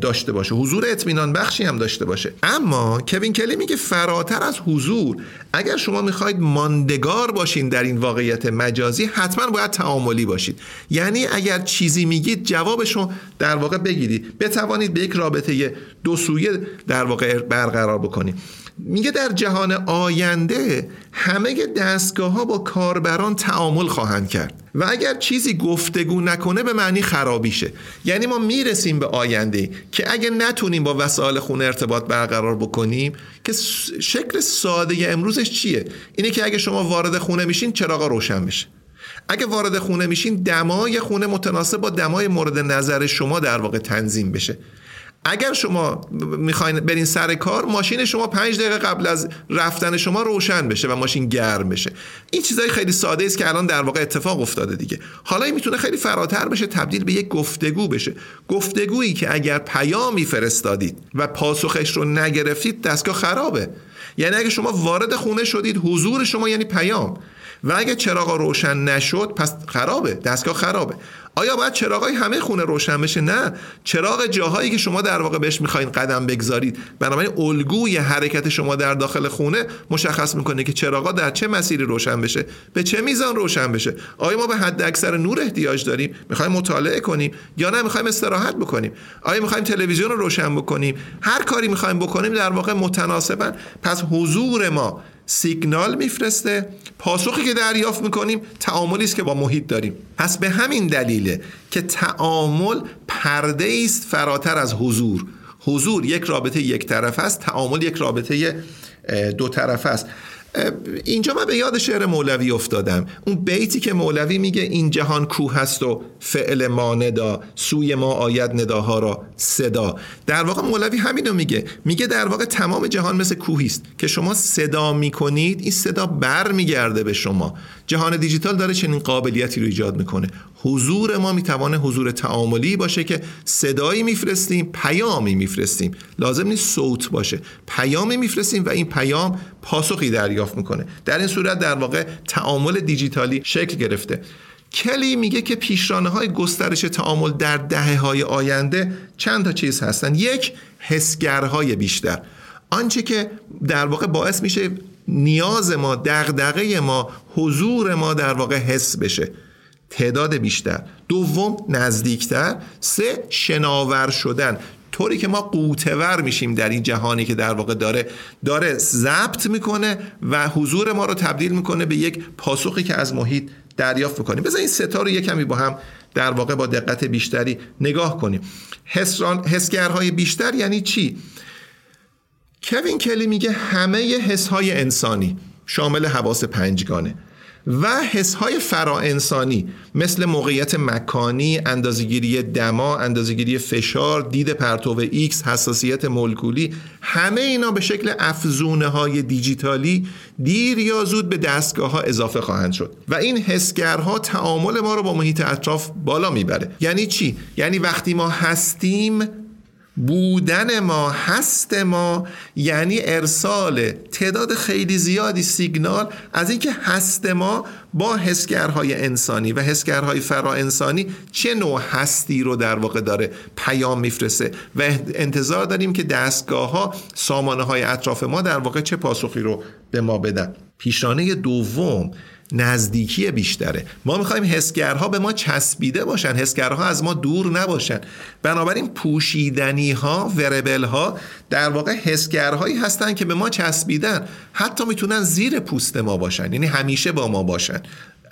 داشته باشه. حضور اطمینان بخشی هم داشته باشه. اما کوین کلی میگه فراتر از حضور اگر شما می‌خواید ماندگار باشین در این واقعیت مجازی حتما باید تعاملی باشید. یعنی اگر چیزی میگید جوابشو در واقع بگیرید بتوانید به یک رابطه دو سویه در واقع برقرار بکنید میگه در جهان آینده همه دستگاه ها با کاربران تعامل خواهند کرد و اگر چیزی گفتگو نکنه به معنی خرابیشه. یعنی ما می‌رسیم به آینده که اگر نتونیم با وسایل خونه ارتباط برقرار بکنیم که شکل ساده امروزش چیه؟ اینه که اگه شما وارد خونه میشین چراغ روشن بشه اگه وارد خونه میشین دمای خونه متناسب با دمای مورد نظر شما در واقع تنظیم بشه. اگر شما می‌خواین برین سر کار ماشین شما پنج دقیقه قبل از رفتن شما روشن بشه و ماشین گرم بشه. این چیزای خیلی ساده است که الان در واقع اتفاق افتاده دیگه. حالا این می‌تونه خیلی فراتر بشه تبدیل به یک گفتگو بشه. گفتگویی که اگر پیامی فرستادید و پاسخش رو نگرفتید دستگاه خرابه. یعنی اگه شما وارد خونه شدید حضور شما یعنی پیام. و اگه چراغ روشن نشد پس خرابه دستگاه خرابه. آیا باید چراغای همه خونه روشن بشه؟ نه. چراغ جاهایی که شما در واقع بهش می‌خواین قدم بگذارید. بنابراین الگوی حرکت شما در داخل خونه مشخص می‌کنه که چراغا در چه مسیری روشن بشه. به چه میزان روشن بشه؟ آیا ما به حد اکثر نور احتیاج داریم؟ می‌خوایم مطالعه کنیم یا نه؟ می‌خوایم استراحت بکنیم. آیا می‌خوایم تلویزیون رو روشن بکنیم؟ هر کاری می‌خوایم بکنیم در واقع متناسبا پس حضور ما سیگنال میفرسته. پاسخی که دریافت می‌کنیم تعاملی است که با محیط داریم. پس به همین دلیله که تعامل پرده است فراتر از حضور. حضور یک رابطه یک طرف است تعامل یک رابطه دو طرف است. اینجا من به یاد شعر مولوی افتادم. اون بیتی که مولوی میگه این جهان کوه هست و فعل ما ندا سوی ما آید نداها را صدا. در واقع مولوی همینو میگه. میگه در واقع تمام جهان مثل کوهی است که شما صدا می‌کنید این صدا بر میگرده به شما. جهان دیجیتال داره چنین قابلیتی رو ایجاد می‌کنه. حضور ما می‌توانه حضور تعاملی باشه که صدایی میفرستیم پیامی میفرستیم. لازم نیست صوت باشه. پیامی میفرستیم و این پیام پاسخی دریافت می‌کنه. در این صورت در واقع تعامل دیجیتالی شکل گرفته. کلی میگه که پیشرانه های گسترش تعامل در دهه های آینده چند تا چیز هستن. یک حسگرهای بیشتر. آنچه که در واقع باعث میشه نیاز ما دغدغه ما حضور ما در واقع حس بشه. تعداد بیشتر. دوم نزدیکتر. سه شناور شدن. طوری که ما قوتور میشیم در این جهانی که در واقع داره داره ضبط می‌کنه و حضور ما رو تبدیل می‌کنه به یک پاسخی که از محیط دریافت می‌کنیم. بذار این ستا رو کمی با هم در واقع با دقت بیشتری نگاه کنیم. حسگرها حسگرهای بیشتر یعنی چی؟ کوین کلی میگه همه حسهای انسانی شامل حواس پنجگانه و حسهای انسانی مثل موقعیت مکانی، اندازگیری دما، اندازگیری فشار، دید پرتو ایکس، حساسیت مولکولی همه اینا به شکل افزونه های دیجیتالی دیر یا زود به دستگاه ها اضافه خواهند شد و این حسگرها تعامل ما رو با محیط اطراف بالا می‌بره یعنی چی؟ یعنی وقتی ما هستیم بودن ما هست ما یعنی ارسال. تعداد خیلی زیادی سیگنال از اینکه هست ما با حسگرهای انسانی و حسگرهای فرا انسانی چه نوع هستی رو در واقع داره پیام میفرسته. و انتظار داریم که دستگاه ها سامانه های اطراف ما در واقع چه پاسخی رو به ما بدن. پیشانه دوم نزدیکی بیشتره. ما می‌خوایم حسگرها به ما چسبیده باشن. حسگرها از ما دور نباشن. بنابراین پوشیدنی ها وربل ها در واقع حسگرهایی هستن که به ما چسبیدن. حتی می‌تونن زیر پوست ما باشن. یعنی همیشه با ما باشن.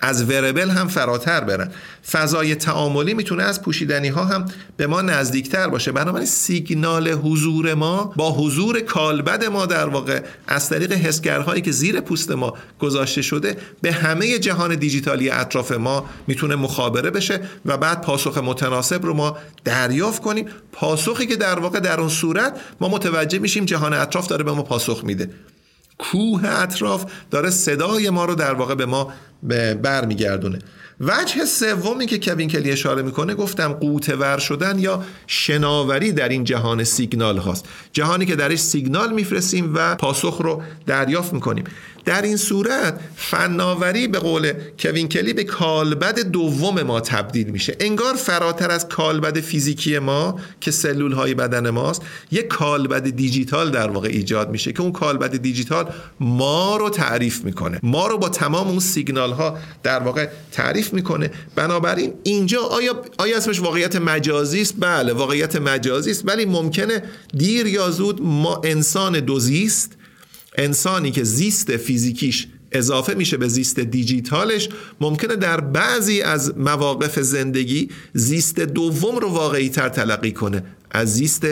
از وربل هم فراتر برن. فضای تعاملی می‌تونه از پوشیدنی ها هم به ما نزدیکتر باشه. بنابراین سیگنال حضور ما با حضور کالبد ما در واقع از طریق حسگرهایی که زیر پوست ما گذاشته شده به همه جهان دیجیتالی اطراف ما می‌تونه مخابره بشه و بعد پاسخ متناسب رو ما دریافت کنیم. پاسخی که در واقع در اون صورت ما متوجه میشیم جهان اطراف داره به ما پاسخ میده. کوه اطراف داره صدای ما رو در واقع به ما برمیگردونه. وجه سومی که کوین کلی اشاره می‌کنه گفتم قوته ور شدن یا شناوری در این جهان سیگنال هاست. جهانی که درش سیگنال میفرستیم و پاسخ رو دریافت می‌کنیم. در این صورت فناوری به قول کوین کلی به کالبد دوم ما تبدیل میشه. انگار فراتر از کالبد فیزیکی ما که سلول های بدن ماست یک کالبد دیجیتال در واقع ایجاد میشه که اون کالبد دیجیتال ما رو تعریف می‌کنه. ما رو با تمام اون سیگنال ها در واقع تعریف می‌کنه. بنابراین اینجا آیا آیا اسمش واقعیت مجازی است؟ بله واقعیت مجازی است. ولی ممکنه دیر یا زود ما انسان دوزیست انسانی که زیست فیزیکیش اضافه میشه به زیست دیجیتالش ممکنه در بعضی از مواقف زندگی زیست دوم رو واقعی تر تلقی کنه از زیست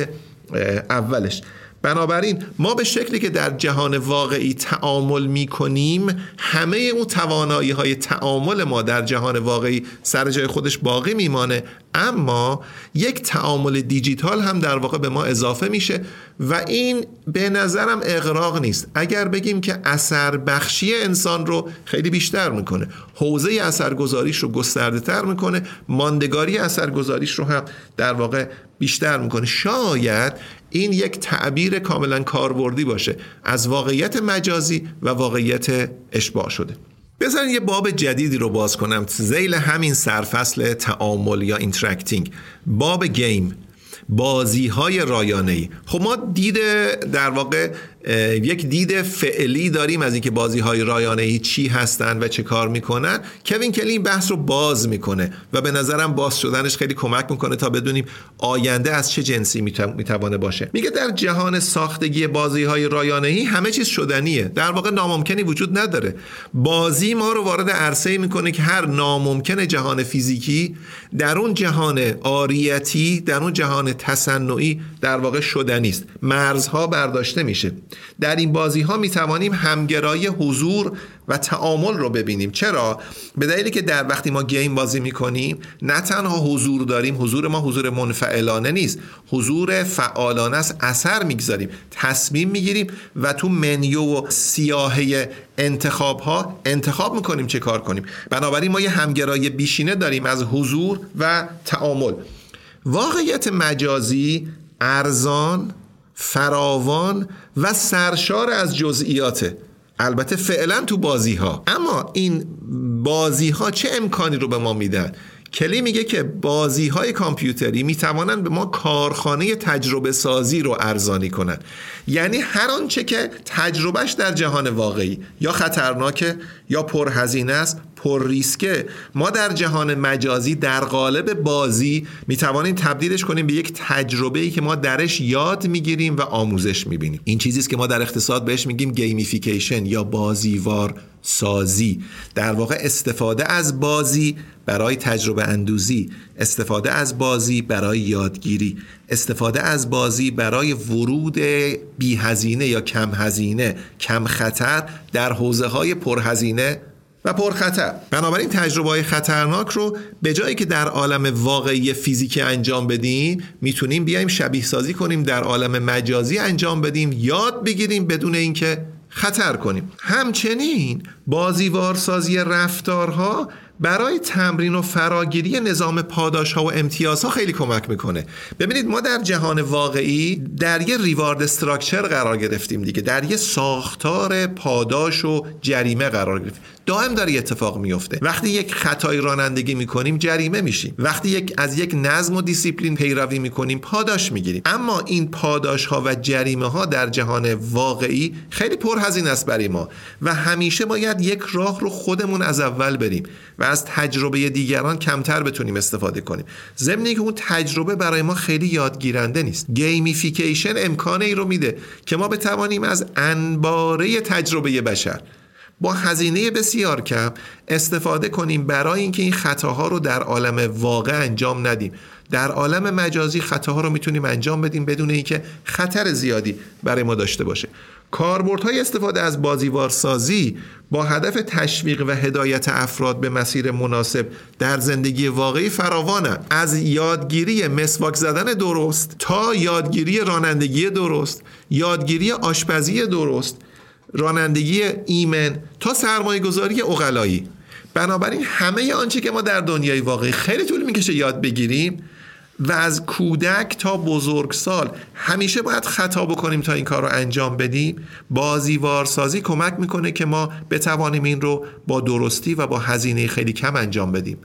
اولش. بنابراین ما به شکلی که در جهان واقعی تعامل می کنیم همه اون توانایی های تعامل ما در جهان واقعی سر جای خودش باقی میمانه. اما یک تعامل دیجیتال هم در واقع به ما اضافه میشه و این به نظرم اغراق نیست. اگر بگیم که اثر بخشی انسان رو خیلی بیشتر می‌کنه حوزه اثرگذاریش رو گسترده تر می‌کنه ماندگاری اثرگذاریش رو هم در واقع بیشتر می‌کنه. شاید این یک تعبیر کاملا کاربردی باشه. از واقعیت مجازی و واقعیت اشباع شده. بذارین یه باب جدیدی رو باز کنم. ذیل همین سرفصل تعامل یا interacting باب گیم. بازی های رایانه ای خب ما دید در واقع یک دید فعلی داریم از اینکه بازی های رایانه ای چی هستن و چه کار می‌کنن. کوین کلی این بحث رو باز می‌کنه و به نظرم باز شدنش خیلی کمک می‌کنه تا بدونیم آینده از چه جنسی می‌توانه باشه. میگه در جهان ساختگی بازی های رایانه ای همه چیز شدنیه. در واقع ناممکنی وجود نداره. بازی ما رو وارد عرصه می‌کنه که هر ناممکن جهان فیزیکی در اون جهان آریتی در اون جهان تصنعی در واقع شدنی است. مرزها برداشته میشه. در این بازی ها می توانیم همگرایی حضور و تعامل رو ببینیم. چرا؟ به دلیلی که در وقتی ما گیم بازی می کنیم نه تنها حضور داریم حضور ما حضور منفعلانه نیست. حضور فعالانه است اثر می‌گذاریم تصمیم می‌گیریم و تو منیو و سیاهه انتخاب ها انتخاب می‌کنیم چه کار کنیم. بنابراین ما یه همگرایی بیشینه داریم از حضور و تعامل. واقعیت مجازی ارزان فراوان و سرشار از جزئیاته. البته فعلا تو بازی ها اما این بازی ها چه امکانی رو به ما میدن؟ کلی میگه که بازی های کامپیوتری می‌توانند به ما کارخانه تجربه سازی رو ارزانی کنند یعنی هر آنچه که تجربهش در جهان واقعی یا خطرناکه یا پرهزینه است پر ریسکه ما در جهان مجازی در قالب بازی می توانیم تبدیلش کنیم به یک تجربه ای که ما درش یاد می‌گیریم و آموزش می‌بینیم. این چیزی است که ما در اقتصاد بهش میگیم gamification یا بازیوار سازی. در واقع استفاده از بازی برای تجربه اندوزی استفاده از بازی برای یادگیری استفاده از بازی برای ورود بی هزینه یا کم هزینه کم خطر در حوزه های پرهزینه و پرخطر بنابراین تجربه های خطرناک رو به جایی که در عالم واقعی فیزیکی انجام بدیم می‌تونیم بیایم شبیه سازی کنیم در عالم مجازی انجام بدیم یاد بگیریم بدون اینکه خطر کنیم. همچنین بازیوارسازی رفتارها برای تمرین و فراگیری نظام پاداش ها و امتیاز ها خیلی کمک می‌کنه. ببینید ما در جهان واقعی در یه reward structure قرار گرفتیم دیگه. در یه ساختار پاداش و جریمه قرار گرفتیم. دائم داره اتفاق میفته. وقتی یک خطای رانندگی می‌کنیم جریمه میشیم. وقتی یک از یک نظم و دیسیپلین پیروی می‌کنیم پاداش می‌گیریم. اما این پاداش ها و جریمه ها در جهان واقعی خیلی پرهزینه است برای ما. و همیشه باید یک راه رو خودمون از اول بریم و از تجربه دیگران کمتر بتونیم استفاده کنیم. ضمن که اون تجربه برای ما خیلی یادگیرنده نیست. gamification امکان این رو میده که ما بتوانیم از انباره تجربه بشر با هزینه بسیار کم استفاده کنیم برای اینکه این خطاها رو در عالم واقع انجام ندیم. در عالم مجازی خطاها رو می‌تونیم انجام بدیم بدون اینکه خطر زیادی برای ما داشته باشه. کاربردهای استفاده از بازیوار سازی با هدف تشویق و هدایت افراد به مسیر مناسب در زندگی واقعی فراوانه از یادگیری مسواک زدن درست تا یادگیری رانندگی درست یادگیری آشپزی درست رانندگی ایمن تا سرمایه گذاری اقلایی بنابراین همه آنچه که ما در دنیای واقعی خیلی طول می‌کشه یاد بگیریم و از کودک تا بزرگسال همیشه باید خطا بکنیم تا این کار رو انجام بدیم. بازیوارسازی کمک می‌کنه که ما بتوانیم این رو با درستی و با هزینه خیلی کم انجام بدیم.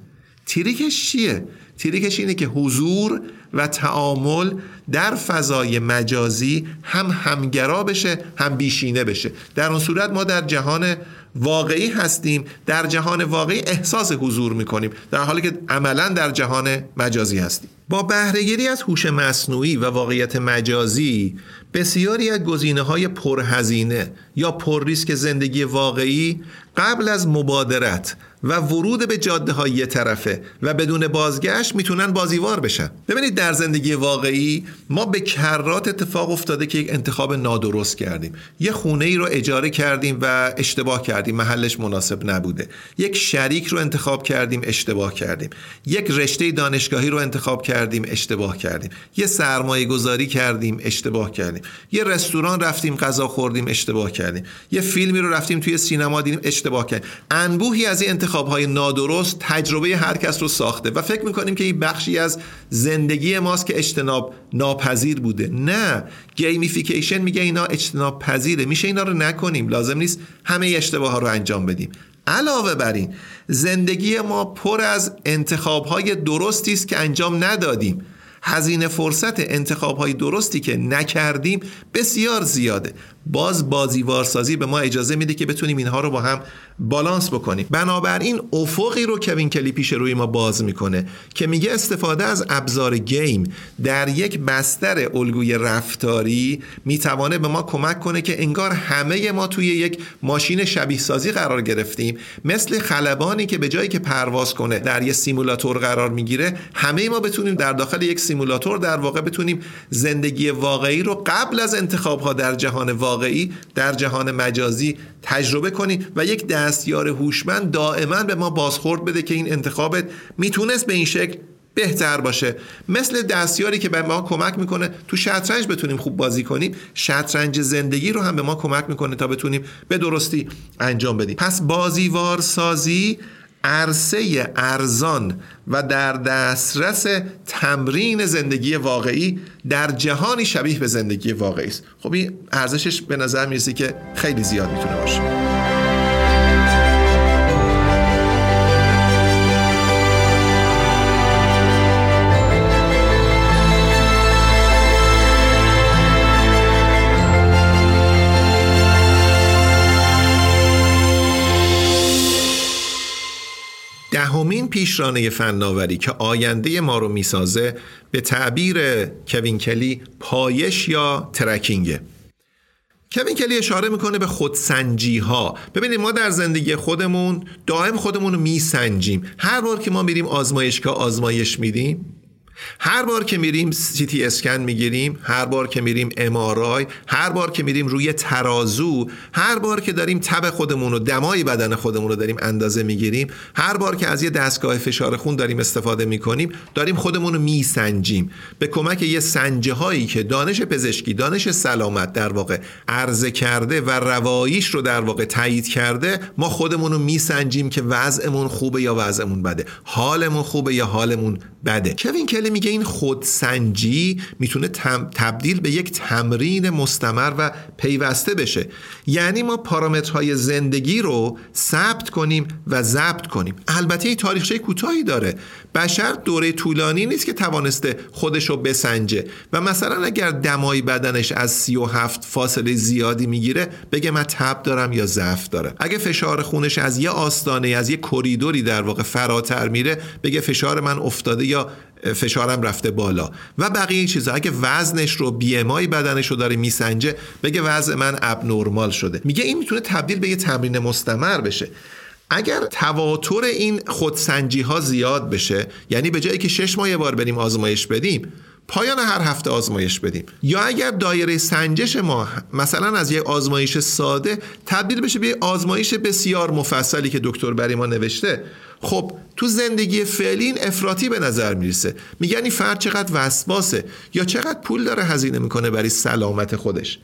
تریکش چیه؟ تریکش اینه که حضور و تعامل در فضای مجازی هم همگرا بشه هم بیشینه بشه. در اون صورت ما در جهان واقعی هستیم در جهان واقعی احساس حضور می‌کنیم در حالی که عملا در جهان مجازی هستیم. با بهرهگیری از هوش مصنوعی و واقعیت مجازی بسیاری از گزینه های پرهزینه یا پر ریسک زندگی واقعی قبل از مبادرت و ورود به جاده های یه طرفه و بدون بازگشت می‌تونن بازیوار بشن. ببینید در زندگی واقعی ما به کرات اتفاق افتاده که یک انتخاب نادرست کردیم. یه خونه ای رو اجاره کردیم و اشتباه کردیم. محلش مناسب نبوده. یک شریک رو انتخاب کردیم اشتباه کردیم. یک رشته دانشگاهی رو انتخاب کردیم اشتباه کردیم. یه سرمایه گذاری کردیم اشتباه کردیم. یه رستوران رفتیم غذا خوردیم اشتباه کردیم. یه فیلمی رو رفتیم توی سینما دیدیم اشتباه کردیم. انبوهی از این انتخاب های نادرست تجربه هر کس رو ساخته و فکر می‌کنیم که این بخشی از زندگی ماست که اجتناب ناپذیر بوده. نه gamification میگه اینا اجتناب پذیره. میشه اینا رو نکنیم. لازم نیست همه اشتباه ها رو انجام بدیم. علاوه بر این زندگی ما پر از انتخاب های درستی است که انجام ندادیم. هزینه فرصت انتخاب های درستی که نکردیم بسیار زیاده. باز بازیوارسازی به ما اجازه میده که بتونیم اینها رو با هم بالانس بکنیم. بنابراین افقی رو کوین کلی پیش روی ما باز می‌کنه که میگه استفاده از ابزار گیم در یک بستر الگوی رفتاری می‌توانه به ما کمک کنه که انگار همه ما توی یک ماشین شبیه سازی قرار گرفتیم. مثل خلبانی که به جایی که پرواز کنه در یه سیمولاتور قرار می‌گیره همه ما بتونیم در داخل یک سیمولاتور در واقع بتونیم زندگی واقعی رو قبل از انتخاب ها در جهان واقعی در جهان مجازی تجربه کنیم و یک دستیار هوشمند دائما به ما بازخورد بده که این انتخابت می‌تونست به این شکل بهتر باشه. مثل دستیاری که به ما کمک می‌کنه تو شطرنج بتونیم خوب بازی کنیم شطرنج زندگی رو هم به ما کمک می‌کنه تا بتونیم به درستی انجام بدیم. پس بازیوار سازی عرصه ارزان و در دسترس تمرین زندگی واقعی در جهانی شبیه به زندگی واقعی است. خب این ارزشش به نظر می‌رسه که خیلی زیاد می‌تونه باشه. دهمین پیشرانه فناوری که آینده ما رو می‌سازه به تعبیر کوین کلی پایش یا ترکینگه کوین کلی اشاره می‌کنه به خودسنجی ها ببینید ما در زندگی خودمون دائم خودمون رو میسنجیم. هر بار که ما میریم آزمایشگاه آزمایش میدیم هر بار که میریم سیتی اسکن می‌گیریم هر بار که میریم امارای هر بار که میریم روی ترازو هر بار که داریم تب خودمون و دمای بدن خودمون رو داریم اندازه می‌گیریم هر بار که از یه دستگاه فشار خون داریم استفاده می‌کنیم داریم خودمون رو میسنجیم. به کمک یه سنجه هایی که دانش پزشکی دانش سلامت در واقع عرضه کرده و رواییش رو در واقع تایید کرده ما خودمون رو میسنجیم که وضعمون خوبه یا وضعمون بده. حالمون خوبه یا حالمون بده. کوین میگه این خودسنجی می‌تونه تبدیل به یک تمرین مستمر و پیوسته بشه. یعنی ما پارامترهای زندگی رو ثبت کنیم و ضبط کنیم. البته این تاریخچه کوتاهی داره. بشر دوره طولانی نیست که توانسته خودش رو بسنجه. و مثلا اگر دمای بدنش از 37 فاصله زیادی می‌گیره بگه من تب دارم یا ضعف داره. اگه فشار خونش از یه آستانه از یه کریدوری در واقع فراتر میره بگه فشار من افتاده یا فشارم رفته بالا. و بقیه چیزا. اگه وزنش رو بی بدنش رو داره میسنجه بگه وزن من اب نورمال شده. میگه این می‌تونه تبدیل به یه تمرین مستمر بشه. اگر تواتر این خودسنجی ها زیاد بشه یعنی به جایی که شش ماه یه بار بریم آزمایش بدیم پایان هر هفته آزمایش بدیم. یا اگر دایره سنجش ما مثلا از یک آزمایش ساده تبدیل بشه به آزمایش بسیار مفصلی که دکتر برای ما نوشته خب تو زندگی فعلی این افراطی به نظر می‌رسه. میگن این فرد چقدر وسواسه یا چقدر پول داره هزینه می‌کنه برای سلامت خودش.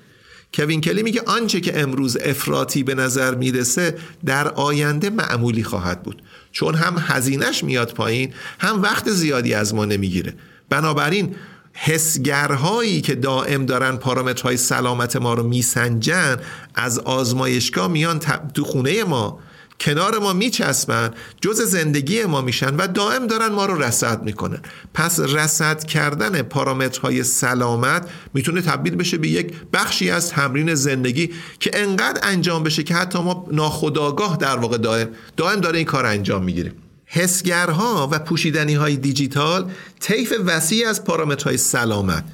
کوین کلی میگه آنچه که امروز افراطی به نظر می‌رسه در آینده معمولی خواهد بود. چون هم هزینهش میاد پایین هم وقت زیادی از ما نمی‌گیره. بنابراین حسگرهایی که دائم دارن پارامترهای سلامت ما رو میسنجن از آزمایشگاه میان تو خونه ما کنار ما میچسبن جز زندگی ما میشن و دائم دارن ما رو رصد می‌کنن. پس رصد کردن پارامترهای سلامت می‌تونه تبدیل بشه به یک بخشی از تمرین زندگی که انقدر انجام بشه که حتی ما ناخداگاه در واقع دائم دائم داره این کار انجام می‌گیریم حسگرها و پوشیدنی های دیجیتال طیف وسیع از پارامترهای سلامت.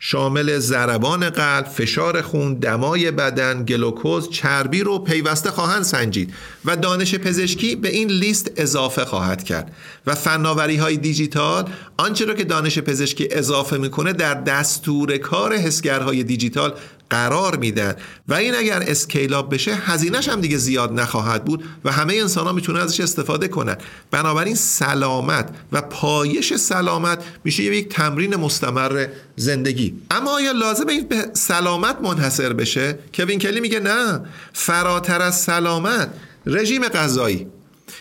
شامل ضربان قلب، فشار خون، دمای بدن، گلوکوز، چربی رو پیوسته خواهند سنجید و دانش پزشکی به این لیست اضافه خواهد کرد و فناوری های دیجیتال آنچه را که دانش پزشکی اضافه می‌کنه در دستور کار حسگرهای دیجیتال قرار میدن و این اگر اسکیلاب بشه هزینهش هم دیگه زیاد نخواهد بود و همه انسان ها می‌تونن ازش استفاده کنن. بنابراین سلامت و پایش سلامت میشه یک تمرین مستمر زندگی. اما آیا لازم این به سلامت منحصر بشه؟ کوین کلی میگه نه. فراتر از سلامت رژیم غذایی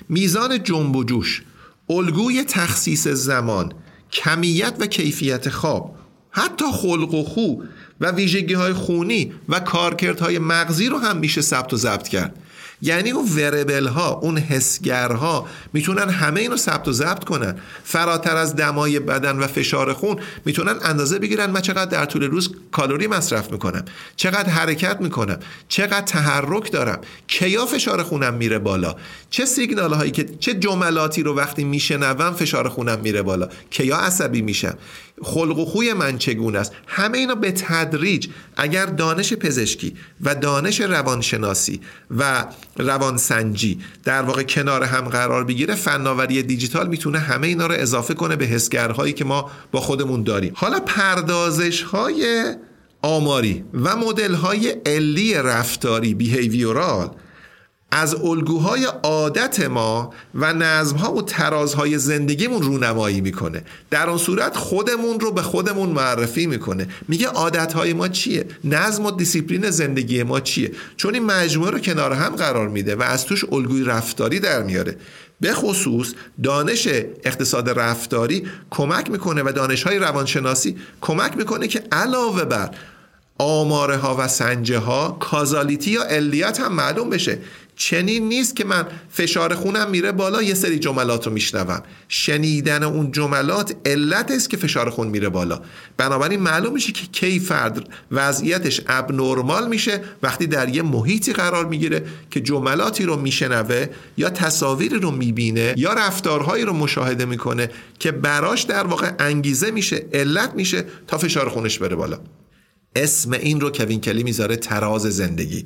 میزان جنب و جوش الگوی تخصیص زمان کمیت و کیفیت خواب حتی خلق و خو و ویژگی های خونی و کارکردهای مغزی رو هم میشه ثبت و ضبط کرد. یعنی اون وربل ها اون حسگرها می‌تونن همه اینو ثبت و ضبط کنن. فراتر از دمای بدن و فشار خون می‌تونن اندازه بگیرن من چقدر در طول روز کالری مصرف می‌کنم. چقدر حرکت می‌کنم. چقدر تحرک دارم. کیا فشار خونم میره بالا؟ چه سیگنال هایی که چه جملاتی رو وقتی میشنوم فشار خونم میره بالا؟ کیا عصبی میشم؟ خلق و خوی من چگونه است؟ همه اینا به تدریج اگر دانش پزشکی و دانش روانشناسی و روانسنجی در واقع کنار هم قرار بگیره فناوری دیجیتال می‌تونه همه اینا رو اضافه کنه به حسگرهایی که ما با خودمون داریم. حالا پردازش های آماری و مدل های علی رفتاری بیهیویورال از الگوهای عادت ما و نظمها و ترازهای زندگیمون رونمایی می‌کنه. در اون صورت خودمون رو به خودمون معرفی می‌کنه. میگه عادتهای ما چیه؟ نظم و دیسیپلین زندگی ما چیه؟ چون این مجموعه رو کنار هم قرار میده و از توش الگوی رفتاری در میاره. به خصوص دانش اقتصاد رفتاری کمک می‌کنه و دانش های روانشناسی کمک می‌کنه که علاوه بر آماره ها و سنجه ها کازالیتی یا علیت هم معلوم بشه. چنین نیست که من فشار خونم میره بالا یه سری جملات رو میشنوم. شنیدن اون جملات علت است که فشار خون میره بالا. بنابراین معلوم میشه که کی فرد وضعیتش ابنرمال میشه وقتی در یه محیطی قرار می‌گیره که جملاتی رو میشنوه یا تصاویری رو می‌بینه یا رفتارهایی رو مشاهده می‌کنه که براش در واقع انگیزه میشه علت میشه تا فشار خونش بره بالا. اسم این رو کوین کلی می‌ذاره تراز زندگی.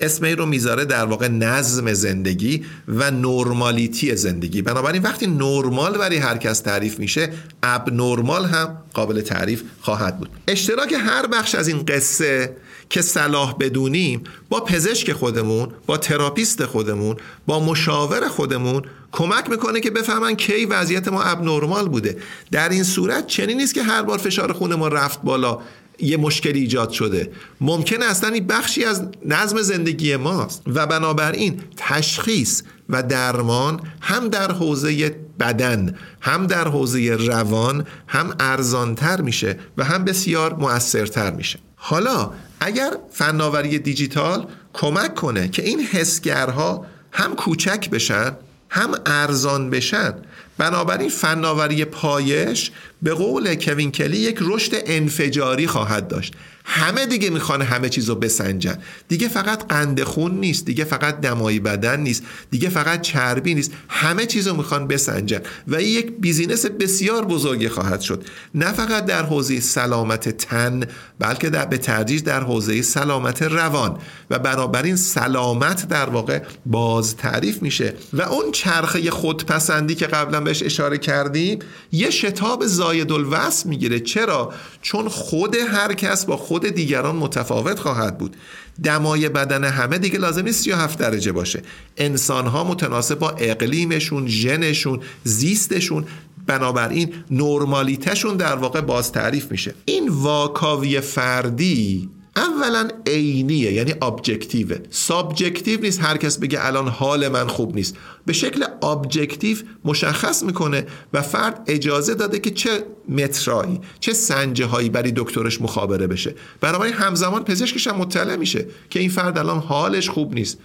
اسم رو می‌ذاره در واقع نظم زندگی و normality زندگی. بنابراین وقتی نرمال برای هر کس تعریف میشه abnormal هم قابل تعریف خواهد بود. اشتراک هر بخش از این قصه که صلاح بدونیم با پزشک خودمون با تراپیست خودمون با مشاور خودمون کمک می‌کنه که بفهمن کی وضعیت ما abnormal بوده. در این صورت چنین نیست که هر بار فشار خون ما رفت بالا. یه مشکلی ایجاد شده. ممکن اصلا این بخشی از نظم زندگی ماست. و بنابراین تشخیص و درمان هم در حوزه بدن هم در حوزه روان هم ارزانتر میشه و هم بسیار مؤثرتر میشه. حالا اگر فناوری دیجیتال کمک کنه که این حسگرها هم کوچک بشن هم ارزان بشن بنابراین فناوری پایش به قول کوین کلی یک رشد انفجاری خواهد داشت. همه دیگه می‌خوان همه چیز رو بسنجن. دیگه فقط قند خون نیست دیگه فقط دمای بدن نیست دیگه فقط چربی نیست. همه چیز رو می‌خوان بسنجن و این یک بیزینس بسیار بزرگی خواهد شد. نه فقط در حوزه سلامت تن بلکه در به تدریج در حوزه سلامت روان. و بنابراین سلامت در واقع باز تعریف میشه. و اون چرخه خودپسندی که قبلا بهش اشاره کردیم یه شتاب زاید الوصف می‌گیره. چرا؟ چون خود هر کس با خود دیگران متفاوت خواهد بود. دمای بدن همه دیگه لازم نیست 37 درجه باشه. انسان ها متناسب با اقلیمشون ژنشون زیستشون. بنابراین نرمالیتشون در واقع باز تعریف میشه. این واکاوی فردی اولا عینیه یعنی objective ه subjective نیست هر کس بگه الان حال من خوب نیست. به شکل objective مشخص می‌کنه و فرد اجازه داده که چه مترایی چه سنجه هایی برای دکترش مخابره بشه. بنابراین همزمان پزشکش هم مطلع میشه که این فرد الان حالش خوب نیست.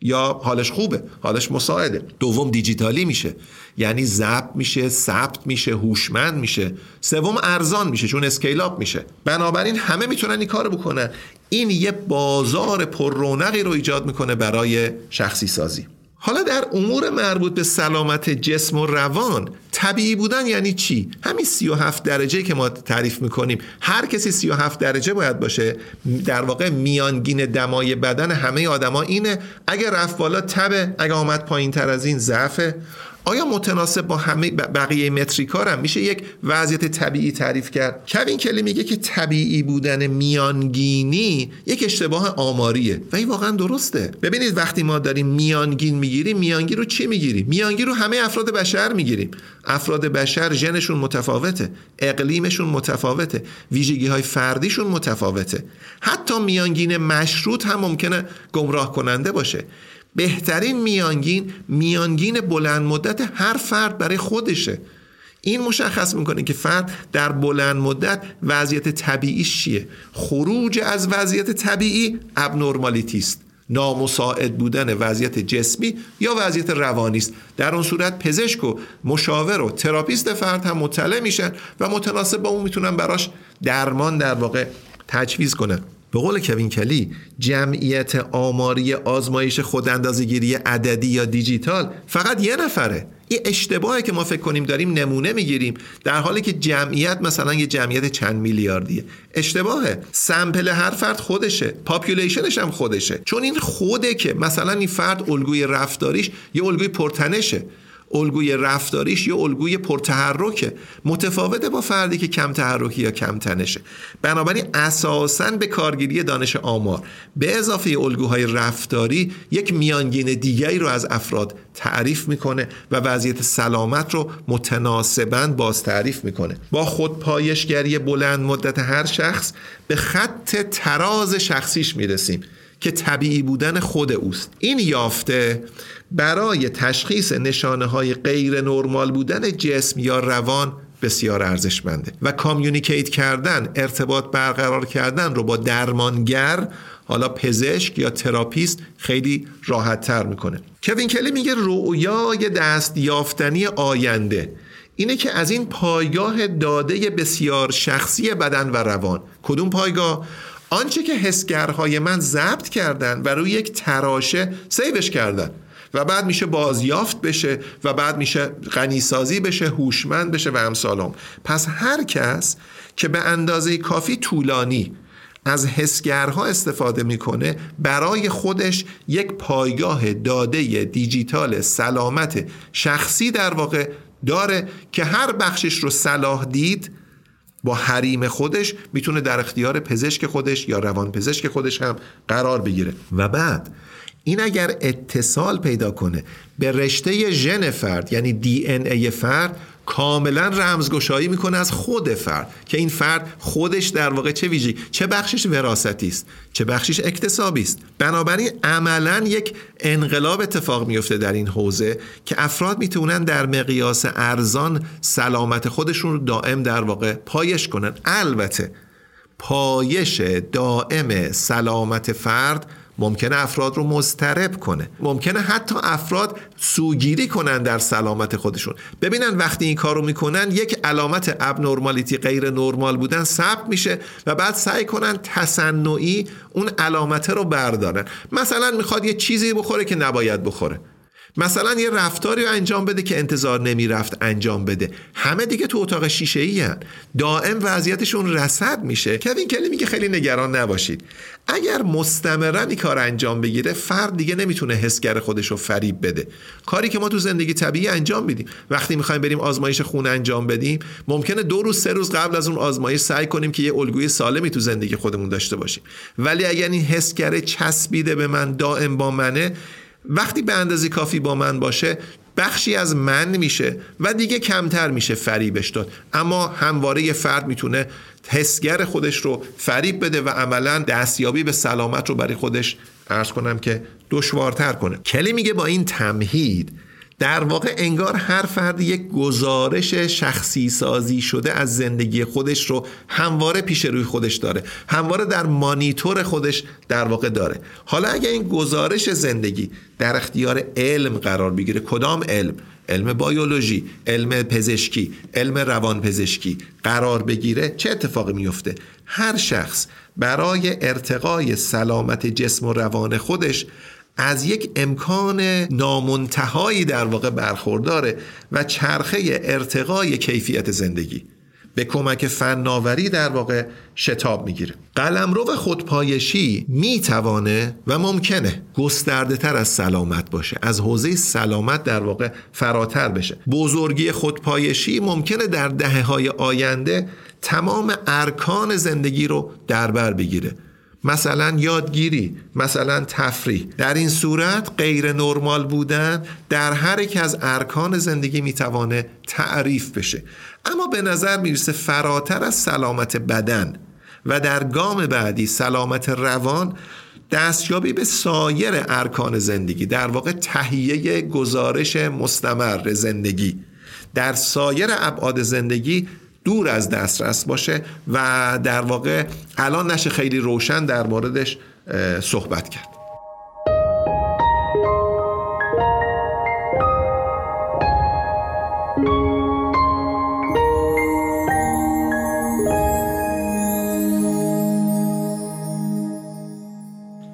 یا حالش خوبه حالش مساعده. دوم دیجیتالی میشه. یعنی ضبط میشه ثبت میشه هوشمند میشه. سوم ارزان میشه چون اسکیل اپ میشه. بنابراین همه می‌تونن این کارو بکنن. این یه بازار پر رونقی رو ایجاد می‌کنه برای شخصی سازی حالا در امور مربوط به سلامت جسم و روان طبیعی بودن یعنی چی؟ همین 37 درجه که ما تعریف می‌کنیم. هر کسی 37 درجه باید باشه. در واقع میانگین دمای بدن همه آدما اینه. اگه رفت بالا تبه اگه آمد پایین تر از این ضعفه. آیا متناسب با همه بقیه متریکار هم میشه یک وضعیت طبیعی تعریف کرد؟ کوین کلی میگه که طبیعی بودن میانگینی یک اشتباه آماریه. و این واقعا درسته. ببینید وقتی ما داریم میانگین می‌گیریم میانگین رو چی می‌گیریم؟ میانگین رو همه افراد بشر می‌گیریم. افراد بشر ژنشون متفاوته اقلیمشون متفاوته ویژگی های فردیشون متفاوته. حتی میانگین مشروط هم ممکنه گمراه کننده باشه. بهترین میانگین میانگین بلند مدت هر فرد برای خودشه. این مشخص می‌کنه که فرد در بلند مدت وضعیت طبیعیش چیه؟ خروج از وضعیت طبیعی ابنرمالیتی است. نامساعد بودن وضعیت جسمی یا وضعیت روانی است. در اون صورت پزشک و مشاور و تراپیست فرد هم مطلع میشن و متناسب با اون می‌تونن براش درمان در واقع تجویز کنن. به قول کوین کلی جمعیت آماری آزمایش خوداندازگیری عددی یا دیجیتال فقط یه نفره. این اشتباهی که ما فکر کنیم داریم نمونه می‌گیریم در حالی که جمعیت مثلا یه جمعیت چند میلیاردیه. اشتباهه. sample هر فرد خودشه. population ش هم خودشه. چون این خوده که مثلا این فرد الگوی رفتاریش یه الگوی پرتنشه. الگوی رفتاریش یا الگوی پرتحرکه. متفاوته با فردی که کم تحرکی یا کم تنشه. بنابراین اساسا به کارگیری دانش آمار. به اضافه الگوهای رفتاری یک میانگین دیگری رو از افراد تعریف می‌کنه و وضعیت سلامت رو متناسبا باز تعریف می‌کنه. با خودپایشگری بلند مدت هر شخص به خط تراز شخصیش می‌رسیم که طبیعی بودن خود اوست. این یافته برای تشخیص نشانه های غیر نرمال بودن جسم یا روان بسیار ارزشمنده و communicate کردن ارتباط برقرار کردن رو با درمانگر حالا پزشک یا تراپیست خیلی راحت تر می‌کنه. کوین کلی میگه رویای دست یافتنی آینده اینه که از این پایگاه داده بسیار شخصی بدن و روان. کدوم پایگاه؟ آنچه که حسگرهای من ضبط کردن و روی یک تراشه save ش کردن. و بعد میشه بازیافت بشه و بعد میشه غنیسازی بشه هوشمند بشه و امثالم پس هر کس که به اندازه کافی طولانی از حسگرها استفاده می‌کنه برای خودش یک پایگاه داده دیجیتال سلامت شخصی در واقع داره که هر بخشش رو صلاح دید با حریم خودش می‌تونه در اختیار پزشک خودش یا روان پزشک خودش هم قرار بگیره. و بعد این اگر اتصال پیدا کنه به رشته ژن فرد یعنی دی ان ای فرد کاملا رمزگشایی می‌کنه از خود فرد که این فرد خودش در واقع چه ویژگی چه بخشش وراثتی است چه بخشش اکتسابی است. بنابراین عملا یک انقلاب اتفاق میفته در این حوزه که افراد می‌تونن در مقیاس ارزان سلامت خودشون رو دائم در واقع پایش کنن. البته پایش دائم سلامت فرد ممکنه افراد رو مضطرب کنه. ممکنه حتی افراد سوگیری کنن در سلامت خودشون. ببینن وقتی این کارو می‌کنن یک علامت ابنرمالیتی غیر نرمال بودن ثبت میشه و بعد سعی کنن تصنعی اون علامت رو بردارن. مثلا می‌خواد یه چیزی بخوره که نباید بخوره. مثلا یه رفتاری رو انجام بده که انتظار نمی‌رفت انجام بده. همه دیگه تو اتاق شیشه ای هن. دائم وضعیتشون رسد میشه. کوین کلی میگه خیلی نگران نباشید. اگر مستمرا این کار انجام بگیره فرد دیگه نمی‌تونه حسگر خودش رو فریب بده. کاری که ما تو زندگی طبیعی انجام میدیم. وقتی می‌خوایم بریم آزمایش خون انجام بدیم ممکنه دو روز سه روز قبل از اون آزمایش سعی کنیم که یه الگوی سالمی تو زندگی خودمون داشته باشیم. ولی اگر این حسگر چسبیده به من دائم با منه وقتی به اندازه کافی با من باشه بخشی از من میشه و دیگه کمتر میشه فریبش داد. اما همواره فرد می‌تونه حسگر خودش رو فریب بده و عملا دستیابی به سلامت رو برای خودش ارز کنم که دشوارتر کنه. کلی میگه با این تمهید در واقع انگار هر فرد یک گزارش شخصی سازی شده از زندگی خودش رو همواره پیش روی خودش داره. همواره در مانیتور خودش در واقع داره. حالا اگر این گزارش زندگی در اختیار علم قرار بگیره کدام علم؟ علم بیولوژی علم پزشکی علم روان پزشکی قرار بگیره چه اتفاقی میفته؟ هر شخص برای ارتقای سلامت جسم و روان خودش از یک امکان نامنتهایی در واقع برخورداره و چرخه ارتقای کیفیت زندگی. به کمک فناوری در واقع شتاب می‌گیره. قلمرو خودپایشی می‌توانه و ممکنه گسترده تر از سلامت باشه. از حوزه سلامت در واقع فراتر بشه. بزرگی خودپایشی ممکنه در دهه های آینده تمام ارکان زندگی رو در بر بگیره. مثلا یادگیری مثلا تفریح. در این صورت غیر نرمال بودن در هر یک از ارکان زندگی می‌توانه تعریف بشه. اما به نظر می‌رسه فراتر از سلامت بدن و در گام بعدی سلامت روان دستیابی به سایر ارکان زندگی در واقع تهیه گزارش مستمر زندگی در سایر ابعاد زندگی دور از دسترس باشه و در واقع الان نشه خیلی روشن در موردش صحبت کرد.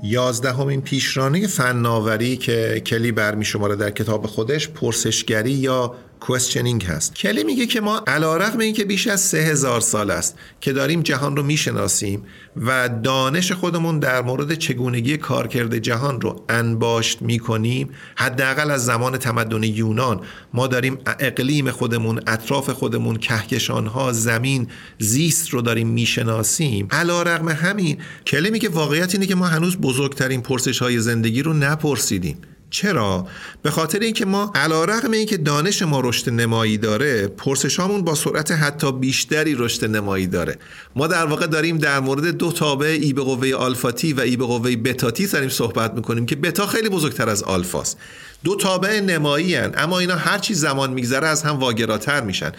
یازدهمین پیشرانه فناوری که کلی برمی شماره در کتاب خودش پرسشگری یا کوشنینگ هست. کلی میگه که ما علا رقم این که بیش از سه هزار سال است که داریم جهان رو می‌شناسیم و دانش خودمون در مورد چگونگی کارکرد جهان رو انباشت می‌کنیم حداقل از زمان تمدن یونان. ما داریم اقلیم خودمون اطراف خودمون کهکشانها زمین زیست رو داریم می‌شناسیم. علا رقم همین کلی میگه واقعیت اینه که ما هنوز بزرگترین پرسش های زندگی رو نپرسیدیم. چرا؟ به خاطر اینکه ما علیرغم اینکه دانش ما رشد نمایی داره پرسشامون با سرعت حتی بیشتری رشد نمایی داره. ما در واقع داریم در مورد دو تابع ای به قوه آلفاتی و ای به قوه بتاتی داریم صحبت می‌کنیم که بتا خیلی بزرگتر از آلفاست. دو تابع نمایی هن. اما اینا هر چی زمان میگذره از هم واگراتر میشن.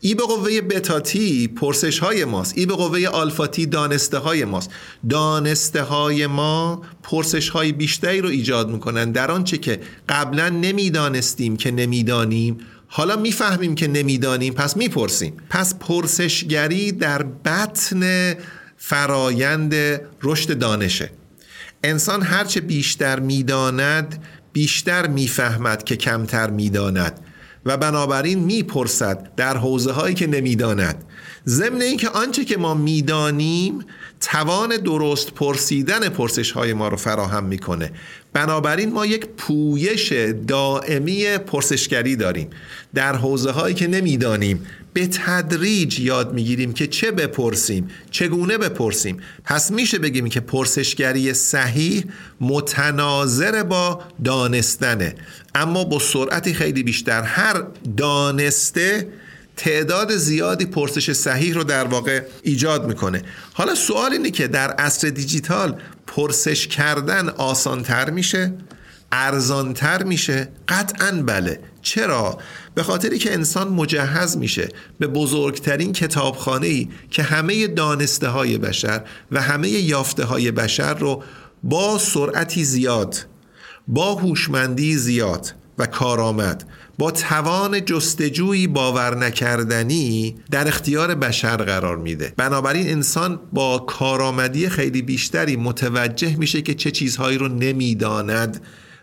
ای به قوه بتاتی پرسش های ماست. ای به قوه آلفاتی دانسته های ماست. دانسته های ما پرسش های بیشتری رو ایجاد می‌کنن در آنچه که قبلا نمی‌دانستیم که نمی‌دانیم. حالا می‌فهمیم که نمی‌دانیم پس می‌پرسیم. پس پرسشگری در بطن فرایند رشد دانشه. انسان هرچه بیشتر می‌داند بیشتر می‌فهمد که کمتر می‌داند. و بنابراین می‌پرسد در حوزه هایی که نمی‌داند. ضمن اینکه آنچه که ما می‌دانیم توان درست پرسیدن پرسش های ما رو فراهم می‌کنه. بنابراین ما یک پویش دائمی پرسشگری داریم. در حوزه هایی که نمی‌دانیم به تدریج یاد می‌گیریم که چه بپرسیم چگونه بپرسیم. پس میشه بگیم که پرسشگری صحیح متناظر با دانستنه. اما با سرعتی خیلی بیشتر. هر دانسته تعداد زیادی پرسش صحیح رو در واقع ایجاد می‌کنه. حالا سوال اینه که در عصر دیجیتال پرسش کردن آسانتر میشه؟ ارزانتر میشه؟ قطعا بله. چرا؟ به خاطری که انسان مجهز میشه به بزرگترین کتابخانه ای که همه دانسته های بشر و همه یافته های بشر رو با سرعتی زیاد با هوشمندی زیاد و کارآمد با توان جستجویی باور نکردنی در اختیار بشر قرار میده. بنابراین انسان با کارآمدی خیلی بیشتری متوجه میشه که چه چیزهایی رو نمی‌داند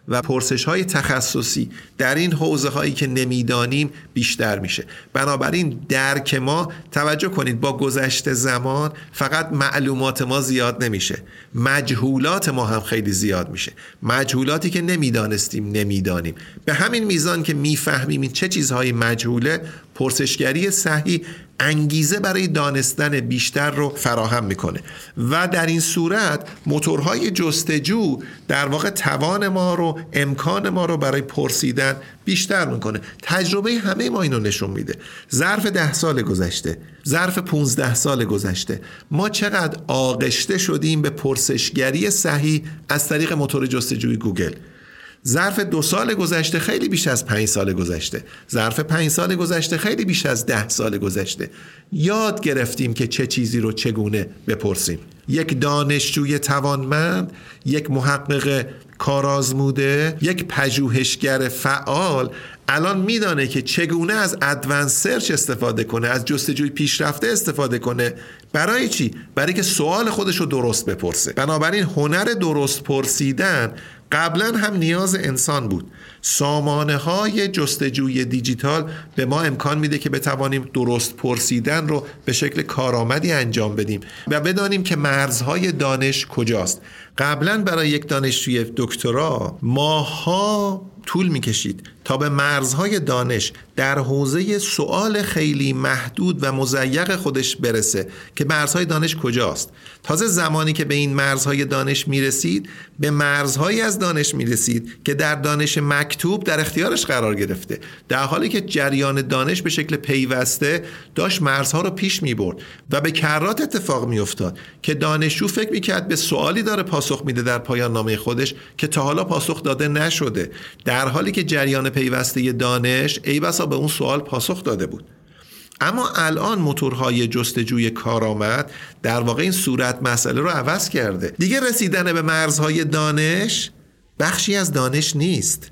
و پرسش های تخصصی در این حوزه هایی که نمی‌دانیم بیشتر میشه. بنابراین درک ما توجه کنید با گذشته زمان فقط معلومات ما زیاد نمیشه. مجهولات ما هم خیلی زیاد میشه. مجهولاتی که نمی‌دانستیم نمی‌دانیم. به همین میزان که می‌فهمیم چه چیزهایی مجهوله پرسشگری صحیح انگیزه برای دانستن بیشتر رو فراهم می‌کنه. و در این صورت موتورهای جستجو در واقع توان ما رو امکان ما رو برای پرسیدن بیشتر می‌کنه. تجربه همه ما اینو نشون میده. ظرف ده سال گذشته ظرف 15 سال گذشته. ما چقدر آغشته شدیم به پرسشگری صحیح از طریق موتور جستجوی گوگل. ظرف دو سال گذشته خیلی بیش از پنج سال گذشته. ظرف پنج سال گذشته خیلی بیش از ده سال گذشته. یاد گرفتیم که چه چیزی رو چگونه بپرسیم. یک دانشجوی توانمند یک محقق کارآزموده یک پژوهشگر فعال. الان میدانه که چگونه از ادوانس سرچ استفاده کنه از جستجوی پیشرفته استفاده کنه. برای چی؟ برای که سوال خودش رو درست بپرسه. بنابراین هنر درست پرسیدن قبلا هم نیاز انسان بود. سامانه های جستجوی دیجیتال به ما امکان میده که بتوانیم درست پرسیدن رو به شکل کارآمدی انجام بدیم و بدانیم که مرزهای دانش کجاست. قبلا برای یک دانشجوی دکترا ماها طول می‌کشید تا به مرزهای دانش در حوزه سوال خیلی محدود و مزیق خودش برسه که مرزهای دانش کجاست. تازه زمانی که به این مرزهای دانش می‌رسید به مرزهایی از دانش می‌رسید که در دانش مکتوب در اختیارش قرار گرفته. در حالی که جریان دانش به شکل پیوسته داشت مرزها رو پیش می‌برد و به کرات اتفاق میافتاد که دانشجو فکر می‌کرد به سوالی داره پاسخ میده در پایان نامه خودش که تا حالا پاسخ داده نشده. در حالی که جریان پیوسته دانش ای بسا به اون سوال پاسخ داده بود. اما الان موتورهای جستجوی کارآمد در واقع این صورت مسئله رو عوض کرده. دیگه رسیدن به مرزهای دانش بخشی از دانش نیست.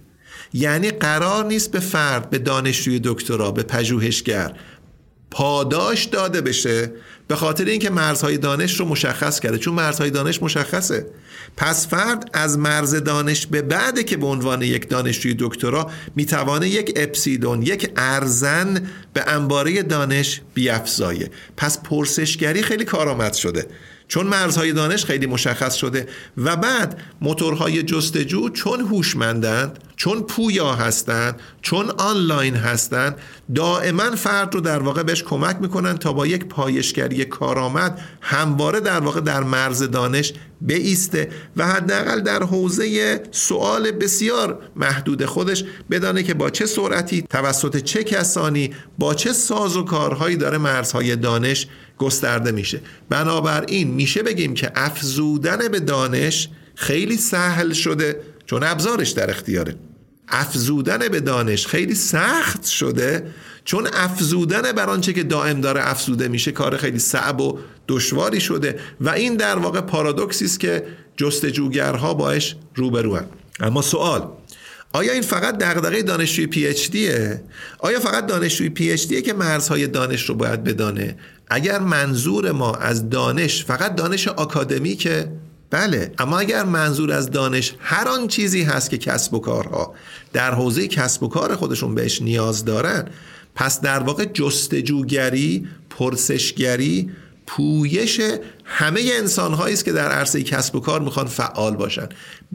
یعنی قرار نیست به فرد به دانشجوی دکترا به پژوهشگر پاداش داده بشه به خاطر اینکه مرزهای دانش رو مشخص کرده. چون مرزهای دانش مشخصه. پس فرد از مرز دانش به بعد که به عنوان یک دانشجوی دکترا می‌توانه یک اپسیدون یک ارزن به انباره دانش بیافزایه. پس پرسشگری خیلی کارآمد شده. چون مرزهای دانش خیلی مشخص شده. و بعد موتورهای جستجو چون هوشمندند چون پویا هستند چون آنلاین هستند دائما فرد رو در واقع بهش کمک می‌کنن تا با یک پایشگری کارآمد همواره در واقع در مرز دانش بیسته و حداقل در حوزه سوال بسیار محدود خودش بدانه که با چه سرعتی توسط چه کسانی با چه ساز و کارهایی داره مرزهای دانش گسترده میشه. بنابراین میشه بگیم که افزودن به دانش خیلی سهل شده چون ابزارش در اختیاره. افزودن به دانش خیلی سخت شده چون افزودن بر آنچه که دائم داره افزوده میشه کار خیلی صعب و دشواری شده و این در واقع پارادوکسی است که جستجوگرها باش روبرو اما سوال آیا این فقط دغدغه دانشجوی پی اچ دیه؟ آیا فقط دانشجوی پی اچ دیه که مرزهای دانش رو باید بدانه؟ اگر منظور ما از دانش فقط دانش آکادمیکه بله اما اگر منظور از دانش هر آن چیزی هست که کسب و کارها در حوزه کسب و کار خودشون بهش نیاز دارن پس در واقع جستجوگری پرسشگری پویش همه انسان است که در عرصه کسب و کار می‌خوان فعال باشن.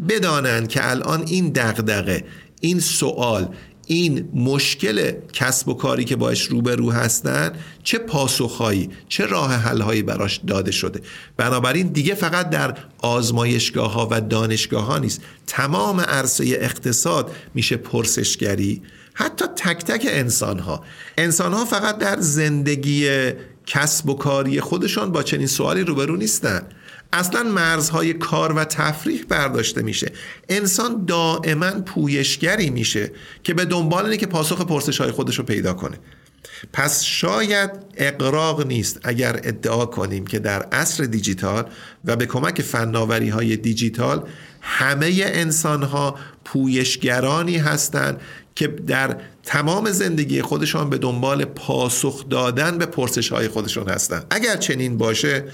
بدانند که الان این دغدغه این سوال این مشکل کسب و کاری که باش روبرو هستن چه پاسخهایی چه راه حلهایی براش داده شده. بنابراین دیگه فقط در آزمایشگاه ها و دانشگاه ها نیست. تمام عرصه اقتصاد میشه پرسشگری حتی تک تک انسان ها انسان ها فقط در زندگی کسب و کاری خودشان با چنین سوالی روبرو نیستن. اصلا مرزهای کار و تفریح برداشته میشه. انسان دائما پویشگری میشه که به دنبال اینه که پاسخ پرسش های خودش رو پیدا کنه. پس شاید اقراق نیست اگر ادعا کنیم که در عصر دیجیتال و به کمک فناوری های دیجیتال همه انسان ها پویشگرانی هستند که در تمام زندگی خودشان به دنبال پاسخ دادن به پرسش های خودشون هستند. اگر چنین باشه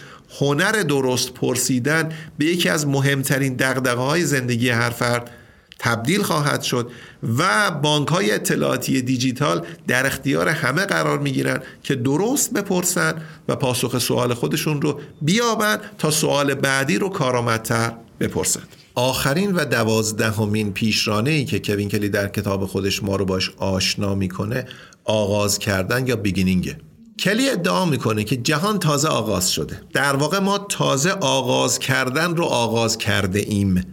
هنر درست پرسیدن به یکی از مهمترین دقدقه های زندگی هر فرد تبدیل خواهد شد و بانک های اطلاعاتی دیجیتال در اختیار همه قرار می گیرن که درست بپرسن و پاسخ سوال خودشون رو بیابن تا سوال بعدی رو کارآمدتر بپرسند. آخرین و دوازدهمین پیشرانه ای که کوین کلی در کتاب خودش ما رو باش آشنا می‌کنه آغاز کردن یا بیگینینگه کلی ادعا می‌کنه که جهان تازه آغاز شده. در واقع ما تازه آغاز کردن رو آغاز کرده ایم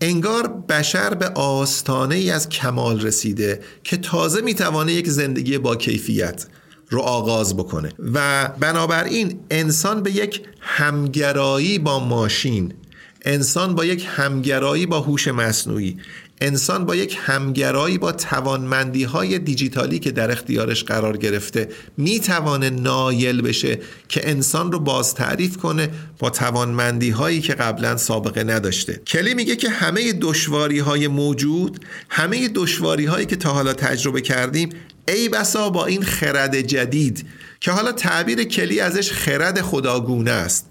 انگار بشر به آستانه ای از کمال رسیده که تازه می‌توانه یک زندگی با کیفیت رو آغاز بکنه. و بنابراین انسان به یک همگرایی با ماشین انسان با یک همگرایی با هوش مصنوعی انسان با یک همگرایی با توانمندی های دیجیتالی که در اختیارش قرار گرفته می‌توانه نایل بشه که انسان رو باز تعریف کنه با توانمندی هایی که قبلا سابقه نداشته. کلی میگه که همه دشواری های موجود همه دشواری هایی که تا حالا تجربه کردیم ای بسا با این خرد جدید که حالا تعبیر کلی ازش خرد خداگونه است.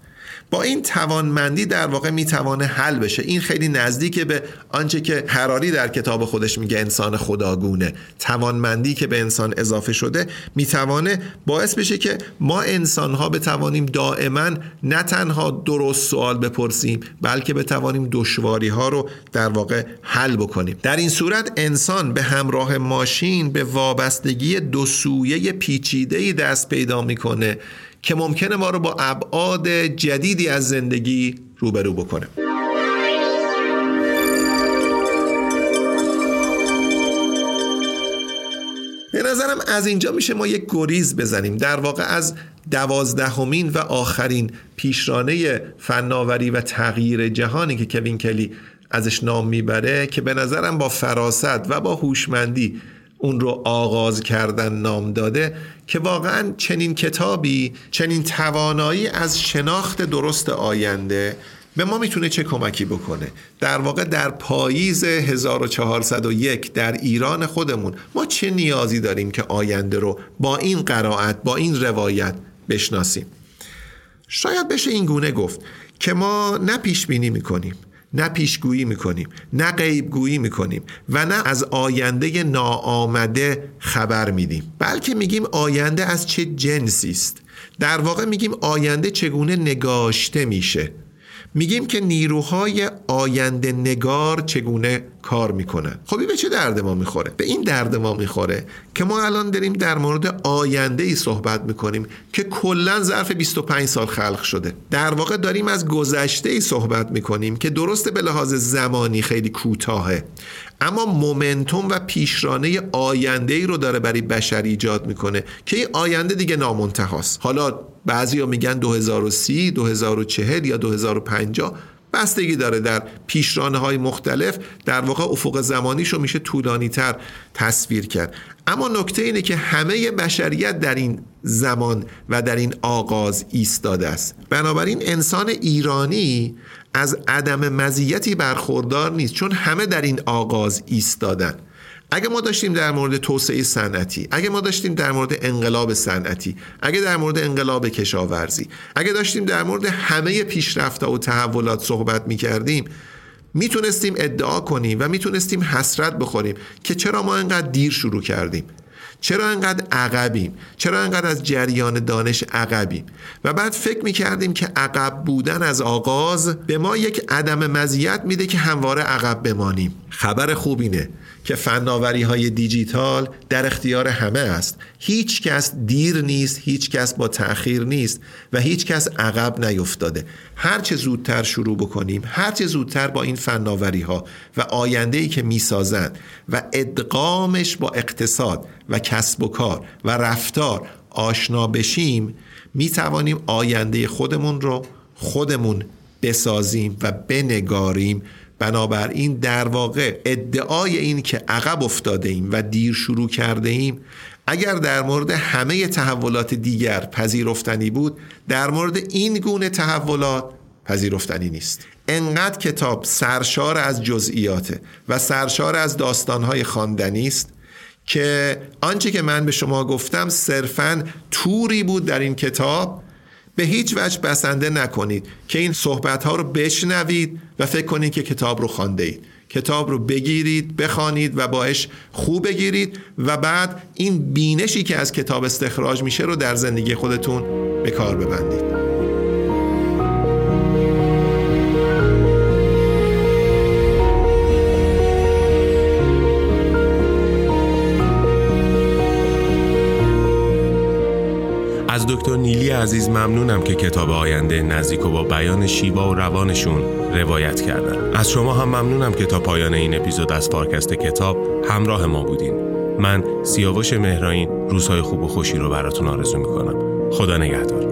با این توانمندی در واقع می‌توانه حل بشه. این خیلی نزدیک به آنچه که هراری در کتاب خودش میگه انسان خداگونه. توانمندی که به انسان اضافه شده می‌توانه باعث بشه که ما انسان ها بتوانیم دائما نه تنها درست سوال بپرسیم بلکه بتوانیم دشواری ها رو در واقع حل بکنیم. در این صورت انسان به همراه ماشین به وابستگی دو سویه پیچیده دست پیدا می‌کنه که ممکنه ما رو با ابعاد جدیدی از زندگی روبرو بکنه. به نظرم از اینجا میشه ما یک گریز بزنیم. در واقع از دوازدهمین و آخرین پیشرانه فناوری و تغییر جهانی که کوین کلی ازش نام می‌بره که به نظرم با فراست و با هوشمندی اون رو آغاز کردن نام داده که واقعا چنین کتابی چنین توانایی از شناخت درست آینده به ما می‌تونه چه کمکی بکنه؟ در واقع در پاییز 1401 در ایران خودمون ما چه نیازی داریم که آینده رو با این قرائت با این روایت بشناسیم؟ شاید بشه این گونه گفت که ما نه پیش بینی می‌کنیم نه پیشگویی می‌کنیم نه غیبگویی می‌کنیم و نه از آینده ناآمده خبر میدیم. بلکه میگیم آینده از چه جنسی است در واقع میگیم آینده چگونه نگاشته میشه. میگیم که نیروهای آینده نگار چگونه کار می‌کنن. خب به چه درد ما می‌خوره؟ به این درد ما می‌خوره که ما الان داریم در مورد آینده ای صحبت می‌کنیم که کلا ظرف 25 سال خلق شده. در واقع داریم از گذشته ای صحبت می‌کنیم که درسته به لحاظ زمانی خیلی کوتاهه اما مومنتوم و پیشرانه آینده ای رو داره برای بشر ایجاد می‌کنه که این آینده دیگه نامنتهاست. حالا بعضی ها میگن 2030 2040 یا 2050 بستگی داره در پیشرانه های مختلف در واقع افق زمانیشو میشه طولانی تر تصویر کرد. اما نکته اینه که همه بشریت در این زمان و در این آغاز ایستاده است. بنابراین انسان ایرانی از عدم مزیتی برخوردار نیست چون همه در این آغاز ایستادن. اگه ما داشتیم در مورد توسعه صنعتی اگه ما داشتیم در مورد انقلاب صنعتی اگه در مورد انقلاب کشاورزی اگه داشتیم در مورد همه پیشرفت و تحولات صحبت می کردیم می‌تونستیم ادعا کنیم و می‌تونستیم حسرت بخوریم که چرا ما انقدر دیر شروع کردیم؟ چرا انقدر عقبیم؟ چرا انقدر از جریان دانش عقبیم؟ و بعد فکر می‌کردیم که عقب بودن از آغاز به ما یک عدم مزیت میده که همواره عقب بمانیم. خبر خوب اینه که فناوری های دیجیتال در اختیار همه است. هیچ کس دیر نیست هیچ کس با تأخیر نیست و هیچ کس عقب نیفتاده. هر چه زودتر شروع بکنیم هر چه زودتر با این فناوری ها و آینده ای که می‌سازند و ادغامش با اقتصاد و کسب و کار و رفتار آشنا بشیم می توانیم آینده خودمون رو خودمون بسازیم و بنگاریم بنابراین در واقع ادعای این که عقب افتاده ایم و دیر شروع کرده ایم اگر در مورد همه تحولات دیگر پذیرفتنی بود در مورد این گونه تحولات پذیرفتنی نیست. انقدر کتاب سرشار از جزئیاته و سرشار از داستانهای خواندنی است که آنچه که من به شما گفتم صرفا توری بود در این کتاب به هیچ وجه بسنده نکنید که این صحبت ها رو بشنوید و فکر کنید که کتاب رو خانده اید کتاب رو بگیرید بخوانید و باش خوب بگیرید و بعد این بینشی که از کتاب استخراج میشه رو در زندگی خودتون به کار ببندید. دکتر نیلی عزیز ممنونم که کتاب آینده نزدیک و با بیان شیوا و روانشون روایت کردن. از شما هم ممنونم که تا پایان این اپیزود از پارکست کتاب همراه ما بودین. من سیاوش مهراین روزهای خوب و خوشی رو براتون آرزو می‌کنم. خدا نگهدار.